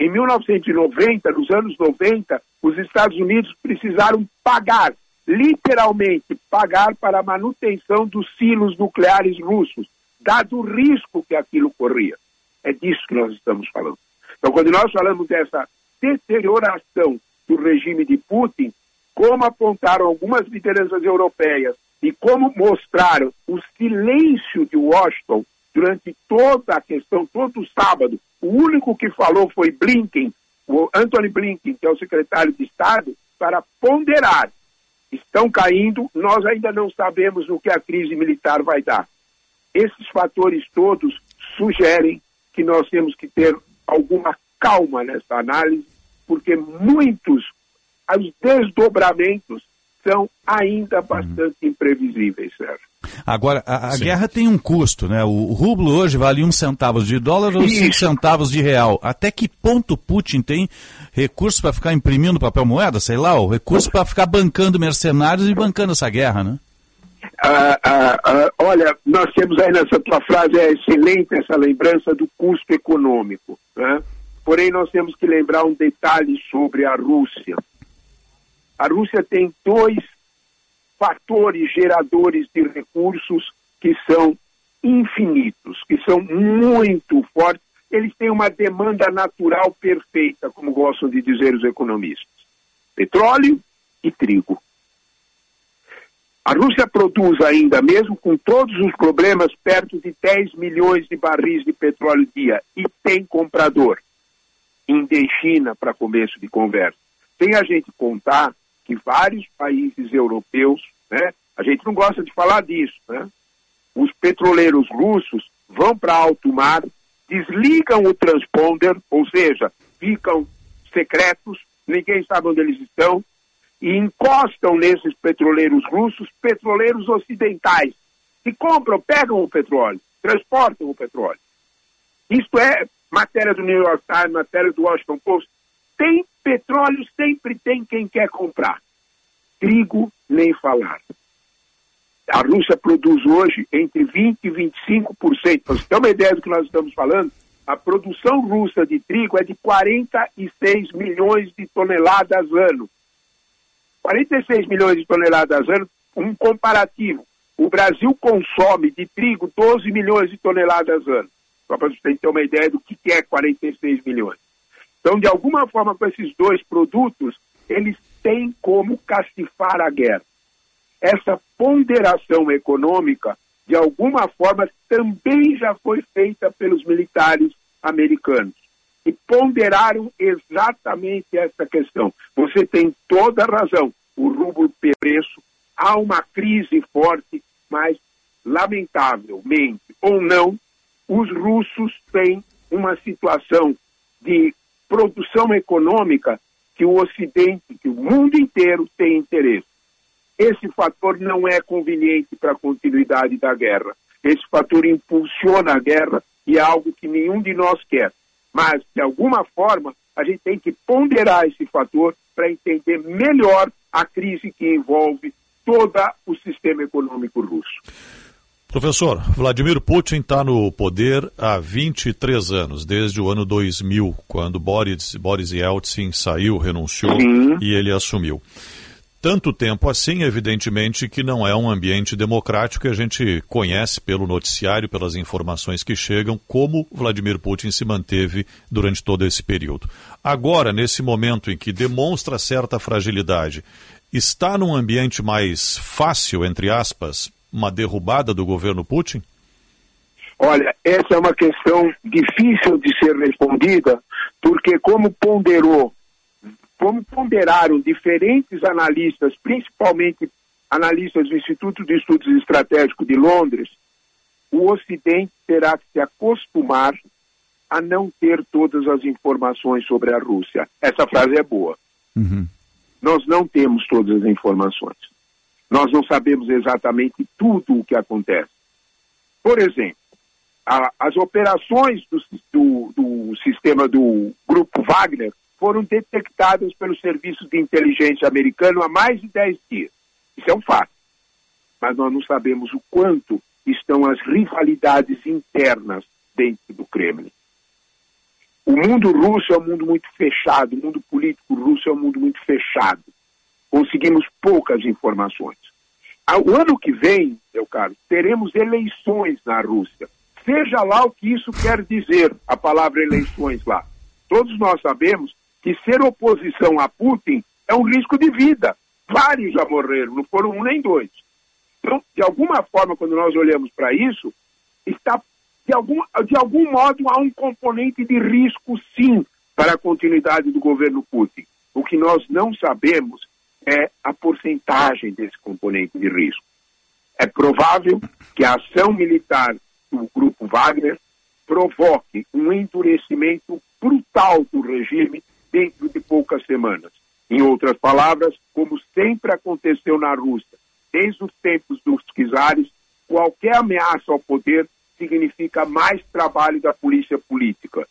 Em 1990, nos anos 90, os Estados Unidos precisaram pagar, literalmente pagar para a manutenção dos silos nucleares russos, dado o risco que aquilo corria. É disso que nós estamos falando. Então, quando nós falamos dessa deterioração do regime de Putin, como apontaram algumas lideranças europeias e como mostraram o silêncio de Washington durante toda a questão, todo o sábado, o único que falou foi Blinken, o Anthony Blinken, que é o secretário de Estado, para ponderar. Estão caindo, nós ainda não sabemos o que a crise militar vai dar. Esses fatores todos sugerem que nós temos que ter alguma calma nessa análise, porque muitos os desdobramentos são ainda bastante uhum. imprevisíveis, Sérgio. Agora, a, a guerra tem um custo, né? O, o rublo hoje vale um centavo de dólar ou cinco centavos de real. Até que ponto Putin tem recursos para ficar imprimindo papel moeda, sei lá, o recurso para ficar bancando mercenários e bancando essa guerra, né? Ah, ah, ah, olha, nós temos aí nessa tua frase, é excelente essa lembrança do custo econômico. Né? Porém, nós temos que lembrar um detalhe sobre a Rússia. A Rússia tem dois fatores geradores de recursos que são infinitos, que são muito fortes. Eles têm uma demanda natural perfeita, como gostam de dizer os economistas: petróleo e trigo. A Rússia produz ainda, mesmo com todos os problemas, perto de 10 milhões de barris de petróleo dia e tem comprador. China para começo de conversa. Sem a gente contar que vários países europeus, né, a gente não gosta de falar disso, né? Os petroleiros russos vão para alto mar, desligam o transponder, ou seja, ficam secretos, ninguém sabe onde eles estão, e encostam nesses petroleiros russos petroleiros ocidentais, que compram, pegam o petróleo, transportam o petróleo. Isto é matéria do New York Times, matéria do Washington Post. Tem petróleo, sempre tem quem quer comprar. Trigo, nem falar. A Rússia produz hoje entre 20% e 25%. Para você ter uma ideia do que nós estamos falando, a produção russa de trigo é de 46 milhões de toneladas ano. 46 milhões de toneladas ano, um comparativo. O Brasil consome de trigo 12 milhões de toneladas ano. Só para vocês terem uma ideia do que é 46 milhões. Então, de alguma forma, com esses dois produtos, eles têm como cacifar a guerra. Essa ponderação econômica, de alguma forma, também já foi feita pelos militares americanos. E ponderaram exatamente essa questão. Você tem toda a razão. O rublo preço, há uma crise forte, mas, lamentavelmente ou não, os russos têm uma situação de produção econômica que o Ocidente, que o mundo inteiro tem interesse. Esse fator não é conveniente para a continuidade da guerra. Esse fator impulsiona a guerra e é algo que nenhum de nós quer. Mas, de alguma forma, a gente tem que ponderar esse fator para entender melhor a crise que envolve todo o sistema econômico russo. Professor, Vladimir Putin está no poder há 23 anos, desde o ano 2000, quando Boris, Boris Yeltsin saiu, renunciou Sim. e ele assumiu. tanto tempo assim, evidentemente que não é um ambiente democrático que a gente conhece pelo noticiário, pelas informações que chegam, como Vladimir Putin se manteve durante todo esse período. Agora, nesse momento em que demonstra certa fragilidade, está num ambiente mais fácil, entre aspas, uma derrubada do governo Putin? Olha, essa é uma questão difícil de ser respondida, porque como ponderou, como ponderaram diferentes analistas, principalmente analistas do Instituto de Estudos Estratégicos de Londres, o Ocidente terá que se acostumar a não ter todas as informações sobre a Rússia. Essa frase é boa. Uhum. Nós não temos todas as informações. Nós não sabemos exatamente tudo o que acontece. Por exemplo, a, as operações do, do, do sistema do Grupo Wagner foram detectadas pelo Serviço de Inteligência americano há mais de 10 dias. Isso é um fato. Mas nós não sabemos o quanto estão as rivalidades internas dentro do Kremlin. O mundo russo é um mundo muito fechado, o mundo político russo é um mundo muito fechado. Conseguimos poucas informações. O ano que vem, meu caro, teremos eleições na Rússia. Seja lá o que isso quer dizer, a palavra eleições lá. Todos nós sabemos que ser oposição a Putin é um risco de vida. Vários já morreram, não foram um nem dois. Então, de alguma forma, quando nós olhamos para isso, está de algum, de algum modo há um componente de risco, sim, para a continuidade do governo Putin. O que nós não sabemos é a porcentagem desse componente de risco. É provável que a ação militar do grupo Wagner provoque um endurecimento brutal do regime dentro de poucas semanas. Em outras palavras, como sempre aconteceu na Rússia, desde os tempos dos czares, qualquer ameaça ao poder significa mais trabalho da polícia política.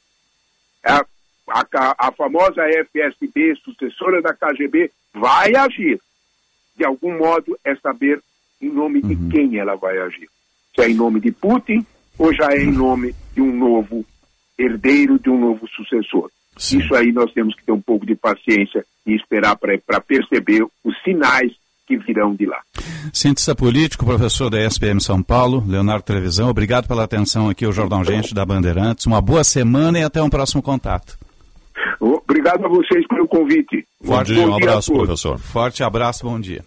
A, a, a famosa FSB, sucessora da KGB, vai agir. De algum modo, é saber em nome de quem ela vai agir. Se é em nome de Putin ou já é em nome de um novo herdeiro, de um novo sucessor. Sim. Isso aí nós temos que ter um pouco de paciência e esperar para perceber os sinais que virão de lá. Cientista político, professor da SPM São Paulo, Leonardo Televisão, obrigado pela atenção aqui ao Jornal Gente da Bandeirantes. Uma boa semana e até um próximo contato. Obrigado a vocês pelo convite. Bom dia, um abraço, professor. Forte abraço, bom dia.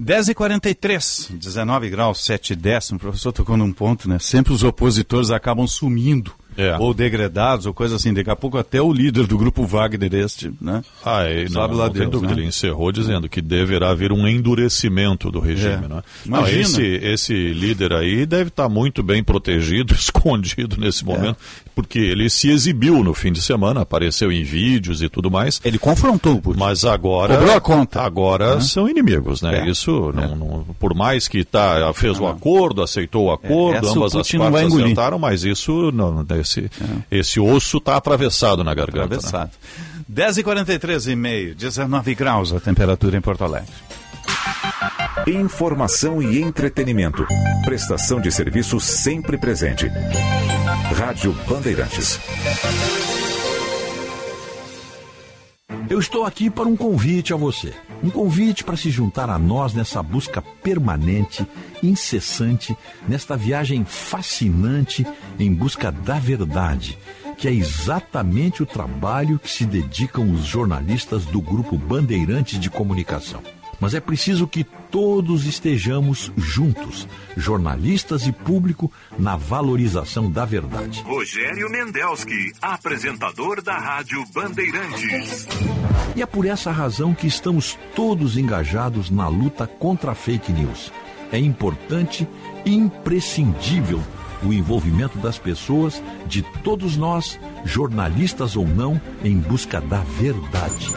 10h43, 19 graus, 7 décimos. O professor tocou num ponto, né? Sempre os opositores acabam sumindo. É. Ou degradados, ou coisa assim. Daqui a pouco até o líder do grupo Wagner este, né? Ah, e não, Sabe lá não Deus, dúvida. né? Ele encerrou dizendo que deverá haver um endurecimento do regime. É. Né? Não, esse, esse líder aí deve estar muito bem protegido, escondido É. nesse momento, porque ele se exibiu no fim de semana, apareceu em vídeos e tudo mais. Ele confrontou o Putin. Mas agora, Cobrou a conta. agora Né? são inimigos, né? É. Isso, não, não- por mais que tá, fez o acordo, aceitou o acordo, o ambas as não partes aceitaram, mas isso, não, esse, esse osso está atravessado na garganta. né? Atravessado. 10h43 e meio, 19 graus a temperatura em Porto Alegre. Informação e entretenimento. Prestação de serviço sempre presente. Rádio Bandeirantes. Eu estou aqui para um convite a você. Um convite para se juntar a nós nessa busca permanente, incessante, nesta viagem fascinante em busca da verdade, que é exatamente o trabalho que se dedicam os jornalistas do grupo Bandeirantes de Comunicação. Mas é preciso que todos estejamos juntos, jornalistas e público, na valorização da verdade. Rogério Mendelski, apresentador da Rádio Bandeirantes. E é por essa razão que estamos todos engajados na luta contra a fake news. É importante e imprescindível o envolvimento das pessoas, de todos nós, jornalistas ou não, em busca da verdade.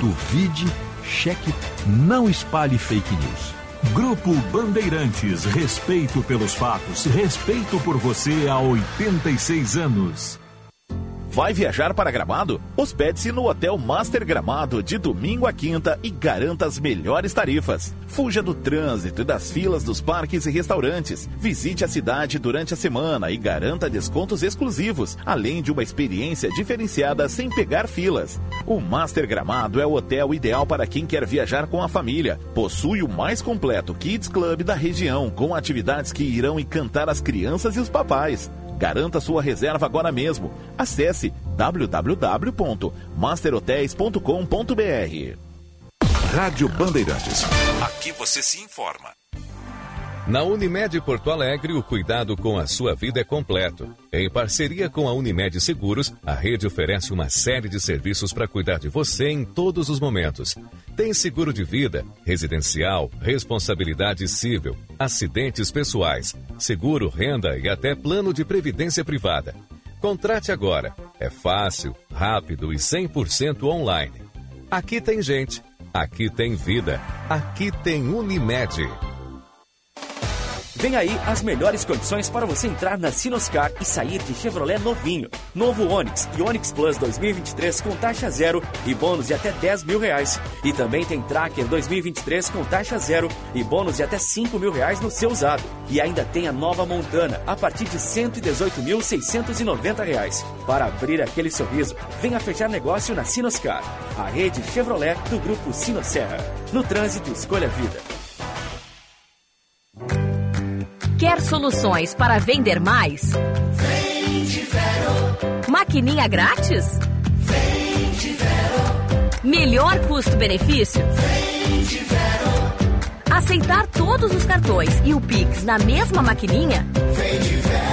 Duvide, cheque, não espalhe fake news. Grupo Bandeirantes, respeito pelos fatos, respeito por você há 86 anos. Vai viajar para Gramado? Hospede-se no Hotel Master Gramado de domingo a quinta e garanta as melhores tarifas. Fuja do trânsito e das filas dos parques e restaurantes. Visite a cidade durante a semana e garanta descontos exclusivos, além de uma experiência diferenciada sem pegar filas. O Master Gramado é o hotel ideal para quem quer viajar com a família. Possui o mais completo Kids Club da região, com atividades que irão encantar as crianças e os papais. Garanta sua reserva agora mesmo. Acesse www.masterhotels.com.br. Rádio Bandeirantes. Aqui você se informa. Na Unimed Porto Alegre, o cuidado com a sua vida é completo. Em parceria com a Unimed Seguros, a rede oferece uma série de serviços para cuidar de você em todos os momentos. Tem seguro de vida, residencial, responsabilidade civil, acidentes pessoais, seguro renda e até plano de previdência privada. Contrate agora. É fácil, rápido e 100% online. Aqui tem gente. Aqui tem vida. Aqui tem Unimed. Vem aí as melhores condições para você entrar na Sinoscar e sair de Chevrolet novinho. Novo Onix e Onix Plus 2023 com taxa zero e bônus de até 10 mil reais. E também tem Tracker 2023 com taxa zero e bônus de até 5 mil reais no seu usado. E ainda tem a nova Montana a partir de 118.690 reais. Para abrir aquele sorriso, venha fechar negócio na Sinoscar, a rede Chevrolet do grupo Sinosserra. No trânsito, escolha a vida. Quer soluções para vender mais? Vem de Vero. Maquininha grátis? Vem de Vero. Melhor custo-benefício? Vem de Vero. Aceitar todos os cartões e o Pix na mesma maquininha? Vem de Vero.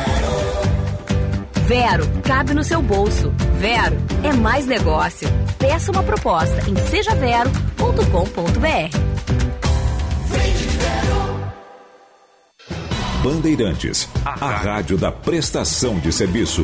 Vero, cabe no seu bolso. Vero é mais negócio. Peça uma proposta em sejavero.com.br. Bandeirantes, a rádio da prestação de serviço.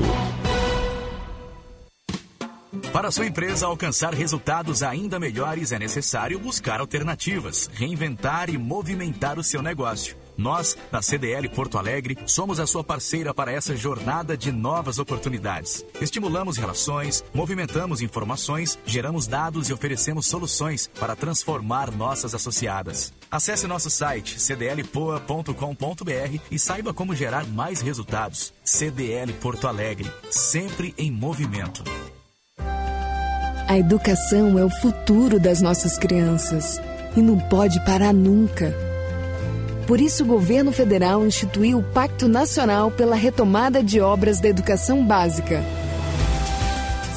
Para sua empresa alcançar resultados ainda melhores, é necessário buscar alternativas, reinventar e movimentar o seu negócio. Nós, da CDL Porto Alegre, somos a sua parceira para essa jornada de novas oportunidades. Estimulamos relações, movimentamos informações, geramos dados e oferecemos soluções para transformar nossas associadas. Acesse nosso site cdlpoa.com.br e saiba como gerar mais resultados. CDL Porto Alegre, sempre em movimento. A educação é o futuro das nossas crianças e não pode parar nunca. Por isso, o governo federal instituiu o Pacto Nacional pela Retomada de Obras da Educação Básica.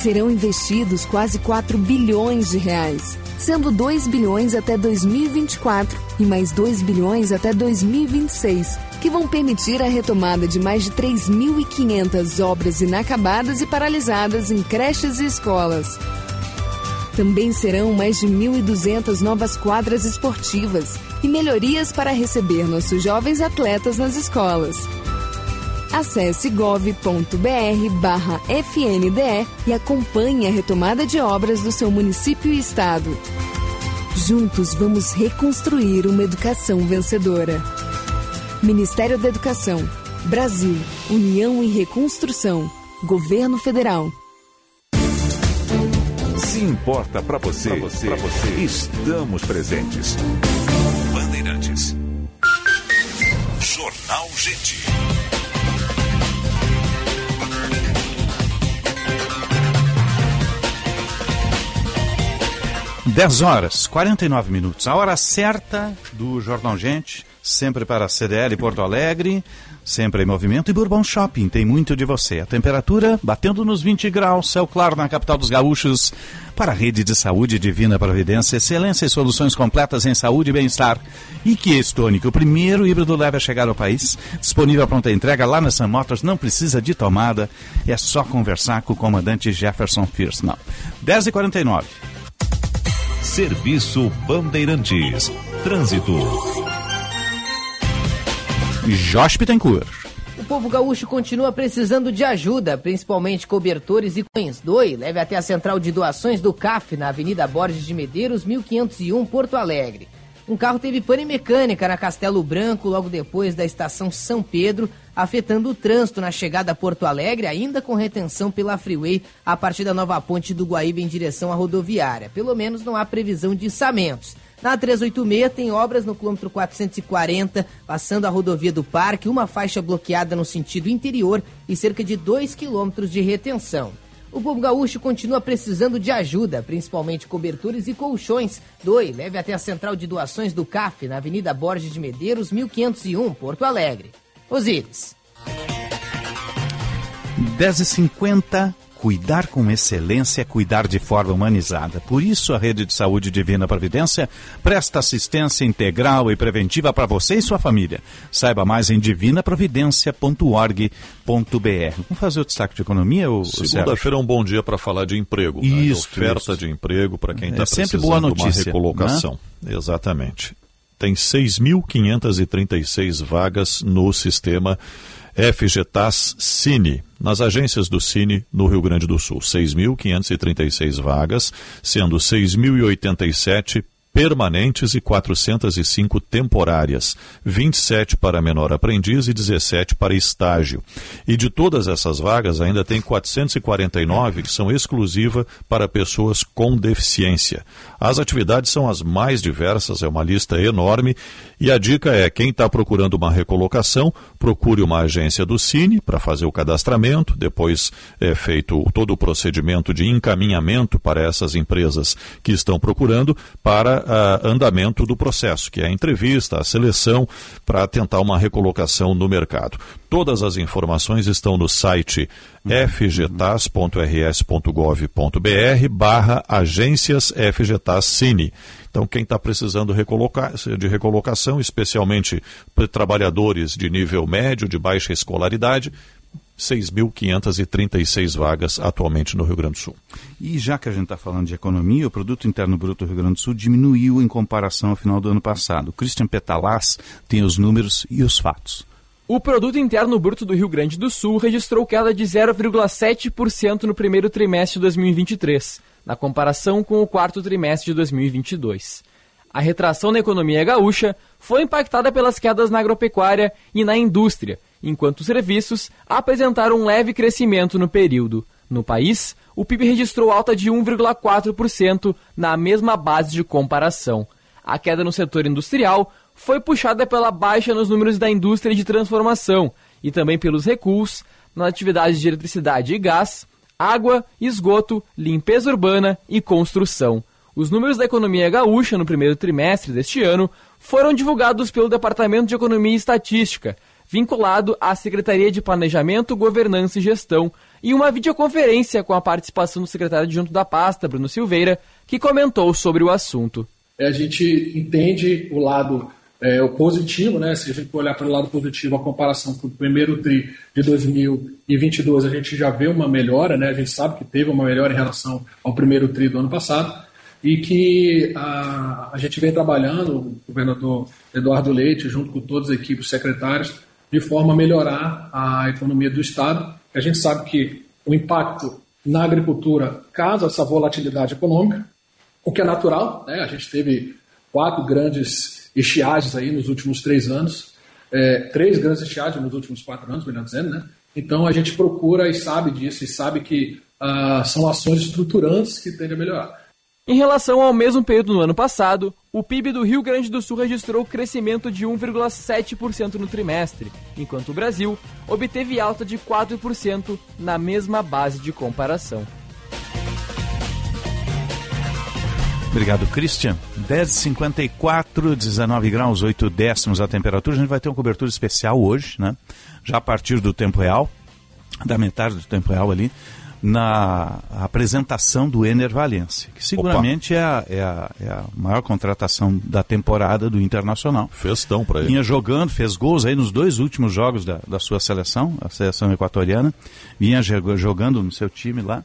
Serão investidos quase 4 bilhões de reais, sendo 2 bilhões até 2024 e mais 2 bilhões até 2026, que vão permitir a retomada de mais de 3.500 obras inacabadas e paralisadas em creches e escolas. Também serão mais de 1.200 novas quadras esportivas e melhorias para receber nossos jovens atletas nas escolas. Acesse gov.br barra FNDE e acompanhe a retomada de obras do seu município e estado. Juntos vamos reconstruir uma educação vencedora. Ministério da Educação, Brasil, União e Reconstrução, Governo Federal. Se importa para você, pra você, você, estamos presentes. Gente. Dez horas, 49 minutos. A hora certa do Jornal Gente, sempre para a CDL Porto Alegre, sempre em movimento. E Bourbon Shopping, tem muito de você. A temperatura batendo nos 20 graus, céu claro na capital dos gaúchos. Para a rede de saúde Divina Providência, excelência e soluções completas em saúde e bem-estar. E que Stonic, o primeiro híbrido leve a chegar ao país. Disponível pronta entrega lá na Sun Motors, não precisa de tomada. É só conversar com o comandante Jefferson Fierce. Não. 10h49. Serviço Bandeirantes. Trânsito. Josh Pittencourt. O povo gaúcho continua precisando de ajuda, principalmente cobertores e cães. Doe, leve até a central de doações do CAF, na Avenida Borges de Medeiros, 1501, Porto Alegre. Um carro teve pane mecânica na Castelo Branco logo depois da estação São Pedro, afetando o trânsito na chegada a Porto Alegre, ainda com retenção pela Freeway a partir da nova ponte do Guaíba em direção à rodoviária. Pelo menos não há previsão de içamentos. Na 386 tem obras no quilômetro 440, passando a rodovia do Parque, uma faixa bloqueada no sentido interior e cerca de 2 quilômetros de retenção. O povo gaúcho continua precisando de ajuda, principalmente cobertores e colchões. Doe, leve até a central de doações do CAF, na Avenida Borges de Medeiros, 1501, Porto Alegre. Osíris. 10h50, cuidar com excelência é cuidar de forma humanizada. Por isso, a Rede de Saúde Divina Providência presta assistência integral e preventiva para você e sua família. Saiba mais em divinaprovidência.org.br. Vamos fazer o destaque de economia, Segunda-feira é um bom dia para falar de emprego. né? De Isso, oferta isso. de emprego para quem É está sempre precisando boa de uma notícia, recolocação. Exatamente. Tem 6.536 vagas no sistema FGTAS Cine, nas agências do Cine no Rio Grande do Sul. 6.536 vagas, sendo 6.087 permanentes e 405 temporárias, 27 para menor aprendiz e 17 para estágio. E de todas essas vagas, ainda tem 449 que são exclusivas para pessoas com deficiência. As atividades são as mais diversas, é uma lista enorme, e a dica é: quem está procurando uma recolocação, procure uma agência do Cine para fazer o cadastramento, depois é feito todo o procedimento de encaminhamento para essas empresas que estão procurando para ah, andamento do processo, que é a entrevista, a seleção, para tentar uma recolocação no mercado. Todas as informações estão no site fgtas.rs.gov.br barra agências. Então, quem está precisando recolocar, de recolocação, especialmente trabalhadores de nível médio, de baixa escolaridade, 6.536 vagas atualmente no Rio Grande do Sul. E já que a gente está falando de economia, o Produto Interno Bruto do Rio Grande do Sul diminuiu em comparação ao final do ano passado. O Christian Petalaz tem os números e os fatos. O produto interno bruto do Rio Grande do Sul registrou queda de 0,7% no primeiro trimestre de 2023, na comparação com o quarto trimestre de 2022. A retração na economia gaúcha foi impactada pelas quedas na agropecuária e na indústria, enquanto os serviços apresentaram um leve crescimento no período. No país, o PIB registrou alta de 1,4% na mesma base de comparação. A queda no setor industrial foi puxada pela baixa nos números da indústria de transformação e também pelos recuos nas atividades de eletricidade e gás, água, esgoto, limpeza urbana e construção. Os números da economia gaúcha no primeiro trimestre deste ano foram divulgados pelo Departamento de Economia e Estatística, vinculado à Secretaria de Planejamento, Governança e Gestão, e uma videoconferência com a participação do secretário adjunto da pasta, Bruno Silveira, que comentou sobre o assunto. a gente entende o lado é, o positivo, né? Se a gente olhar pelo lado positivo, a comparação com o primeiro tri de 2022, a gente já vê uma melhora, né? A gente sabe que teve uma melhora em relação ao primeiro tri do ano passado e que a, a gente vem trabalhando, o governador Eduardo Leite, junto com todas as equipes secretárias, de forma a melhorar a economia do Estado. A gente sabe que o impacto na agricultura causa essa volatilidade econômica, o que é natural, né? A gente teve quatro grandes estiagens aí nos últimos três anos, é, três grandes estiagens nos últimos quatro anos, melhor dizendo, né? Então a gente procura e sabe disso e sabe que ah, são ações estruturantes que tendem a melhorar. Em relação ao mesmo período no ano passado, o PIB do Rio Grande do Sul registrou crescimento de 1,7% no trimestre, enquanto o Brasil obteve alta de 4% na mesma base de comparação. Obrigado, Christian. 10h54, 19 graus, 8 décimos a temperatura. A gente vai ter uma cobertura especial hoje, né? Já a partir do tempo real, da metade do tempo real ali, na apresentação do Ener Valência, que seguramente é a, é, a, é a maior contratação da temporada do Internacional. Festão para ele. Vinha jogando, fez gols aí nos dois últimos jogos da, da sua seleção, a seleção equatoriana. Vinha jogando no seu time lá.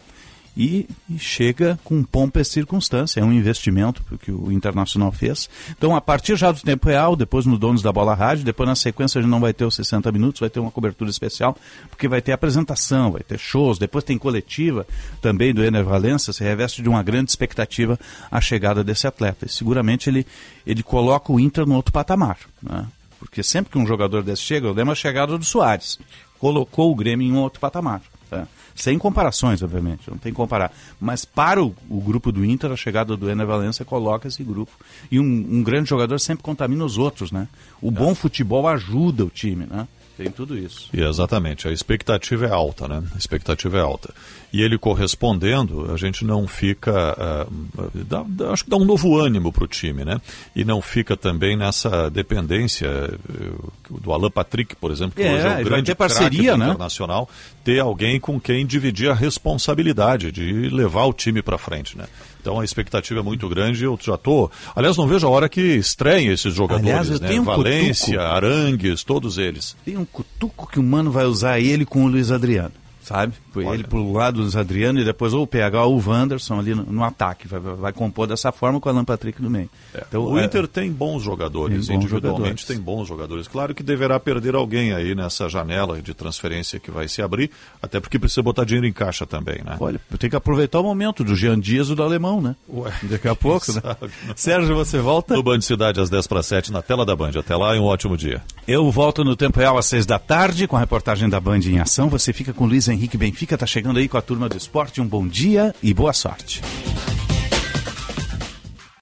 E, e, chega com pompa e circunstância. É um investimento que o Internacional fez. Então, a partir já do tempo real, depois no Donos da Bola Rádio, depois na sequência a gente não vai ter os 60 minutos, vai ter uma cobertura especial, porque vai ter apresentação, vai ter shows, depois tem coletiva também do Ener Valença, se reveste de uma grande expectativa a chegada desse atleta. E seguramente ele, ele coloca o Inter no outro patamar. Né? porque sempre que um jogador desse chega, eu lembro a chegada do Soares, colocou o Grêmio em um outro patamar. tá? Sem comparações, obviamente, não tem que comparar. Mas para o, o grupo do Inter, a chegada do Ener Valencia coloca esse grupo. E um, um grande jogador sempre contamina os outros, né? O bom futebol ajuda o time, né? Tem tudo isso. E exatamente, a expectativa é alta, né? A expectativa é alta. E ele correspondendo, a gente não fica. ah, dá- dá- acho que dá um novo ânimo para o time, né? E não fica também nessa dependência eh, do Alan Patrick, por exemplo, que É, hoje é o grande parceria, né? internacional, ter alguém com quem dividir a responsabilidade de levar o time para frente, né? Então a expectativa é muito grande. Eu já tô. Aliás, não vejo a hora que estreiem esses jogadores, Aliás, eu né? tenho um Valência, cutuco. Arangues, todos eles. Tem um cutuco que o Mano vai usar ele com o Luiz Adriano, sabe? Ele pro lado do Luiz Adriano e depois ou o PH ou o Wanderson ali no, no ataque. Vai, vai- compor dessa forma com o Alan Patrick no meio. Então, o é- Inter tem bons jogadores, Tem bons individualmente jogadores. tem bons jogadores. Claro que deverá perder alguém aí nessa janela de transferência que vai se abrir, até porque precisa botar dinheiro em caixa também, né? Olha, tem que aproveitar o momento do Jean Dias e do Alemão, né? Daqui a pouco, né? Sérgio, você volta? No Band Cidade às 10 para 7 na tela da Band. Até lá e um ótimo dia. Eu volto no Tempo Real às seis da tarde com a reportagem da Band em ação. Você fica com Luiz Henrique Benfica, tá chegando aí com a turma do esporte. Um bom dia e boa sorte.